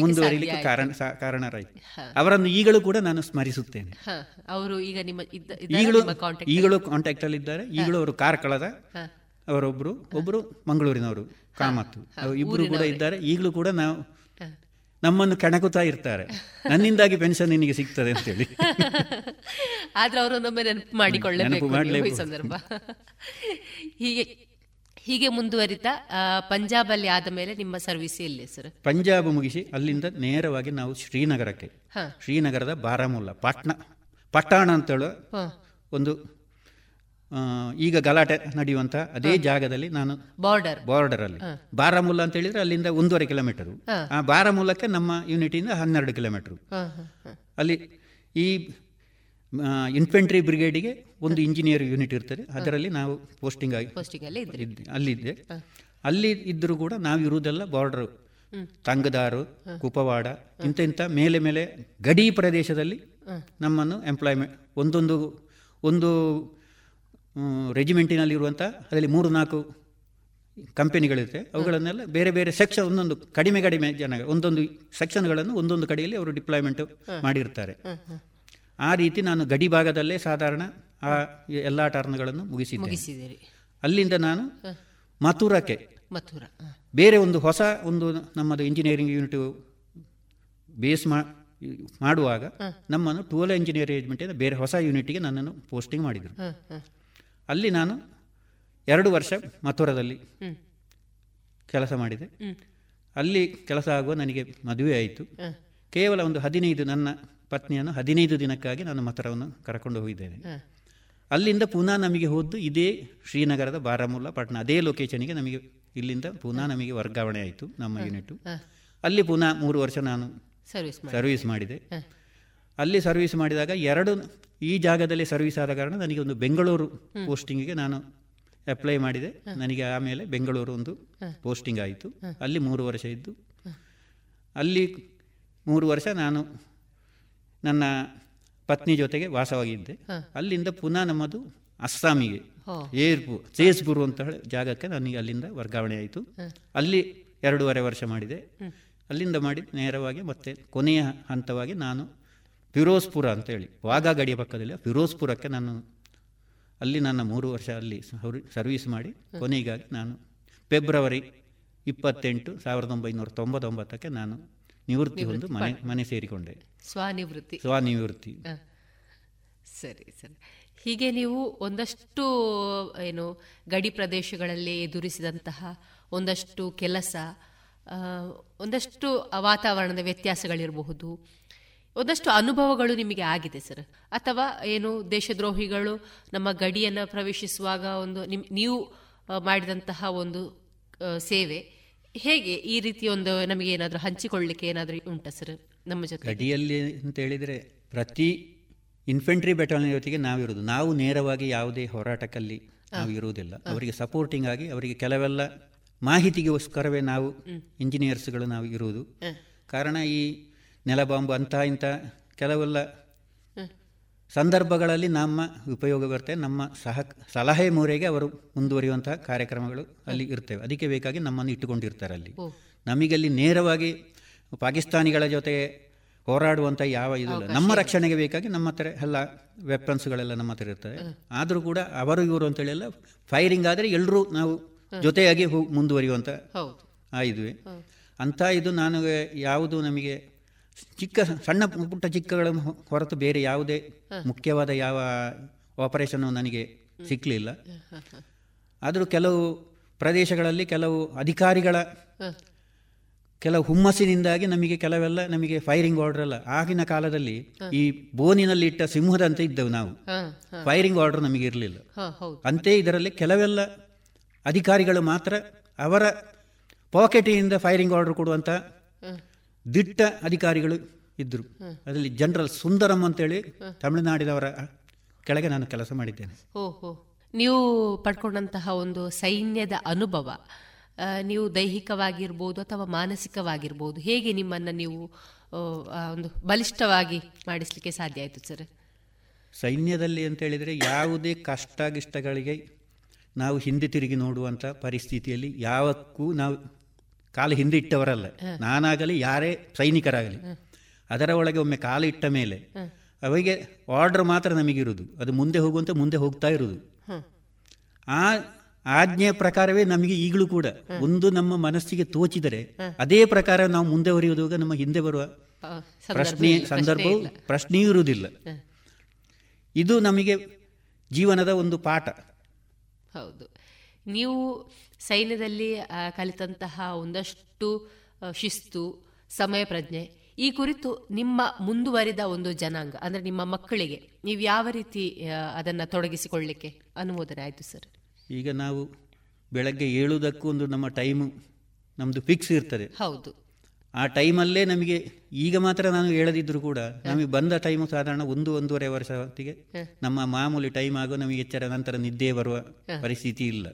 ಮುಂದುವರಿಲಿಕ್ಕೆ
ಕಾರಣ. ಕಾರಣರಾಯಿತು. ಅವರನ್ನು ಈಗಲೂ ಕೂಡ ನಾನು ಸ್ಮರಿಸುತ್ತೇನೆ.
ಅವರು ಈಗ ನಿಮ್ಮ
ಈಗಲೂ ಈಗಲೂ ಕಾಂಟ್ಯಾಕ್ಟ್ ಅಲ್ಲಿ ಇದ್ದಾರೆ. ಈಗಲೂ ಅವರು ಕಾರ್ಕಳದ
ಕಳೆದ
ಅವರೊಬ್ರು ಒಬ್ರು ಮಂಗಳೂರಿನವರು ಕಾಮತ್ತು. ಇಬ್ಬರು ಕೂಡ ಇದ್ದಾರೆ. ಈಗಲೂ ಕೂಡ ನಾವು. ನಮ್ಮನ್ನು ಕೆಣಕುತ್ತಾ ಇರ್ತಾರೆ. ನನ್ನಿಂದಾಗಿ ಪೆನ್ಷನ್ ನಿನಗೆ ಸಿಗ್ತದೆ ಅಂತೇಳಿ. (laughs)
ಆದ್ರೆ ಅವರೊಂದೊಮ್ಮೆ ನೆನಪು ಮಾಡಿಕೊಳ್ಳಬೇಕು. ಸಂದರ್ಭ. (laughs) ಹೀಗೆ ಹೀಗೆ ಮುಂದುವರಿತಾ ಪಂಜಾಬ್ ಅಲ್ಲಿ ಆದ ಮೇಲೆ ನಿಮ್ಮ ಸರ್ವಿಸ್ ಎಲ್ಲಿ ಸರ್?
ಪಂಜಾಬ್ ಮುಗಿಸಿ ಅಲ್ಲಿಂದ ನೇರವಾಗಿ ನಾವು ಶ್ರೀನಗರಕ್ಕೆ. ಶ್ರೀನಗರದ ಬಾರಾಮುಲ್ಲಾ ಪಾಟ್ನಾ ಪಟ್ಟಣ ಅಂತ ಹೇಳುವ ಒಂದು ಈಗ ಗಲಾಟೆ ನಡೆಯುವಂತ ಅದೇ ಜಾಗದಲ್ಲಿ ನಾನು
ಬಾರ್ಡರ್
ಬಾರ್ಡರ್ ಅಲ್ಲಿ. ಬಾರಾಮುಲ್ಲಾ ಅಂತ ಹೇಳಿದ್ರೆ ಅಲ್ಲಿಂದ ಒಂದೂವರೆ ಕಿಲೋಮೀಟರ್. ಆ ಬಾರಾಮುಲ್ಲಕ್ಕೆ ನಮ್ಮ ಯೂನಿಟಿಂದ ಹನ್ನೆರಡು ಕಿಲೋಮೀಟರ್. ಅಲ್ಲಿ ಈ ಇನ್ಫೆಂಟ್ರಿ ಬ್ರಿಗೇಡಿಗೆ ಒಂದು ಇಂಜಿನಿಯರ್ ಯೂನಿಟ್ ಇರ್ತದೆ. ಅದರಲ್ಲಿ ನಾವು ಪೋಸ್ಟಿಂಗ್ ಆಗಿ
ಪೋಸ್ಟಿಂಗ್ ಅಲ್ಲಿ
ಇದ್ದೆ- ಅಲ್ಲಿದ್ದೆ. ಅಲ್ಲಿ ಇದ್ದರೂ ಕೂಡ ನಾವು ಇರುವುದೆಲ್ಲ ಬಾರ್ಡರ್ ತಂಗದಾರು ಕುಪವಾಡ ಇಂಥ ಇಂಥ ಮೇಲೆ ಮೇಲೆ ಗಡಿ ಪ್ರದೇಶದಲ್ಲಿ ನಮ್ಮನ್ನು ಎಂಪ್ಲಾಯ್ಮೆಂಟ್ ಒಂದೊಂದು ಒಂದು ರೆಜಿಮೆಂಟಿನಲ್ಲಿರುವಂಥ ಅದರಲ್ಲಿ ಮೂರು ನಾಲ್ಕು ಕಂಪೆನಿಗಳಿರುತ್ತೆ ಅವುಗಳನ್ನೆಲ್ಲ ಬೇರೆ ಬೇರೆ ಸೆಕ್ಷನ್ ಒಂದೊಂದು ಕಡಿಮೆ ಕಡಿಮೆ ಜನ ಒಂದೊಂದು ಸೆಕ್ಷನ್ಗಳನ್ನು ಒಂದೊಂದು ಕಡೆಯಲ್ಲಿ ಅವರು ಡಿಪ್ಲಾಯ್ಮೆಂಟ್ ಮಾಡಿರ್ತಾರೆ. ಆ ರೀತಿ ನಾನು ಗಡಿ ಭಾಗದಲ್ಲೇ ಸಾಧಾರಣ ಆ ಎಲ್ಲ ಟರ್ನ್ಗಳನ್ನು ಮುಗಿಸಿದ್ದೆ ಅಲ್ಲಿಂದ ನಾನು ಮಥುರಕ್ಕೆ.
ಮಥುರ
ಬೇರೆ ಒಂದು ಹೊಸ ಒಂದು ನಮ್ಮದು ಇಂಜಿನಿಯರಿಂಗ್ ಯೂನಿಟ್ ಬೇಸ್ ಮಾ ಮಾಡುವಾಗ ನಮ್ಮನ್ನು ಟೂಲ್ ಇಂಜಿನಿಯರ್ ಏಜ್ಮೆಂಟಿಂದ ಬೇರೆ ಹೊಸ ಯೂನಿಟ್ಗೆ ನನ್ನನ್ನು ಪೋಸ್ಟಿಂಗ್ ಮಾಡಿದರು. ಅಲ್ಲಿ ನಾನು ಎರಡು ವರ್ಷ ಮಥುರದಲ್ಲಿ ಕೆಲಸ ಮಾಡಿದೆ. ಅಲ್ಲಿ ಕೆಲಸ ಆಗುವ ನನಗೆ ಮದುವೆ ಆಯಿತು. ಕೇವಲ ಒಂದು ಹದಿನೈದು ನನ್ನ ಪತ್ನಿಯನ್ನು ಹದಿನೈದು ದಿನಕ್ಕಾಗಿ ನಾನು ಮಥುರವನ್ನು ಕರ್ಕೊಂಡು ಹೋಗಿದ್ದೇನೆ. ಅಲ್ಲಿಂದ ಪುನಃ ನಮಗೆ ಹೋದ್ದು ಇದೇ ಶ್ರೀನಗರದ ಬಾರಾಮುಲ್ಲಾ ಪಟ್ಟಣ ಅದೇ ಲೊಕೇಶನಿಗೆ ನಮಗೆ ಇಲ್ಲಿಂದ ಪುನಃ ನಮಗೆ ವರ್ಗಾವಣೆ ಆಯಿತು ನಮ್ಮ ಯೂನಿಟ್ ಅಲ್ಲಿ ಪುನಃ ಮೂರು ವರ್ಷ ನಾನು
ಸರ್ವಿಸ್
ಮಾಡಿದೆ. ಅಲ್ಲಿ ಸರ್ವಿಸ್ ಮಾಡಿದಾಗ ಎರಡು ಈ ಜಾಗದಲ್ಲಿ ಸರ್ವಿಸ್ ಆದ ಕಾರಣ ನನಗೆ ಒಂದು ಬೆಂಗಳೂರು ಪೋಸ್ಟಿಂಗಿಗೆ ನಾನು ಅಪ್ಲೈ ಮಾಡಿದೆ. ನನಗೆ ಆಮೇಲೆ ಬೆಂಗಳೂರು ಒಂದು ಪೋಸ್ಟಿಂಗ್ ಆಯಿತು. ಅಲ್ಲಿ ಮೂರು ವರ್ಷ ಇದ್ದು. ಅಲ್ಲಿ ಮೂರು ವರ್ಷ ನಾನು ನನ್ನ ಪತ್ನಿ ಜೊತೆಗೆ ವಾಸವಾಗಿದ್ದೆ. ಅಲ್ಲಿಂದ ಪುನಃ ನಮ್ಮದು ಅಸ್ಸಾಮಿಗೆ ಏರ್ಪು ತೇಜ್ಪುರ್ ಅಂತ ಹೇಳಿ ಜಾಗಕ್ಕೆ ನನಗೆ ಅಲ್ಲಿಂದ ವರ್ಗಾವಣೆ ಆಯಿತು. ಅಲ್ಲಿ ಎರಡೂವರೆ ವರ್ಷ ಮಾಡಿದೆ. ಅಲ್ಲಿಂದ ಮಾಡಿ ನೇರವಾಗಿ ಮತ್ತೆ ಕೊನೆಯ ಹಂತವಾಗಿ ನಾನು ಫಿರೋಜ್ಪುರ ಅಂತೇಳಿ. ವಾಘಾ ಗಡಿಯ ಪಕ್ಕದಲ್ಲಿ ಫಿರೋಜ್ಪುರಕ್ಕೆ ನಾನು ಅಲ್ಲಿ ನನ್ನ ಮೂರು ವರ್ಷ ಅಲ್ಲಿ ಸರ್ವಿಸ್ ಮಾಡಿ ಕೊನೆಗಾಗಿ ನಾನು ಫೆಬ್ರವರಿ ಇಪ್ಪತ್ತೆಂಟು ಸಾವಿರದ ಒಂಬೈನೂರ ತೊಂಬತ್ತೊಂಬತ್ತಕ್ಕೆ ನಾನು ನಿವೃತ್ತಿ ಹೊಂದು ಮನೆ ಮನೆ ಸೇರಿಕೊಂಡೆ.
ಸ್ವಾನಿವೃತ್ತಿ.
ಸ್ವಾನಿವೃತ್ತಿ.
ಸರಿ ಸರಿ. ಹೀಗೆ ನೀವು ಒಂದಷ್ಟು ಏನು ಗಡಿ ಪ್ರದೇಶಗಳಲ್ಲಿ ಎದುರಿಸಿದಂತಹ ಒಂದಷ್ಟು ಕೆಲಸ ಒಂದಷ್ಟು ವಾತಾವರಣದ ವ್ಯತ್ಯಾಸಗಳಿರಬಹುದು. ಒಂದಷ್ಟು ಅನುಭವಗಳು ನಿಮಗೆ ಆಗಿದೆ ಸರ್ ಅಥವಾ ಏನು ದೇಶದ್ರೋಹಿಗಳು ನಮ್ಮ ಗಡಿಯನ್ನು ಪ್ರವೇಶಿಸುವಾಗ ಒಂದು ನಿಮ್ ನೀವು ಮಾಡಿದಂತಹ ಒಂದು ಸೇವೆ ಹೇಗೆ ಈ ರೀತಿ ಒಂದು ನಮಗೆ ಏನಾದರೂ ಹಂಚಿಕೊಳ್ಳಿಕ್ಕೆ ಏನಾದರೂ ಉಂಟಾ ಸರ್ ನಮ್ಮ ಜೊತೆ?
ಗಡಿಯಲ್ಲಿ ಅಂತ ಹೇಳಿದರೆ ಪ್ರತಿ ಇನ್ಫೆಂಟ್ರಿ ಬೆಟಾಲಿಯನ್ ಜೊತೆಗೆ ನಾವಿರೋದು ನಾವು ನೇರವಾಗಿ ಯಾವುದೇ ಹೋರಾಟಕ್ಕಲ್ಲಿ ನಾವು ಇರುವುದಿಲ್ಲ. ಅವರಿಗೆ ಸಪೋರ್ಟಿಂಗ್ ಆಗಿ ಅವರಿಗೆ ಕೆಲವೆಲ್ಲ ಮಾಹಿತಿಗೋಸ್ಕರವೇ ನಾವು ಇಂಜಿನಿಯರ್ಸ್ಗಳು ನಾವು ಇರುವುದು. ಕಾರಣ ಈ ನೆಲಬಾಂಬು ಅಂತ ಇಂಥ ಕೆಲವೆಲ್ಲ ಸಂದರ್ಭಗಳಲ್ಲಿ ನಮ್ಮ ಉಪಯೋಗ ಬರುತ್ತೆ. ನಮ್ಮ ಸಹ ಸಲಹೆ ಮೂರೆಗೆ ಅವರು ಮುಂದುವರಿಯುವಂತಹ ಕಾರ್ಯಕ್ರಮಗಳು ಅಲ್ಲಿ ಇರ್ತವೆ. ಅದಕ್ಕೆ ಬೇಕಾಗಿ ನಮ್ಮನ್ನು ಇಟ್ಟುಕೊಂಡಿರ್ತಾರೆ ಅಲ್ಲಿ. ನಮಗೆ ಅಲ್ಲಿ ನೇರವಾಗಿ ಪಾಕಿಸ್ತಾನಿಗಳ ಜೊತೆ ಹೋರಾಡುವಂಥ ಯಾವ ಇದಿಲ್ಲ ನಮ್ಮ ರಕ್ಷಣೆಗೆ ಬೇಕಾಗಿ ನಮ್ಮ ಹತ್ರ ಎಲ್ಲ ವೆಪನ್ಸ್ಗಳೆಲ್ಲ ನಮ್ಮ ಹತ್ರ ಇರ್ತವೆ. ಆದರೂ ಕೂಡ ಅವರು ಇವರು ಅಂತೇಳಿ ಎಲ್ಲ ಫೈರಿಂಗ್ ಆದರೆ ಎಲ್ಲರೂ ನಾವು ಜೊತೆಯಾಗಿ ಹೋಗಿ ಮುಂದುವರಿಯುವಂಥ ಇದುವೆ. ಅಂಥ ಇದು ನಾನು ಯಾವುದು ನಮಗೆ ಚಿಕ್ಕ ಸಣ್ಣ ಪುಟ್ಟ ಚಿಕ್ಕಗಳ ಹೊರತು ಬೇರೆ ಯಾವುದೇ ಮುಖ್ಯವಾದ ಯಾವ ಆಪರೇಷನ್ ನನಗೆ ಸಿಕ್ಕಲಿಲ್ಲ ಆದರೂ ಕೆಲವು ಪ್ರದೇಶಗಳಲ್ಲಿ ಕೆಲವು ಅಧಿಕಾರಿಗಳ ಕೆಲವು ಹುಮ್ಮಸ್ಸಿನಿಂದಾಗಿ ನಮಗೆ ಕೆಲವೆಲ್ಲ ನಮಗೆ ಫೈರಿಂಗ್ ಆರ್ಡರ್ ಅಲ್ಲ ಆಗಿನ ಕಾಲದಲ್ಲಿ ಈ ಬೋನಿನಲ್ಲಿ ಇಟ್ಟ ಸಿಂಹದಂತೆ ಇದ್ದವು ನಾವು. ಫೈರಿಂಗ್ ಆರ್ಡರ್ ನಮಗೆ ಇರಲಿಲ್ಲ. ಅಂತೆ ಇದರಲ್ಲಿ ಕೆಲವೆಲ್ಲ ಅಧಿಕಾರಿಗಳು ಮಾತ್ರ ಅವರ ಪಾಕೆಟಿನಿಂದ ಫೈರಿಂಗ್ ಆರ್ಡರ್ ಕೊಡುವಂಥ ದಿಟ್ಟ ಅಧಿಕಾರಿಗಳು ಇದ್ದರು. ಅದರಲ್ಲಿ ಜನರಲ್ ಸುಂದರಂ ಅಂತೇಳಿ ತಮಿಳುನಾಡಿನವರ ಕೆಳಗೆ ನಾನು ಕೆಲಸ ಮಾಡಿದ್ದೇನೆ.
ಓಹೋ ನೀವು ಪಡ್ಕೊಂಡಂತಹ ಒಂದು ಸೈನ್ಯದ ಅನುಭವ ನೀವು ದೈಹಿಕವಾಗಿರ್ಬೋದು ಅಥವಾ ಮಾನಸಿಕವಾಗಿರ್ಬೋದು ಹೇಗೆ ನಿಮ್ಮನ್ನು ನೀವು ಒಂದು ಬಲಿಷ್ಠವಾಗಿ ಮಾಡಿಸ್ಲಿಕ್ಕೆ ಸಾಧ್ಯ ಆಯಿತು ಸರ್?
ಸೈನ್ಯದಲ್ಲಿ ಅಂತ ಹೇಳಿದರೆ ಯಾವುದೇ ಕಷ್ಟ ಗಿಷ್ಟಗಳಿಗೆ ನಾವು ಹಿಂದೆ ತಿರುಗಿ ನೋಡುವಂಥ ಪರಿಸ್ಥಿತಿಯಲ್ಲಿ ಯಾವಕ್ಕೂ ನಾವು ಕಾಲು ಹಿಂದೆ ಇಟ್ಟವರಲ್ಲ. ನಾನಾಗಲಿ ಯಾರೇ ಸೈನಿಕರಾಗಲಿ ಅದರ ಒಳಗೆ ಒಮ್ಮೆ ಕಾಲು ಇಟ್ಟ ಮೇಲೆ ಅವರಿಗೆ ಆರ್ಡರ್ ಮಾತ್ರ ನಮಗಿರುವುದು. ಅದು ಮುಂದೆ ಹೋಗುವಂತೆ ಮುಂದೆ ಹೋಗ್ತಾ ಇರುವುದು. ಆ ಆಜ್ಞೆಯ ಪ್ರಕಾರವೇ ನಮಗೆ ಈಗಲೂ ಕೂಡ ಒಂದು ನಮ್ಮ ಮನಸ್ಸಿಗೆ ತೋಚಿದರೆ ಅದೇ ಪ್ರಕಾರ ನಾವು ಮುಂದೆ ಹೊರೆಯುವಾಗ ನಮ್ಮ ಹಿಂದೆ ಬರುವ ಪ್ರಶ್ನೆ ಸಂದರ್ಭವು ಪ್ರಶ್ನೆಯೂ ಇರುವುದಿಲ್ಲ. ಇದು ನಮಗೆ ಜೀವನದ ಒಂದು ಪಾಠ.
ಹೌದು. ನೀವು ಸೈನ್ಯದಲ್ಲಿ ಕಲಿತಂತಹ ಒಂದಷ್ಟು ಶಿಸ್ತು ಸಮಯ ಪ್ರಜ್ಞೆ. ಈ ಕುರಿತು ನಿಮ್ಮ ಮುಂದುವರಿದ ಒಂದು ಜನಾಂಗ ಅಂದ್ರೆ ನಿಮ್ಮ ಮಕ್ಕಳಿಗೆ ನೀವು ಯಾವ ರೀತಿ ಅದನ್ನು ತೊಡಗಿಸಿಕೊಳ್ಳಿಕ್ಕೆ ಅನುಮೋದನೆ ಆಯಿತು ಸರ್?
ಈಗ ನಾವು ಬೆಳಗ್ಗೆ ಏಳುವುದಕ್ಕೂ ಒಂದು ನಮ್ಮ ಟೈಮು ನಮ್ಮದು ಫಿಕ್ಸ್ ಇರ್ತದೆ.
ಹೌದು.
ಆ ಟೈಮಲ್ಲೇ ನಮಗೆ ಈಗ ಮಾತ್ರ ನಾನು ಹೇಳದಿದ್ರು ಕೂಡ ನಮಗೆ ಬಂದ ಟೈಮು ಸಾಧಾರಣ ಒಂದು ಒಂದೂವರೆ ವರ್ಷ ಹೊತ್ತಿಗೆ ನಮ್ಮ ಮಾಮೂಲಿ ಟೈಮ್ ಆಗೋ ನಮಗೆ ಎಚ್ಚರ ನಂತರ ನಿದ್ದೆ ಬರುವ ಪರಿಸ್ಥಿತಿ ಇಲ್ಲ.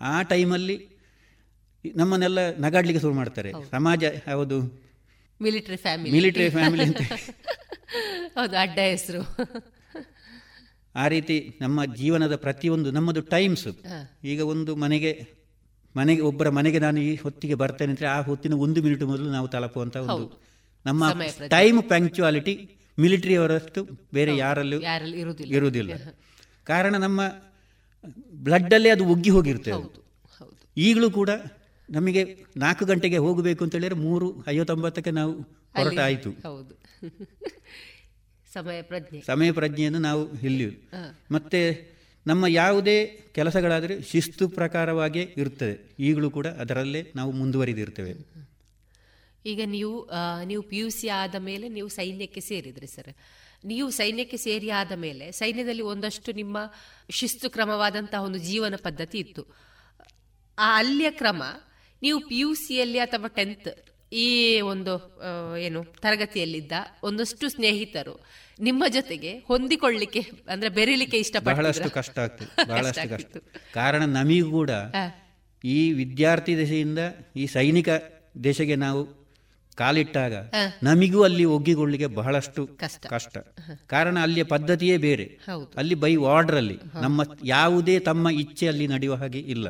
ಆ ಟೈಮಲ್ಲಿ ನಮ್ಮನ್ನೆಲ್ಲ ನಗಾಡ್ಲಿಕ್ಕೆ ಶುರು ಮಾಡ್ತಾರೆ. ಸಮಾಜ ಯಾವುದು?
ಮಿಲಿಟರಿ ಫ್ಯಾಮಿಲಿ
ಮಿಲಿಟರಿ ಫ್ಯಾಮಿಲಿ ಅಂತ. (laughs)
ಹೌದು ಅಡ್ಡ ಹೆಸರು.
ಆ ರೀತಿ ನಮ್ಮ ಜೀವನದ ಪ್ರತಿಯೊಂದು ನಮ್ಮದು ಟೈಮ್ಸ್ ಈಗ ಒಂದು ಮನೆಗೆ ಮನೆಗೆ ಒಬ್ಬರ ಮನೆಗೆ ನಾನು ಈ ಹೊತ್ತಿಗೆ ಬರ್ತೇನೆ ಅಂದರೆ ಆ ಹೊತ್ತಿನ ಒಂದು ಮಿನಿಟ್ ಮೊದಲು ನಾವು ತಲುಪುವಂಥ ಒಂದು ನಮ್ಮ. ಟೈಮ್ ಪ್ಯಾಂಕ್ಚುಯಾಲಿಟಿ ಮಿಲಿಟರಿಯವರಷ್ಟು ಬೇರೆ ಯಾರಲ್ಲೂ.
ಇರುವುದಿಲ್ಲ.
ಕಾರಣ ನಮ್ಮ ಬ್ಲಡ್ಡಲ್ಲೇ ಅದು ಒಗ್ಗಿ ಹೋಗಿರ್ತೇವೆ ಈಗಲೂ ಕೂಡ ನಮಗೆ ನಾಲ್ಕು ಗಂಟೆಗೆ ಹೋಗಬೇಕು ಅಂತ ಹೇಳಿದ್ರೆ ಮೂರು ಐವತ್ತೊಂಬತ್ತಕ್ಕೆ ನಾವು ಹೊರಟಾಯಿತು
ಹೌದು. ಸಮಯ ಪ್ರಜ್ಞೆ.
ಸಮಯ ಪ್ರಜ್ಞೆಯನ್ನು ನಾವು ಇಲ್ಲಿ ಮತ್ತೆ ನಮ್ಮ ಯಾವುದೇ ಕೆಲಸಗಳಾದರೆ ಶಿಸ್ತು ಪ್ರಕಾರವಾಗಿ ಇರ್ತದೆ. ಈಗಲೂ ಕೂಡ ಅದರಲ್ಲೇ ನಾವು ಮುಂದುವರಿದಿರ್ತೇವೆ.
ಈಗ ನೀವು ನೀವು ಪಿ ಯು ಸಿ ಆದ ಮೇಲೆ ನೀವು ಸೈನ್ಯಕ್ಕೆ ಸೇರಿದ್ರಿ ಸರ್. ನೀವು ಸೈನ್ಯಕ್ಕೆ ಸೇರಿ ಆದ ಮೇಲೆ ಸೈನ್ಯದಲ್ಲಿ ಒಂದಷ್ಟು ನಿಮ್ಮ ಶಿಸ್ತು ಕ್ರಮವಾದಂತಹ ಒಂದು ಜೀವನ ಪದ್ಧತಿ ಇತ್ತು. ಆ ಅಲ್ಲಿಯ ಕ್ರಮ ನೀವು ಪಿ ಯು ಸಿಯಲ್ಲಿ ಅಥವಾ ಟೆಂತ್ ಈ ಒಂದು ಏನು ತರಗತಿಯಲ್ಲಿದ್ದ ಒಂದಷ್ಟು ಸ್ನೇಹಿತರು ನಿಮ್ಮ ಜೊತೆಗೆ ಹೊಂದಿಕೊಳ್ಳಿಕ್ಕೆ ಅಂದ್ರೆ ಬೆರೀಲಿಕ್ಕೆ
ಬಹಳಷ್ಟು? ಕಷ್ಟ ಆಗ್ತದೆ (laughs) ಬಹಳಷ್ಟು ಕಷ್ಟ. ಕಾರಣ ನಮಗೂ ಕೂಡ ಈ ವಿದ್ಯಾರ್ಥಿ ದೇಶದಿಂದ ಈ ಸೈನಿಕ ದೇಶಕ್ಕೆ ನಾವು ಕಾಲಿಟ್ಟಾಗ. ನಮಿಗೂ ಅಲ್ಲಿ ಒಗ್ಗಿಗೊಳ್ಳಿಗೆ ಬಹಳಷ್ಟು ಕಷ್ಟ. ಕಾರಣ ಅಲ್ಲಿಯ ಪದ್ಧತಿಯೇ ಬೇರೆ. ಅಲ್ಲಿ ಬೈ ವಾರ್ಡರ್ ಅಲ್ಲಿ ನಮ್ಮ ಯಾವುದೇ ತಮ್ಮ ಇಚ್ಛೆ ಅಲ್ಲಿ ನಡೆಯುವ ಹಾಗೆ ಇಲ್ಲ.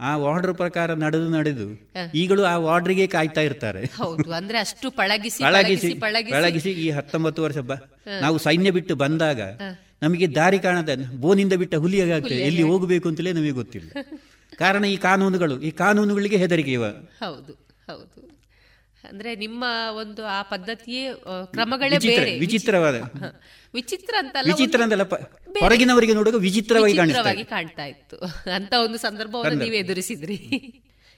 ಆ ವಾರ್ಡರ್ ಪ್ರಕಾರ ನಡೆದು ನಡೆದು ಈಗಲೂ ಆ ವಾರ್ಡ್ರಿಗೆ ಕಾಯ್ತಾ ಇರ್ತಾರೆ.
ಅಂದ್ರೆ ಅಷ್ಟು ಪಳಗಿಸಿ
ಪಳಗಿಸಿ
ಪಳಗಿಸಿ
ಈ ಹತ್ತೊಂಬತ್ತು ವರ್ಷ ನಾವು ಸೈನ್ಯ ಬಿಟ್ಟು ಬಂದಾಗ ನಮಗೆ ದಾರಿ ಕಾಣದ ಬೋನಿಂದ ಬಿಟ್ಟ ಹುಲಿಯಾಗಿ ಆಗ್ತದೆ ಎಲ್ಲಿ ಹೋಗಬೇಕು ಅಂತಲೇ ನಮಗೆ ಗೊತ್ತಿಲ್ಲ. ಕಾರಣ ಈ ಕಾನೂನುಗಳು ಈ ಕಾನೂನುಗಳಿಗೆ ಹೆದರಿಕೆ ಇವ.
ಹೌದು. ಹೌದು. ಅಂದ್ರೆ ನಿಮ್ಮ ಒಂದು ಆ ಪದ್ಧತಿಯೇ ಕ್ರಮಗಳೇ ಬೇರೆ.
ವಿಚಿತ್ರವಾದ.
ವಿಚಿತ್ರ ಅಂತ
ವಿಚಿತ್ರ ಅಂತಲ್ಲ ಹೊರಗಿನವರಿಗೆ ನೋಡುವಾಗ ವಿಚಿತ್ರವಾಗಿ
ಕಾಣ್ತಾ ಇತ್ತು. ಅಂತ ಒಂದು ಸಂದರ್ಭವನ್ನು
ಸಂದರ್ಭ.
ನೀವು ಎದುರಿಸಿದ್ರಿ.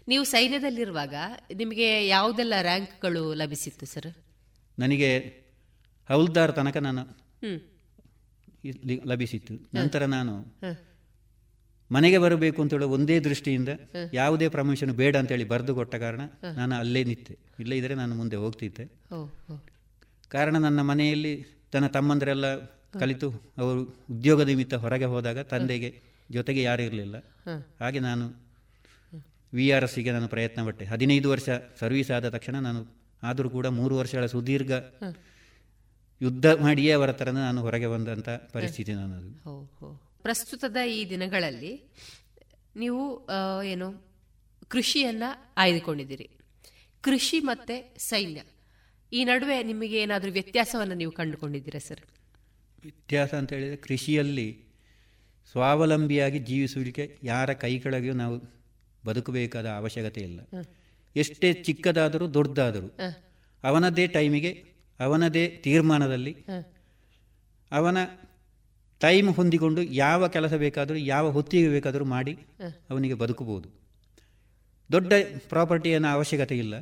ನೀವು ಸೈನ್ಯದಲ್ಲಿರುವಾಗ ನಿಮಗೆ ಯಾವುದೆಲ್ಲ ರ್ಯಾಂಕ್ಗಳು ಲಭಿಸಿತ್ತು ಸರ್
ನನಗೆ ಹೌಲ್ದಾರ್ ತನಕ ನಾನು ಲಭಿಸಿತ್ತು. ನಂತರ ನಾನು. ಮನೆಗೆ ಬರಬೇಕು ಅಂತ ಹೇಳೋ ಒಂದೇ ದೃಷ್ಟಿಯಿಂದ ಯಾವುದೇ ಪ್ರಮೋಷನ್ ಬೇಡ ಅಂತೇಳಿ ಬರೆದು ಕೊಟ್ಟ ಕಾರಣ ನಾನು ಅಲ್ಲೇ ನಿಂತೆ. ಇಲ್ಲ ಇದ್ರೆ ನಾನು ಮುಂದೆ ಹೋಗ್ತಿದ್ದೆ. ಕಾರಣ ನನ್ನ ಮನೆಯಲ್ಲಿ ತನ್ನ ತಮ್ಮಂದರೆಲ್ಲ ಕಲಿತು ಅವರು ಉದ್ಯೋಗ ನಿಮಿತ್ತ ಹೊರಗೆ ಹೋದಾಗ ತಂದೆಗೆ ಜೊತೆಗೆ ಯಾರೂ ಇರಲಿಲ್ಲ. ಹಾಗೆ ನಾನು ವಿ ಆರ್ ಎಸ್ಸಿಗೆ ನಾನು ಪ್ರಯತ್ನ ಪಟ್ಟೆ. ಹದಿನೈದು ವರ್ಷ ಸರ್ವಿಸ್ ಆದ ತಕ್ಷಣ ನಾನು ಆದರೂ ಕೂಡ ಮೂರು ವರ್ಷಗಳ ಸುದೀರ್ಘ ಯುದ್ಧ ಮಾಡಿಯೇ ಅವರ ಥರ ನಾನು ಹೊರಗೆ ಬಂದಂಥ ಪರಿಸ್ಥಿತಿ ನಾನು
ಹೋ ಹೋ. ಪ್ರಸ್ತುತದ ಈ ದಿನಗಳಲ್ಲಿ ನೀವು ಏನು ಕೃಷಿಯನ್ನ ಆಯ್ದುಕೊಂಡಿದ್ದೀರಿ. ಕೃಷಿ ಮತ್ತೆ ಸೈನ್ಯ. ಈ ನಡುವೆ ನಿಮಗೆ ಏನಾದರೂ ವ್ಯತ್ಯಾಸವನ್ನು ನೀವು ಕಂಡುಕೊಂಡಿದ್ದೀರಾ ಸರ್?
ವ್ಯತ್ಯಾಸ ಅಂತ ಹೇಳಿದರೆ ಕೃಷಿಯಲ್ಲಿ ಸ್ವಾವಲಂಬಿಯಾಗಿ ಜೀವಿಸುವಿಕೆ ಯಾರ ಕೈ ಕೆಳಗೆ ನಾವು ಬದುಕಬೇಕಾದ ಅವಶ್ಯಕತೆ ಇಲ್ಲ. ಎಷ್ಟೇ ಚಿಕ್ಕದಾದರೂ ದೊಡ್ಡದಾದರೂ ಅವನದೇ ಟೈಮಿಗೆ ಅವನದೇ ತೀರ್ಮಾನದಲ್ಲಿ ಅವನ ಟೈಮ್ ಹೊಂದಿಕೊಂಡು ಯಾವ ಕೆಲಸ ಬೇಕಾದರೂ ಯಾವ ಹೊತ್ತಿಗೆ ಬೇಕಾದರೂ ಮಾಡಿ. ಅವನಿಗೆ ಬದುಕಬಹುದು ದೊಡ್ಡ ಪ್ರಾಪರ್ಟಿಯನ್ನು ಅವಶ್ಯಕತೆ ಇಲ್ಲ.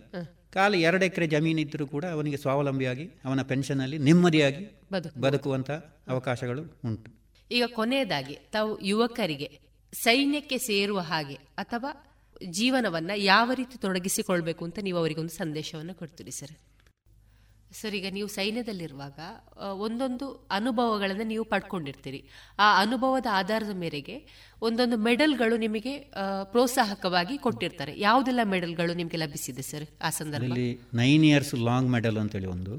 ಕಾಲು ಎರಡು ಎಕರೆ ಜಮೀನಿದ್ದರೂ ಕೂಡ ಅವನಿಗೆ ಸ್ವಾವಲಂಬಿಯಾಗಿ ಅವನ ಪೆನ್ಷನಲ್ಲಿ ನೆಮ್ಮದಿಯಾಗಿ. ಬದುಕುವಂಥ ಅವಕಾಶಗಳು ಉಂಟು
ಈಗ ಕೊನೆಯದಾಗಿ ತಾವು ಯುವಕರಿಗೆ ಸೈನ್ಯಕ್ಕೆ ಸೇರುವ ಹಾಗೆ ಅಥವಾ ಜೀವನವನ್ನ ಯಾವ ರೀತಿ ತೊಡಗಿಸಿಕೊಳ್ಬೇಕು ಅಂತ ನೀವು ಅವರಿಗೊಂದು ಸಂದೇಶವನ್ನು ಕೊಡ್ತೀರಿ ಸರ್ ಸರ್ ಈಗ ನೀವು ಸೈನ್ಯದಲ್ಲಿರುವಾಗ ಒಂದೊಂದು ಅನುಭವಗಳನ್ನು ನೀವು ಪಡ್ಕೊಂಡಿರ್ತೀರಿ. ಆ ಅನುಭವದ ಆಧಾರದ ಮೇರೆಗೆ ಒಂದೊಂದು ಮೆಡಲ್ಗಳು ನಿಮಗೆ ಪ್ರೋತ್ಸಾಹಕವಾಗಿ ಕೊಟ್ಟಿರ್ತಾರೆ. ಯಾವುದೆಲ್ಲ ಮೆಡಲ್ಗಳು ನಿಮಗೆ ಲಭಿಸಿದೆ ಸರ್ ಆ
ಸಂದರ್ಭದಲ್ಲಿ ನೈನ್ ಇಯರ್ಸ್ ಲಾಂಗ್ ಮೆಡಲ್ ಅಂತೇಳಿ ಒಂದು.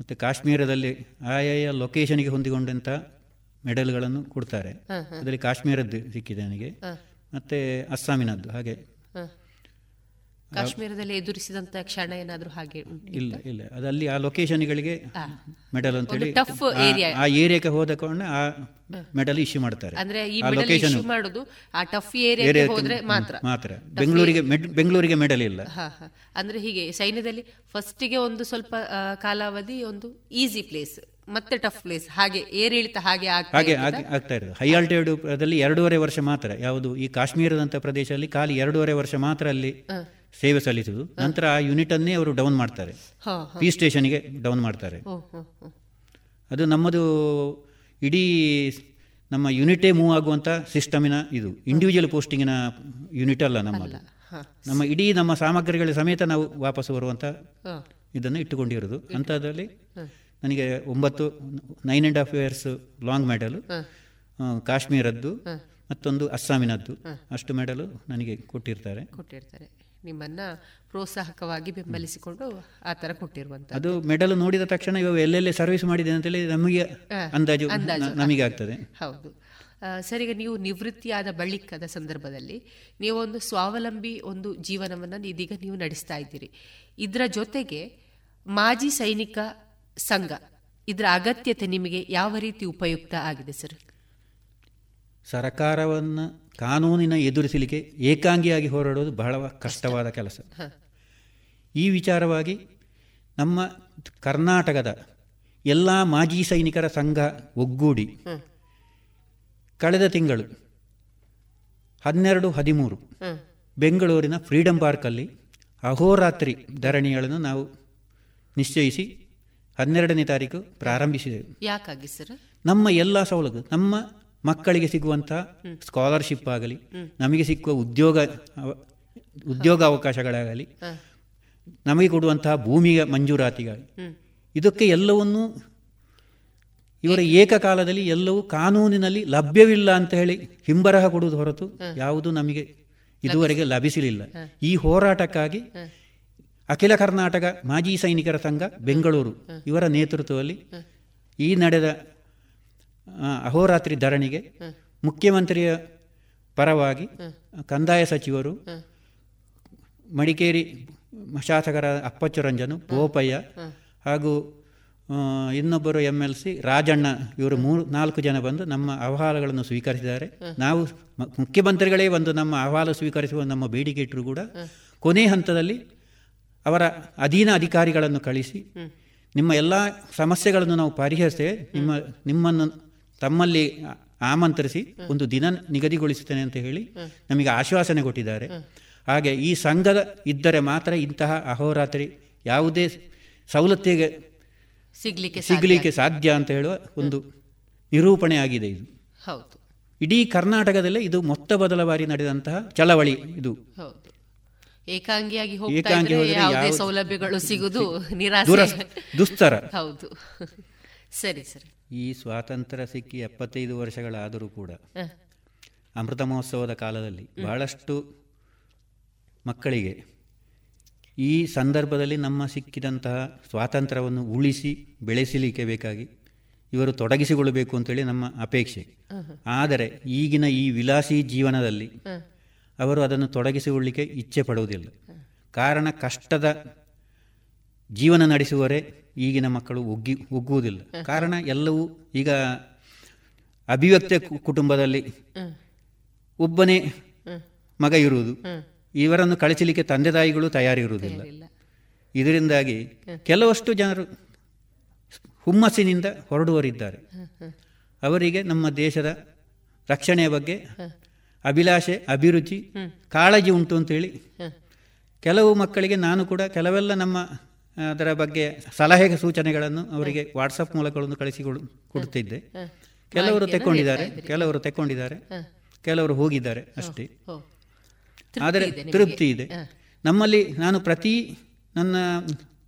ಮತ್ತೆ ಕಾಶ್ಮೀರದಲ್ಲಿ ಆಯಾಯ ಲೊಕೇಶನ್ಗೆ ಹೊಂದಿಕೊಂಡಂತ ಮೆಡಲ್ಗಳನ್ನು ಕೊಡ್ತಾರೆ. ಅದರಲ್ಲಿ ಕಾಶ್ಮೀರದ್ದು ಸಿಕ್ಕಿದೆ ನನಗೆ. ಮತ್ತೆ ಅಸ್ಸಾಮಿನದ್ದು ಹಾಗೆ.
ಕಾಶ್ಮೀರದಲ್ಲಿ ಎದುರಿಸಿದಂತ ಕ್ಷಣ ಏನಾದರೂ ಹಾಗೆ
ಇಲ್ಲ ಇಲ್ಲ. ಅದಲ್ಲಿ ಆ ಲೊಕೇಶನ್ಗಳಿಗೆ. ಮೆಡಲ್
ಅಂತ ಹೇಳಿ
ಟಫ್
area.
ಆ ಏರಿಯಾಕ್ಕೆ ಹೋದ ಕಾರಣ ಆ ಮೆಡಲ್ ಇಶ್ಯೂ ಮಾಡ್ತಾರೆ.
ಅಂದ್ರೆ ಈ ಇಶ್ಯೂ ಮಾಡುದು ಆ ಟಫ್
ಏರಿಯಾಕ್ಕೆ
ಹೋದ್ರೆ ಮಾತ್ರ.
ಮಾತ್ರ. ಬೆಂಗಳೂರಿಗೆ ಬೆಂಗಳೂರಿಗೆ ಮೆಡಲ್ ಇಲ್ಲ.
ಅಂದ್ರೆ ಹೀಗೆ ಸೈನ್ಯದಲ್ಲಿ ಫಸ್ಟಿಗೆ ಒಂದು ಸ್ವಲ್ಪ ಕಾಲಾವಧಿ ಒಂದು ಈಸಿ ಪ್ಲೇಸ್ ಮತ್ತೆ ಟಫ್ ಪ್ಲೇಸ್ ಹಾಗೆ ಏರಿಳಿತ ಹಾಗೆ
ಹಾಗೆ ಆಗ್ತಾ ಇರೋದು ಹೈ ಆಲ್ಟಿಟ್ಯೂಡ್ ಅದಲ್ಲಿ ಎರಡೂವರೆ ವರ್ಷ ಮಾತ್ರ. ಯಾವುದು ಈ ಕಾಶ್ಮೀರದಂತ ಪ್ರದೇಶದಲ್ಲಿ ಖಾಲಿ ಎರಡೂವರೆ ವರ್ಷ ಮಾತ್ರ ಅಲ್ಲಿ. ಸೇವೆ ಸಲ್ಲಿಸುವುದು. ನಂತರ ಆ ಯೂನಿಟ್ ಅನ್ನೇ ಅವರು ಡೌನ್ ಮಾಡ್ತಾರೆ. ಪಿ ಸ್ಟೇಷನ್ಗೆ ಡೌನ್ ಮಾಡ್ತಾರೆ. ಅದು ನಮ್ಮದು ಇಡೀ ನಮ್ಮ ಯೂನಿಟೇ ಮೂವ್ ಆಗುವಂಥ ಸಿಸ್ಟಮಿನ ಇದು. ಇಂಡಿವಿಜುವಲ್ ಪೋಸ್ಟಿಂಗಿನ ಯೂನಿಟ್ ಅಲ್ಲ ನಮ್ಮದು. ನಮ್ಮ ಇಡೀ ನಮ್ಮ ಸಾಮಗ್ರಿಗಳ ಸಮೇತ ನಾವು ವಾಪಸ್ ಬರುವಂಥ. ಇದನ್ನು ಇಟ್ಟುಕೊಂಡಿರೋದು ಅಂಥದ್ರಲ್ಲಿ. ನನಗೆ ಒಂಬತ್ತು nine and half years long
medal
ಕಾಶ್ಮೀರದ್ದು ಮತ್ತೊಂದು ಅಸ್ಸಾಮಿನದ್ದು. ಅಷ್ಟು ಮೆಡಲು ನನಗೆ ಕೊಟ್ಟಿರ್ತಾರೆ.
ಕೊಟ್ಟಿರ್ತಾರೆ. ನಿಮ್ಮನ್ನ ಪ್ರೋತ್ಸಾಹಕವಾಗಿ ಬೆಂಬಲಿಸಿಕೊಂಡು ಆ ತರ ಕೊಟ್ಟಿರುವಂತ
ಅದು ಮೆಡಲ್ ನೋಡಿದ ತಕ್ಷಣ ಇವಾಗ ಎಲ್ಲೆಲ್ಲಿ ಸರ್ವಿಸ್ ಮಾಡಿದೆ ಅಂತೇಳಿ ನಮಗೆ ಅಂದಾಜು. ನಮಗೆ ಆಗ್ತದೆ
ಹೌದು. ಸರಿ ಈಗ ನೀವು ನಿವೃತ್ತಿಯಾದ ಬಳಿಕದ ಸಂದರ್ಭದಲ್ಲಿ ನೀವು ಒಂದು ಸ್ವಾವಲಂಬಿ ಒಂದು ಜೀವನವನ್ನು ಇದೀಗ ನೀವು ನಡೆಸ್ತಾ ಇದ್ದೀರಿ. ಇದರ ಜೊತೆಗೆ ಮಾಜಿ ಸೈನಿಕ ಸಂಘ ಇದರ ಅಗತ್ಯತೆ ನಿಮಗೆ ಯಾವ ರೀತಿ ಉಪಯುಕ್ತ ಆಗಿದೆ ಸರ್?
ಸರಕಾರವನ್ನು ಕಾನೂನಿನ ಎದುರಿಸಲಿಕ್ಕೆ ಏಕಾಂಗಿಯಾಗಿ ಹೋರಾಡೋದು ಬಹಳ ಕಷ್ಟವಾದ ಕೆಲಸ. ಈ ವಿಚಾರವಾಗಿ ನಮ್ಮ ಕರ್ನಾಟಕದ ಎಲ್ಲ ಮಾಜಿ ಸೈನಿಕರ ಸಂಘ ಒಗ್ಗೂಡಿ ಕಳೆದ ತಿಂಗಳು ಹನ್ನೆರಡು ಹದಿಮೂರು ಬೆಂಗಳೂರಿನ ಫ್ರೀಡಂ ಪಾರ್ಕಲ್ಲಿ ಅಹೋರಾತ್ರಿ ಧರಣಿಗಳನ್ನು ನಾವು ನಿಶ್ಚಯಿಸಿ ಹನ್ನೆರಡನೇ ತಾರೀಕು ಪ್ರಾರಂಭಿಸಿದೆವು.
ಯಾಕಾಗಿ ಸರ್?
ನಮ್ಮ ಎಲ್ಲ ಸವಲತ್ತು ನಮ್ಮ ಮಕ್ಕಳಿಗೆ ಸಿಗುವಂಥ ಸ್ಕಾಲರ್ಶಿಪ್ ಆಗಲಿ ನಮಗೆ ಸಿಕ್ಕುವ ಉದ್ಯೋಗ ಉದ್ಯೋಗ ಅವಕಾಶಗಳಾಗಲಿ ನಮಗೆ ಕೊಡುವಂತಹ ಭೂಮಿಯ ಮಂಜೂರಾತಿಗಾಗಿ. ಇದಕ್ಕೆ ಎಲ್ಲವನ್ನೂ ಇವರ ಏಕಕಾಲದಲ್ಲಿ ಎಲ್ಲವೂ ಕಾನೂನಿನಲ್ಲಿ ಲಭ್ಯವಿಲ್ಲ ಅಂತ ಹೇಳಿ ಹಿಂಬರಹ ಕೊಡುವುದು ಹೊರತು ಯಾವುದು ನಮಗೆ ಇದುವರೆಗೆ ಲಭಿಸಲಿಲ್ಲ. ಈ ಹೋರಾಟಕ್ಕಾಗಿ ಅಖಿಲ ಕರ್ನಾಟಕ ಮಾಜಿ ಸೈನಿಕರ ಸಂಘ ಬೆಂಗಳೂರು ಇವರ ನೇತೃತ್ವದಲ್ಲಿ ಈ ನಡೆದ ಅಹೋರಾತ್ರಿ ಧರಣಿಗೆ ಮುಖ್ಯಮಂತ್ರಿಯ ಪರವಾಗಿ ಕಂದಾಯ ಸಚಿವರು ಮಡಿಕೇರಿ ಶಾಸಕರ ಅಪ್ಪಚ್ಚು ರಂಜನು ಬೋಪಯ್ಯ ಹಾಗೂ ಇನ್ನೊಬ್ಬರು ಎಂ ಎಲ್ ಸಿ ರಾಜಣ್ಣ ಇವರು ಮೂರು ನಾಲ್ಕು ಜನ ಬಂದು ನಮ್ಮ ಅಹವಾಲುಗಳನ್ನು ಸ್ವೀಕರಿಸಿದ್ದಾರೆ. ನಾವು ಮುಖ್ಯಮಂತ್ರಿಗಳೇ ಬಂದು ನಮ್ಮ ಅಹವಾಲು ಸ್ವೀಕರಿಸುವ ನಮ್ಮ ಬೇಡಿಕೆ ಇಟ್ಟರು ಕೂಡ ಕೊನೆ ಹಂತದಲ್ಲಿ ಅವರ ಅಧೀನ ಅಧಿಕಾರಿಗಳನ್ನು ಕಳಿಸಿ ನಿಮ್ಮ ಎಲ್ಲ ಸಮಸ್ಯೆಗಳನ್ನು ನಾವು ಪರಿಹರಿಸ್ತೇವೆ. ನಿಮ್ಮ ನಿಮ್ಮನ್ನು ತಮ್ಮಲ್ಲಿ ಆಮಂತ್ರಿಸಿ ಒಂದು ದಿನ ನಿಗದಿಗೊಳಿಸುತ್ತೇನೆ ಅಂತ ಹೇಳಿ ನಮಗೆ ಆಶ್ವಾಸನೆ ಕೊಟ್ಟಿದ್ದಾರೆ. ಹಾಗೆ ಈ ಸಂಘದ ಇದ್ದರೆ ಮಾತ್ರ ಇಂತಹ ಅಹೋರಾತ್ರಿ ಯಾವುದೇ ಸವಲತ್ತಿಗೆ
ಸಿಗ್ಲಿಕ್ಕೆ
ಸಿಗಲಿಕ್ಕೆ ಸಾಧ್ಯ ಅಂತ ಹೇಳುವ ಒಂದು ನಿರೂಪಣೆ ಆಗಿದೆ ಇದು.
ಹೌದು.
ಇಡೀ ಕರ್ನಾಟಕದಲ್ಲೇ ಇದು ಮೊತ್ತ ಮೊದಲ ಬಾರಿ ನಡೆದಂತಹ ಚಳವಳಿ ಇದು.
ಏಕಾಂಗಿಯಾಗಿ ಸೌಲಭ್ಯಗಳು ಸಿಗುದು (laughs) ನಿರಾಸೆ.
ದುಸ್ತರ.
ಹೌದು. (laughs) ಸರಿ ಸರಿ.
ಈ ಸ್ವಾತಂತ್ರ್ಯ ಸಿಕ್ಕಿ ಎಪ್ಪತ್ತೈದು ವರ್ಷಗಳಾದರೂ ಕೂಡ ಅಮೃತ ಮಹೋತ್ಸವದ ಕಾಲದಲ್ಲಿ ಬಹಳಷ್ಟು ಮಕ್ಕಳಿಗೆ ಈ ಸಂದರ್ಭದಲ್ಲಿ ನಮ್ಮ ಸಿಕ್ಕಿದಂತಹ ಸ್ವಾತಂತ್ರ್ಯವನ್ನು ಉಳಿಸಿ ಬೆಳೆಸಲಿಕ್ಕೆ ಬೇಕಾಗಿ ಇವರು ತೊಡಗಿಸಿಕೊಳ್ಳಬೇಕು ಅಂತೇಳಿ ನಮ್ಮ ಅಪೇಕ್ಷೆ. ಆದರೆ ಈಗಿನ ಈ ವಿಲಾಸಿ ಜೀವನದಲ್ಲಿ ಅವರು ಅದನ್ನು ತೊಡಗಿಸಿಕೊಳ್ಳಿಕ್ಕೆ ಇಚ್ಛೆ ಪಡುವುದಿಲ್ಲ. ಕಾರಣ ಕಷ್ಟದ ಜೀವನ ನಡೆಸುವರೆ ಈಗಿನ ಮಕ್ಕಳು ಒಗ್ಗಿ ಒಗ್ಗುವುದಿಲ್ಲ ಕಾರಣ ಎಲ್ಲವೂ ಈಗ ಅಭಿವ್ಯಕ್ತ ಕುಟುಂಬದಲ್ಲಿ ಒಬ್ಬನೇ ಮಗ ಇರುವುದು. ಇವರನ್ನು ಕಳಿಸಲಿಕ್ಕೆ ತಂದೆ ತಾಯಿಗಳು ತಯಾರಿರುವುದಿಲ್ಲ. ಇದರಿಂದಾಗಿ ಕೆಲವಷ್ಟು ಜನರು ಹುಮ್ಮಸ್ಸಿನಿಂದ ಹೊರಡುವರಿದ್ದಾರೆ ಅವರಿಗೆ ನಮ್ಮ ದೇಶದ ರಕ್ಷಣೆಯ ಬಗ್ಗೆ ಅಭಿಲಾಷೆ ಅಭಿರುಚಿ ಕಾಳಜಿ ಉಂಟು ಅಂತೇಳಿ ಕೆಲವು ಮಕ್ಕಳಿಗೆ ನಾನು ಕೂಡ ಕೆಲವೆಲ್ಲ ನಮ್ಮ ಅದರ ಬಗ್ಗೆ ಸಲಹೆ ಸೂಚನೆಗಳನ್ನು ಅವರಿಗೆ ವಾಟ್ಸಪ್ ಮೂಲಕಗಳನ್ನು ಕಳಿಸಿ ಕೊಡುತ್ತಿದ್ದೆ. ಕೆಲವರು ತೆಕ್ಕೊಂಡಿದ್ದಾರೆ ಕೆಲವರು ತೆಕ್ಕೊಂಡಿದ್ದಾರೆ ಕೆಲವರು ಹೋಗಿದ್ದಾರೆ ಅಷ್ಟೇ. ಆದರೆ ತೃಪ್ತಿ ಇದೆ. ನಮ್ಮಲ್ಲಿ ನಾನು ಪ್ರತಿ ನನ್ನ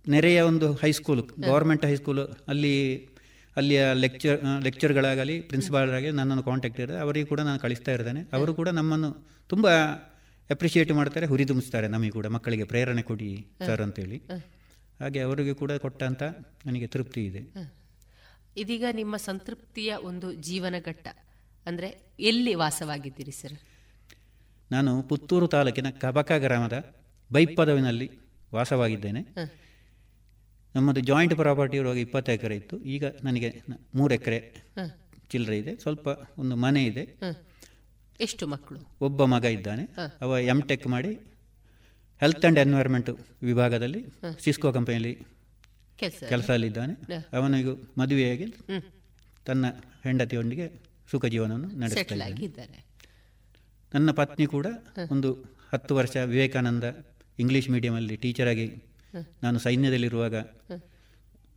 ನೆರೆಯ ಒಂದು ಹೈಸ್ಕೂಲ್ ಗೌರ್ಮೆಂಟ್ ಹೈಸ್ಕೂಲು ಅಲ್ಲಿ ಅಲ್ಲಿಯ ಲೆಕ್ಚರ್ ಲೆಕ್ಚರ್ಗಳಾಗಲಿ ಪ್ರಿನ್ಸಿಪಾಲ್ರಾಗಲಿ ನನ್ನನ್ನು ಕಾಂಟ್ಯಾಕ್ಟ್ ಇದ್ದಾರೆ. ಅವರಿಗೆ ಕೂಡ ನಾನು ಕಳಿಸ್ತಾ ಇರ್ತೇನೆ. ಅವರು ಕೂಡ ನಮ್ಮನ್ನು ತುಂಬ ಅಪ್ರಿಷಿಯೇಟ್ ಮಾಡ್ತಾರೆ ಹುರಿದುಂಬಿಸ್ತಾರೆ. ನಮಗೆ ಕೂಡ ಮಕ್ಕಳಿಗೆ ಪ್ರೇರಣೆ ಕೊಡಿ ಸರ್ ಅಂತೇಳಿ. ಹಾಗೆ ಅವರಿಗೆ ಕೂಡ ಕೊಟ್ಟಂತ ನನಗೆ ತೃಪ್ತಿ ಇದೆ.
ಇದೀಗ ನಿಮ್ಮ ಸಂತೃಪ್ತಿಯ ಒಂದು ಜೀವನ ಘಟ್ಟ ಅಂದರೆ ಎಲ್ಲಿ ವಾಸವಾಗಿದ್ದೀರಿ ಸರ್?
ನಾನು ಪುತ್ತೂರು ತಾಲೂಕಿನ ಕಬಕ ಗ್ರಾಮದ ಬೈಪದವಿನಲ್ಲಿ ವಾಸವಾಗಿದ್ದೇನೆ. ನಮ್ಮದು ಜಾಯಿಂಟ್ ಪ್ರಾಪರ್ಟಿ ಇರುವಾಗ ಇಪ್ಪತ್ತು ಎಕರೆ ಇತ್ತು. ಈಗ ನನಗೆ ಮೂರು ಎಕರೆ ಚಿಲ್ಲರೆ ಇದೆ. ಸ್ವಲ್ಪ ಒಂದು ಮನೆ ಇದೆ.
ಎಷ್ಟು ಮಕ್ಕಳು?
ಒಬ್ಬ ಮಗ ಇದ್ದಾನೆ. ಅವ ಎಂ ಟೆಕ್ ಮಾಡಿ ಹೆಲ್ತ್ ಆ್ಯಂಡ್ ಎನ್ವೈರ್ಮೆಂಟ್ ವಿಭಾಗದಲ್ಲಿ ಸಿಸ್ಕೋ ಕಂಪನಿಯಲ್ಲಿ ಕೆಲಸದಲ್ಲಿದ್ದಾನೆ ಅವನಿಗೂ ಮದುವೆಯಾಗಿ ತನ್ನ ಹೆಂಡತಿಯೊಂದಿಗೆ ಸುಖ ಜೀವನವನ್ನು ನಡೆಸ್ತಾ ನನ್ನ ಪತ್ನಿ ಕೂಡ ಒಂದು ಹತ್ತು ವರ್ಷ ವಿವೇಕಾನಂದ ಇಂಗ್ಲೀಷ್ ಮೀಡಿಯಮಲ್ಲಿ ಟೀಚರಾಗಿ ನಾನು ಸೈನ್ಯದಲ್ಲಿರುವಾಗ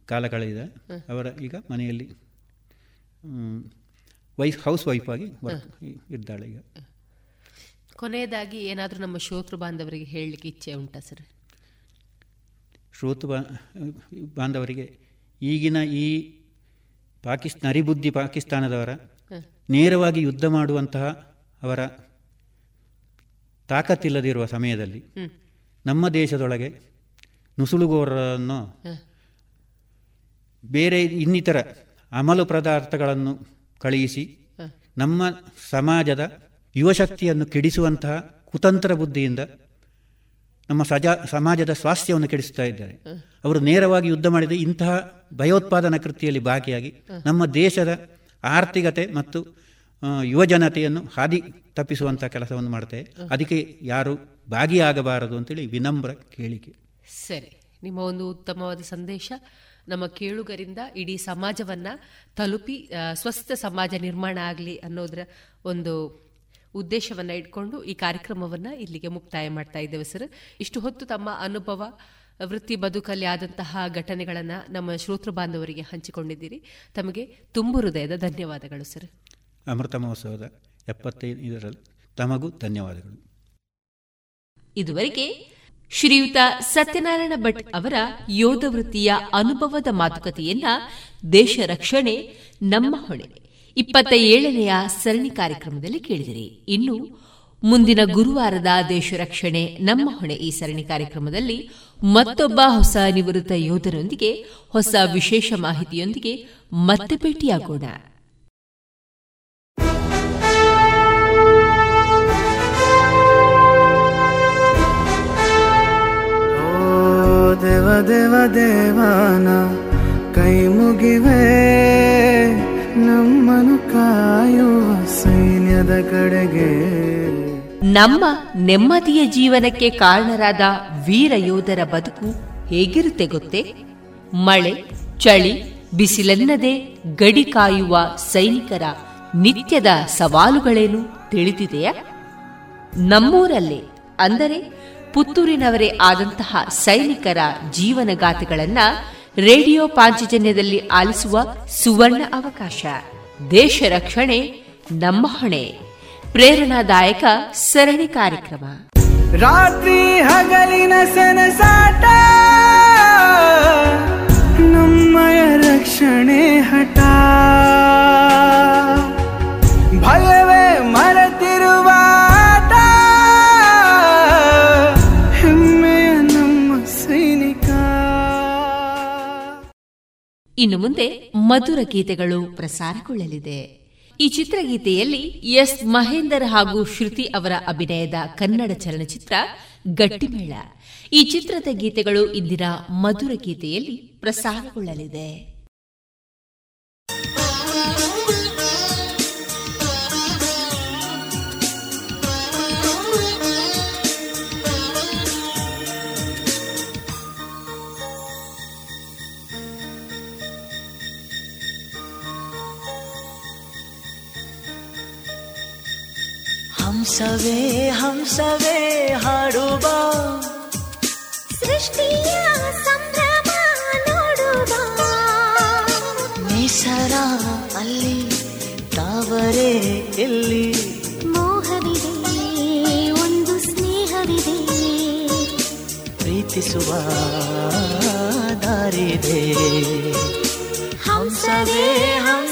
ಕಾಲ ಕಳೆದ ಅವರ ಈಗ ಮನೆಯಲ್ಲಿ ವೈಫ್ ಹೌಸ್ ವೈಫ್ ಆಗಿ ಇದ್ದಾಳೆ ಈಗ.
ಕೊನೆಯದಾಗಿ ಏನಾದರೂ ನಮ್ಮ ಶ್ರೋತೃ ಬಾಂಧವರಿಗೆ ಹೇಳಲಿಕ್ಕೆ ಇಚ್ಛೆ ಉಂಟಾ ಸರ್?
ಶ್ರೋತೃ ಬಾಂಧವರಿಗೆ ಈಗಿನ ಈ ಪಾಕಿಸ್ತಾನ ನರಿಬುದ್ಧಿ ಪಾಕಿಸ್ತಾನದವರ ನೇರವಾಗಿ ಯುದ್ಧ ಮಾಡುವಂತಹ ಅವರ ತಾಕತ್ತಿಲ್ಲದಿರುವ ಸಮಯದಲ್ಲಿ ನಮ್ಮ ದೇಶದೊಳಗೆ ನುಸುಳುಗೋರರನ್ನು ಬೇರೆ ಇನ್ನಿತರ ಅಮಲು ಪದಾರ್ಥಗಳನ್ನು ಕಳುಹಿಸಿ ನಮ್ಮ ಸಮಾಜದ ಯುವಶಕ್ತಿಯನ್ನು ಕೆಡಿಸುವಂತಹ ಕುತಂತ್ರ ಬುದ್ಧಿಯಿಂದ ನಮ್ಮ ಸಜಾ ಸಮಾಜದ ಸ್ವಾಸ್ಥ್ಯವನ್ನು ಕೆಡಿಸ್ತಾ ಇದ್ದಾರೆ. ಅವರು ನೇರವಾಗಿ ಯುದ್ಧ ಮಾಡಿದ ಇಂತಹ ಭಯೋತ್ಪಾದನಾ ಕೃತಿಯಲ್ಲಿ ಭಾಗಿಯಾಗಿ ನಮ್ಮ ದೇಶದ ಆರ್ಥಿಕತೆ ಮತ್ತು ಯುವಜನತೆಯನ್ನು ಹಾದಿ ತಪ್ಪಿಸುವಂಥ ಕೆಲಸವನ್ನು ಮಾಡ್ತೇವೆ ಅದಕ್ಕೆ ಯಾರು ಭಾಗಿಯಾಗಬಾರದು ಅಂತೇಳಿ ವಿನಮ್ರ ಕೇಳಿಕೆ.
ಸರಿ. ನಿಮ್ಮ ಒಂದು ಉತ್ತಮವಾದ ಸಂದೇಶ ನಮ್ಮ ಕೇಳುಗರಿಂದ ಇಡೀ ಸಮಾಜವನ್ನ ತಲುಪಿ ಸ್ವಸ್ಥ ಸಮಾಜ ನಿರ್ಮಾಣ ಆಗಲಿ ಅನ್ನೋದರ ಒಂದು ಉದ್ದೇಶವನ್ನ ಇಟ್ಕೊಂಡು ಈ ಕಾರ್ಯಕ್ರಮವನ್ನ ಇಲ್ಲಿಗೆ ಮುಕ್ತಾಯ ಮಾಡ್ತಾ ಇದ್ದೇವೆ ಸರ್ ಇಷ್ಟು ಹೊತ್ತು ತಮ್ಮ ಅನುಭವ ವೃತ್ತಿ ಬದುಕಲ್ಲಿ ಆದಂತಹ ಘಟನೆಗಳನ್ನ ನಮ್ಮ ಶ್ರೋತೃ ಬಾಂಧವರಿಗೆ ಹಂಚಿಕೊಂಡಿದ್ದೀರಿ. ತಮಗೆ ತುಂಬು ಹೃದಯದ ಧನ್ಯವಾದಗಳು ಸರ್
ಅಮೃತ ಮಹೋತ್ಸವದ ಎಪ್ಪತ್ತೈದರಲ್ಲಿ ತಮಗೂ ಧನ್ಯವಾದಗಳು.
ಇದುವರೆಗೆ ಶ್ರೀಯುತ ಸತ್ಯನಾರಾಯಣ ಭಟ್ ಅವರ ಯೋಧ ವೃತ್ತಿಯ ಅನುಭವದ ಮಾತುಕತೆಯನ್ನ ದೇಶ ರಕ್ಷಣೆ ನಮ್ಮ ಹೊಣೆ. ಇಪ್ಪತ್ತ ಏಳನೆಯ ಸರಣಿ ಕಾರ್ಯಕ್ರಮದಲ್ಲಿ ಕೇಳಿದಿರಿ. ಇನ್ನು ಮುಂದಿನ ಗುರುವಾರದ ದೇಶ ರಕ್ಷಣೆ ನಮ್ಮ ಹೊಣೆ ಈ ಸರಣಿ ಕಾರ್ಯಕ್ರಮದಲ್ಲಿ ಮತ್ತೊಬ್ಬ ಹೊಸ ನಿವೃತ್ತ ಯೋಧರೊಂದಿಗೆ ಹೊಸ ವಿಶೇಷ ಮಾಹಿತಿಯೊಂದಿಗೆ ಮತ್ತೆ ಭೇಟಿಯಾಗೋಣ.
ದೇವ ದೇವ ದೇವಾನ, ಕೈ ಮುಗಿವೆ. ನಮ್ಮನು ಕಾಯುವ ಸೈನ್ಯದ ಕಡೆಗೆ.
ನಮ್ಮ ನೆಮ್ಮದಿಯ ಜೀವನಕ್ಕೆ ಕಾರಣರಾದ ವೀರ ಯೋಧರ ಬದುಕು ಹೇಗಿರುತ್ತೆ ಗೊತ್ತೇ? ಮಳೆ, ಚಳಿ ಬಿಸಿಲೆನ್ನದೆ ಗಡಿ ಕಾಯುವ ಸೈನಿಕರ ನಿತ್ಯದ ಸವಾಲುಗಳೇನು ತಿಳಿದಿದೆಯಾ? ನಮ್ಮೂರಲ್ಲೇ, ಅಂದರೆ ಪುತ್ತೂರಿನವರೇ ಆದಂತಹ ಸೈನಿಕರ ಜೀವನಗಾಥೆಗಳನ್ನ ರೇಡಿಯೋ ಪಾಂಚಜನ್ಯದಲ್ಲಿ ಆಲಿಸುವ ಸುವರ್ಣ ಅವಕಾಶ. ದೇಶ ರಕ್ಷಣೆ, ನಮ್ಮ ಹೊಣೆ. ಪ್ರೇರಣಾದಾಯಕ ಸರಣಿ ಕಾರ್ಯಕ್ರಮ.
ರಾತ್ರಿ ಹಗಲಿನ ಸನಸಾಟ ನಮ್ಮಯ ರಕ್ಷಣೆ ಹಠ. ಭಯವೇ
ಇನ್ನು ಮುಂದೆ ಮಧುರ ಗೀತೆಗಳು ಪ್ರಸಾರಗೊಳ್ಳಲಿದೆ. ಈ ಚಿತ್ರಗೀತೆಯಲ್ಲಿ ಎಸ್. ಮಹೇಂದರ್ ಹಾಗೂ ಶ್ರುತಿ ಅವರ ಅಭಿನಯದ ಕನ್ನಡ ಚಲನಚಿತ್ರ ಗಟ್ಟಿಮೇಳ ಈ ಚಿತ್ರದ ಗೀತೆಗಳು ಇಂದಿನ ಮಧುರ ಗೀತೆಯಲ್ಲಿ ಪ್ರಸಾರಗೊಳ್ಳಲಿದೆ.
ಹಂಸವೇ ಹಂಸವೇ ಹಾಡುವ.
ಸೃಷ್ಟಿಯ ಸಂಭ್ರಮ ನೋಡುವ.
ನಿಸರ ಅಲ್ಲಿ ತಾವರೆ ಎಲ್ಲಿ?
ಮೋಹವಿದೆ ಒಂದು ಸ್ನೇಹವಿದೆ.
ಪ್ರೀತಿಸುವ ದಾರಿದೆ ಹಂಸವೇ ಹಂಸವೇ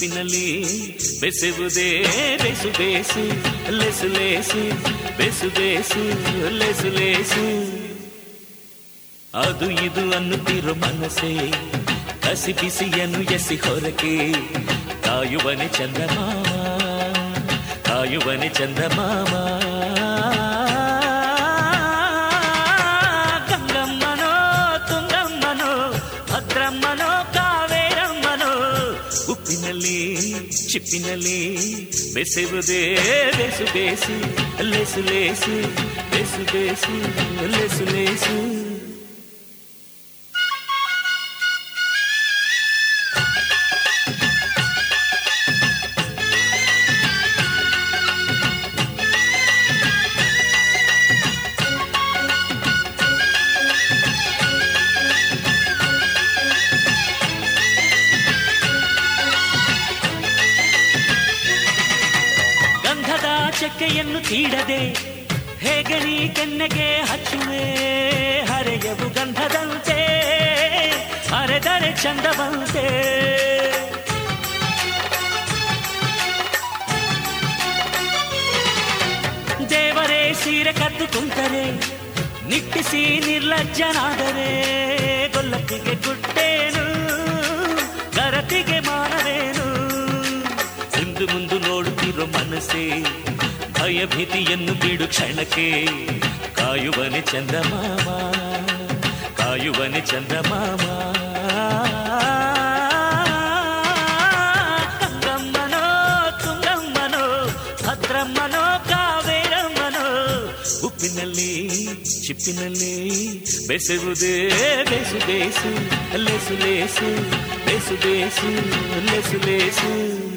పినలి బెసెబుదే బెసు బేసు లెసు లేసు బెసు బేసు లెసు లేసు ಅದು ಇದು ಅನ್ನುತ್ತಿರೋ ಮನಸ್ಸೇ ಕಸಿ ಬಿಸಿಯನ್ನು ಎಸಿ ಹೊರಕೆ ಕಾಯುವನೆ ಚಂದಮಾಮ ಕಾಯುವನೆ ಚಂದಮಾಮ చిప్పినలే బెసెవుదే బెసు బేసి లెసు లేసి బెసు బేసి లెసు లేసు लेसु लेसु लेसु लेसु लेसु लेसु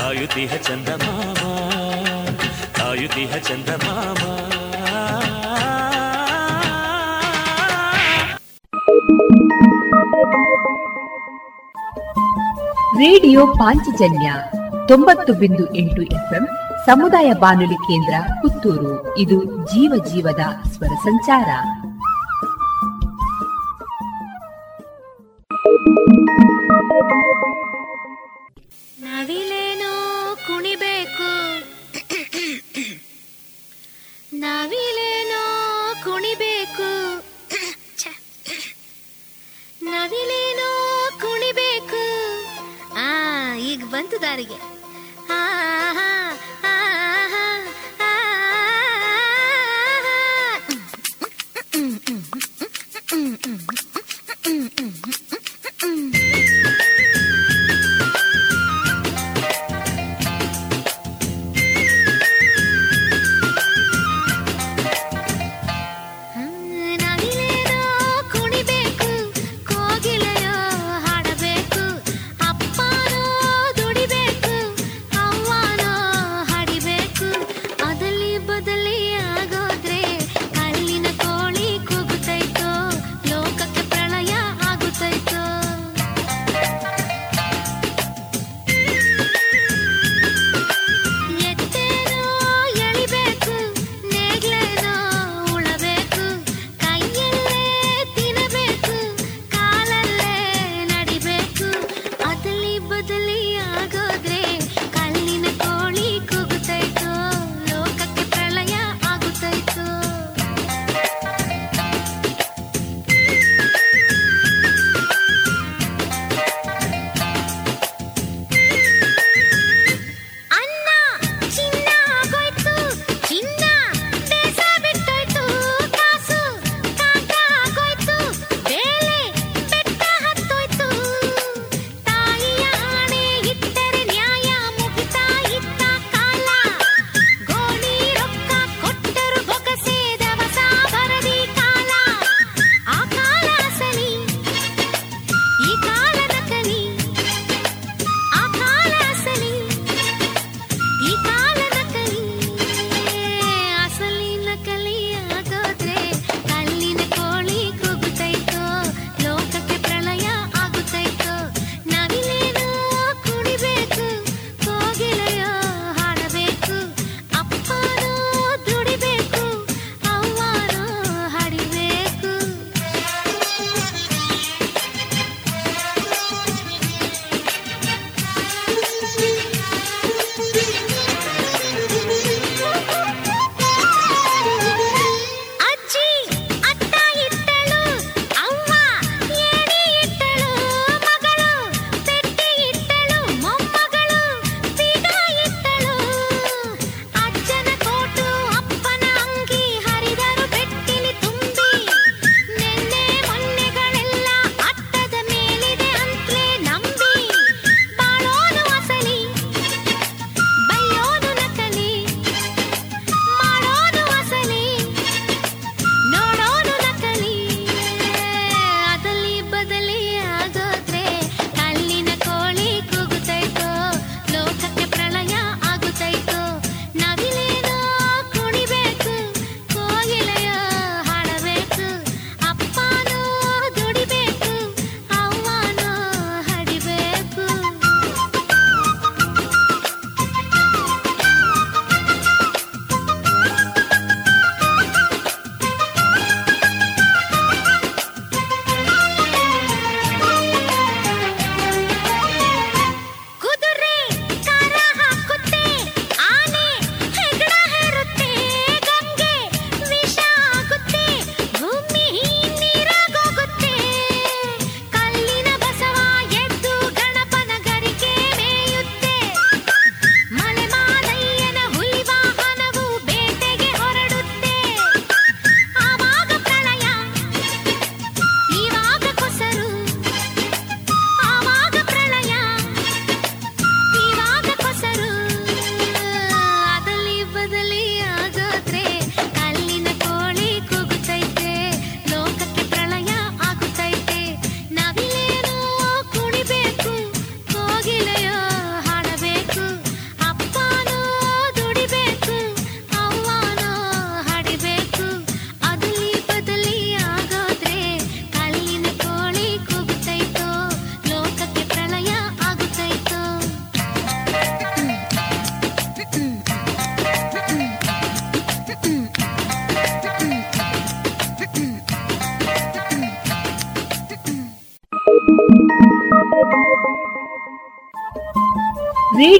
ಕಾಯುತಿಹ ಚಂದ ಮಾಮ ಕಾಯುತಿಹ ಚಂದ ಮಾಮ
ರೇಡಿಯೋ ಪಾಂಚಜನ್ಯ ತೊಂಬತ್ತು ಬಿಂದು ಎಂಟು ಎಫ್ಎಂ ಸಮುದಾಯ ಬಾನುಲಿ ಕೇಂದ್ರ ಪುತ್ತೂರು. ಇದು ಜೀವ ಜೀವದ ಸ್ವರ ಸಂಚಾರ.
ಈಗ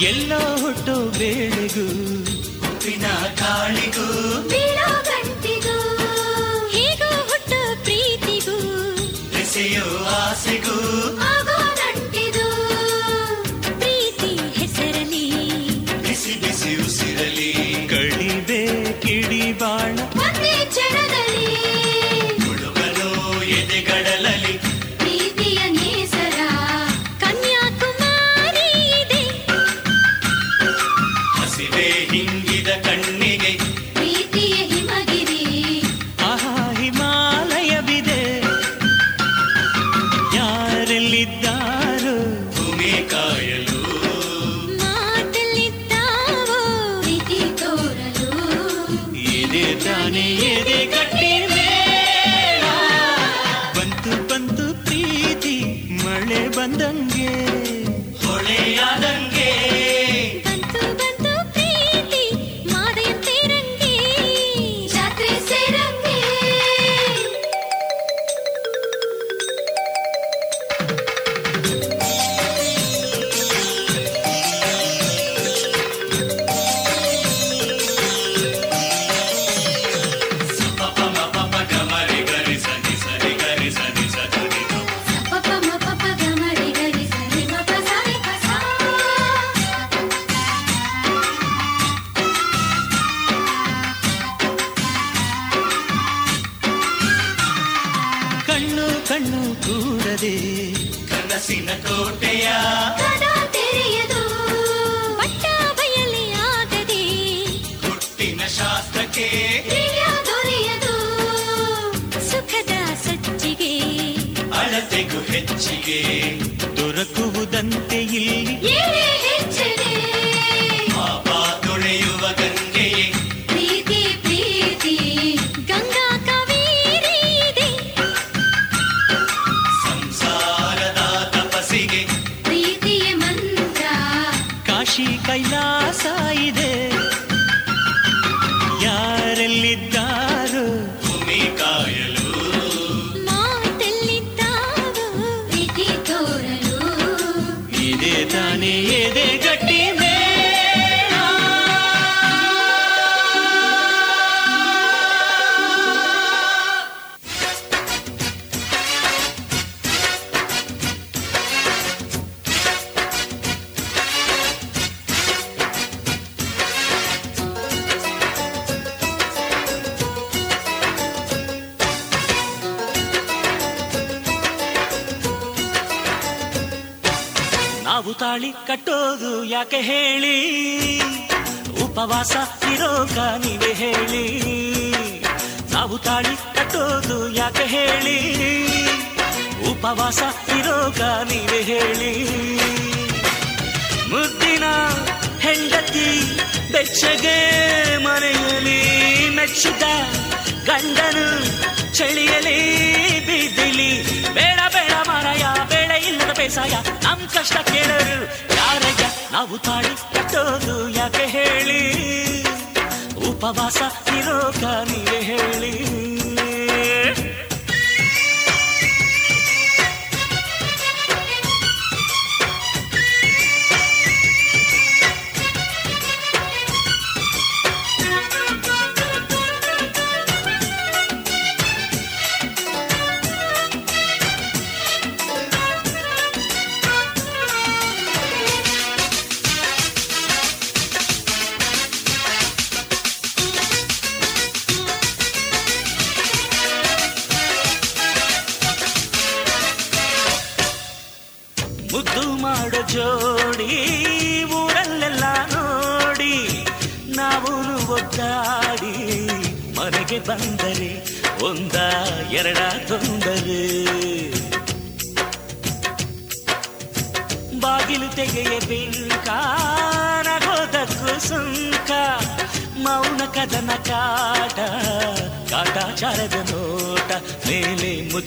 ಎಲ್ಲ ಹುಟ್ಟು ಬೇಳೆಗೂ.
ಉಪ್ಪಿನ ಕಾಳಿಗೂ.
ಬೀಳೋ ಗಂಟಿಗೂ. ಹೀಗೂ ಹುಟ್ಟು ಪ್ರೀತಿಗೂ.
ಬೆಸೆಯೋ ಆಸೆಗೂ.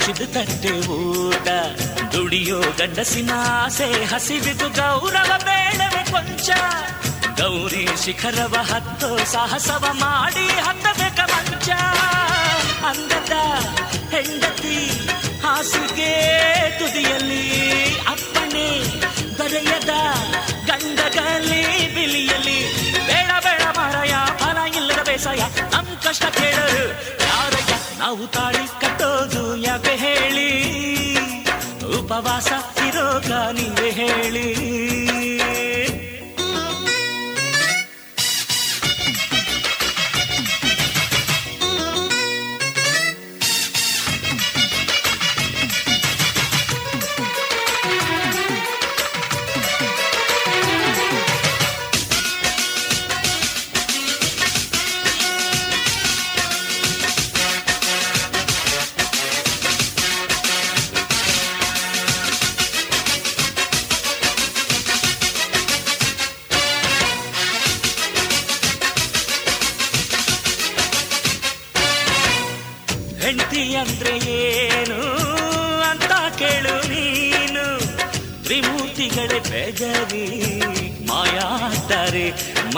ಮುಚ್ಚಿದ ತಟ್ಟೆ ಊಟ, ದುಡಿಯೋ ಗಂಡಸಿನ ಆಸೆ ಹಸಿವಿದು ಗೌರವ ಬೇಡವೆ ಕೊಂಚ. ಗೌರಿ ಶಿಖರವ ಹತ್ತು, ಸಾಹಸವ ಮಾಡಿ ಹತ್ತಬೇಕ ಮಂಚ. ಅಂದದ ಹೆಂಡತಿ ಹಾಸಿಗೆ ತುದಿಯಲ್ಲಿ, ಅಪ್ಪಣೆ ದೊರೆಯದ ಗಂಡಗಲಿ ಬಿಲಿಯಲ್ಲಿ. ಬೇಡ ಬೇಡ ಮಾರಾಯ ಫಲ ಇಲ್ಲದ ಬೇಸಾಯ, ನಮ್ ಕಷ್ಟ ಕೇಳರು ಯಾರಯ್ಯ? ನಾವು ತಾಳಿ ಕಟ್ಟೋದು ಯಾಕೆ ಹೇಳಿ? ಉಪವಾಸ ಇರೋಗ ನೀವೇ ಹೇಳಿ.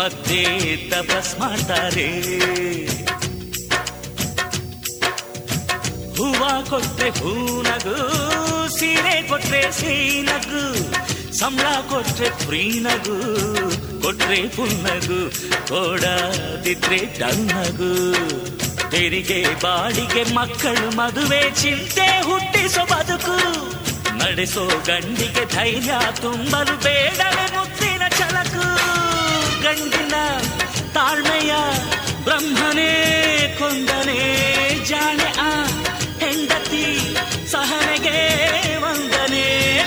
ಮತ್ತೆ ತಪಸ್ ಮಾಡ್ತಾರೆ ಹೂವ ಕೊಟ್ರೆ ಹೂನಗು ಸೀರೆ ಕೊಟ್ರೆ ಸೀನಗು ಸಂಬಳ ಕೊಟ್ರೆ ಫ್ರೀನಗು ಕೊಟ್ರೆ ಪುನ್ನಗು ಕೊಡದಿದ್ರೆ ಡನ್ನಗು ತೆರಿಗೆ ಬಾಡಿಗೆ ಮಕ್ಕಳು ಮದುವೆ ಚಿಂತೆ ಹುಟ್ಟಿಸೋ ಬದುಕು ನಡೆಸೋ ಗಂಡಿಗೆ ಧೈರ್ಯ ತುಂಬಲು ಬೇಡವೇ ಮುತ್ತಿನ ಛಲಕು ಗಂಡಿನ ತಾಳ್ಮೆಯ ಬ್ರಹ್ಮನೇ ಕೊಂದನೇ ಜಾಣೆ ಆ ಹೆಂಡತಿ ಸಹನೆಗೆ ವಂದನೆ.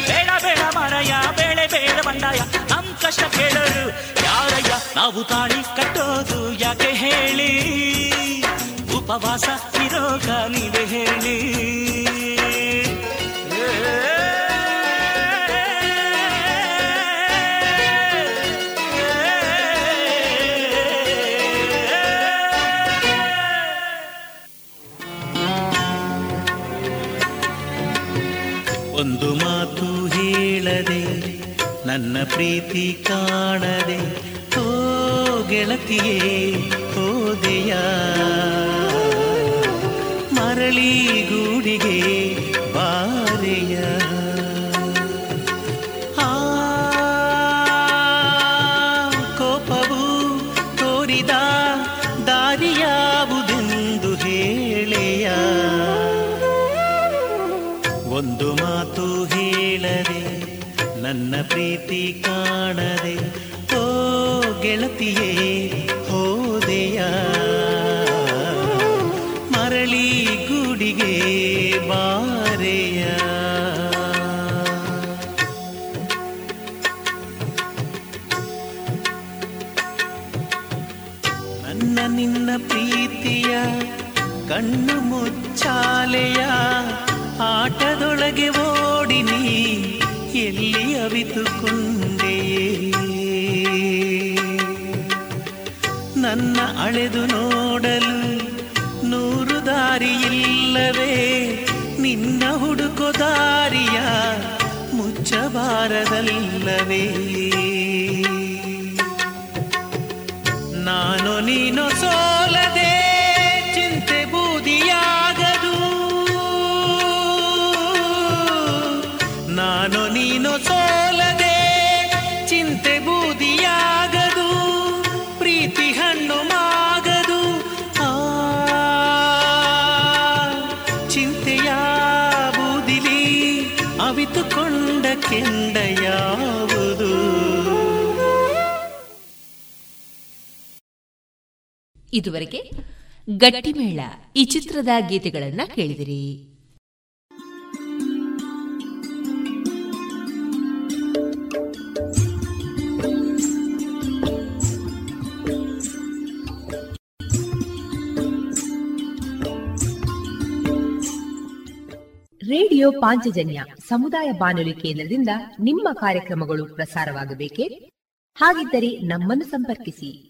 ಬೇಡ ಬೇಡ ಮರಯ ಬೇಳೆ, ಬೇಡ, ಬಂಡಾಯ. ನಮ್ ಕಷ್ಟ ಕೇಳರು ಯಾರಯ್ಯ? ನಾವು ತಾಳಿ ಕಟ್ಟೋದು ಯಾಕೆ ಹೇಳಿ? ಉಪವಾಸ ಇರೋಗ ನೀವೇ ಹೇಳಿ.
ನನ್ನ ಪ್ರೀತಿ ಕಾಣದೆ ಓ ಗೆಳತಿಯೇ ಹೋದೆಯ ಮರಳಿ ಗೂಡಿಗೆ ಬಾರೆಯ ಆ ಕೋಪವು ತೋರಿದ ದಾರಿಯಾವುದೆಂದು ಹೇಳೆಯ. ಒಂದು ಮಾತು ಹೇಳದೆ ನನ್ನ ಪ್ರೀತಿ ಕಾಣದೆ, ಓ ಗೆಳತಿಯೇ, ಹೋದೆಯ. ಮರಳಿ ಗುಡಿಗೆ ಬಾರೆಯ. ನನ್ನ ನಿನ್ನ ಪ್ರೀತಿಯ ಕಣ್ಣು ಮುಚ್ಚಾಲೆಯ, ಆಟದೊಳಗೆ ಓ ಎಲ್ಲಿ ಅವಿತುಕೊಂಡೆಯೇ? ನನ್ನ ಅಳೆದು ನೋಡಲು ನೂರು ದಾರಿಯಿಲ್ಲವೇ ನಿನ್ನ ಹುಡುಕೋ ದಾರಿಯ ಮುಚ್ಚಬಾರದಲ್ಲವೇ? ನಾನು ನೀನು ಸೋಲದೆ
ಇದುವರೆಗೆ ಗಟ್ಟಿಮೇಳ ಈ ಚಿತ್ರದ ಗೀತೆಗಳನ್ನ ಕೇಳಿದಿರಿ.
ರೇಡಿಯೋ ಪಾಂಚಜನ್ಯ ಸಮುದಾಯ ಬಾನುಲಿ ಕೇಂದ್ರದಿಂದ ನಿಮ್ಮ ಕಾರ್ಯಕ್ರಮಗಳು ಪ್ರಸಾರವಾಗಬೇಕೆ? ಹಾಗಿದ್ದರೆ ನಮ್ಮನ್ನು ಸಂಪರ್ಕಿಸಿ.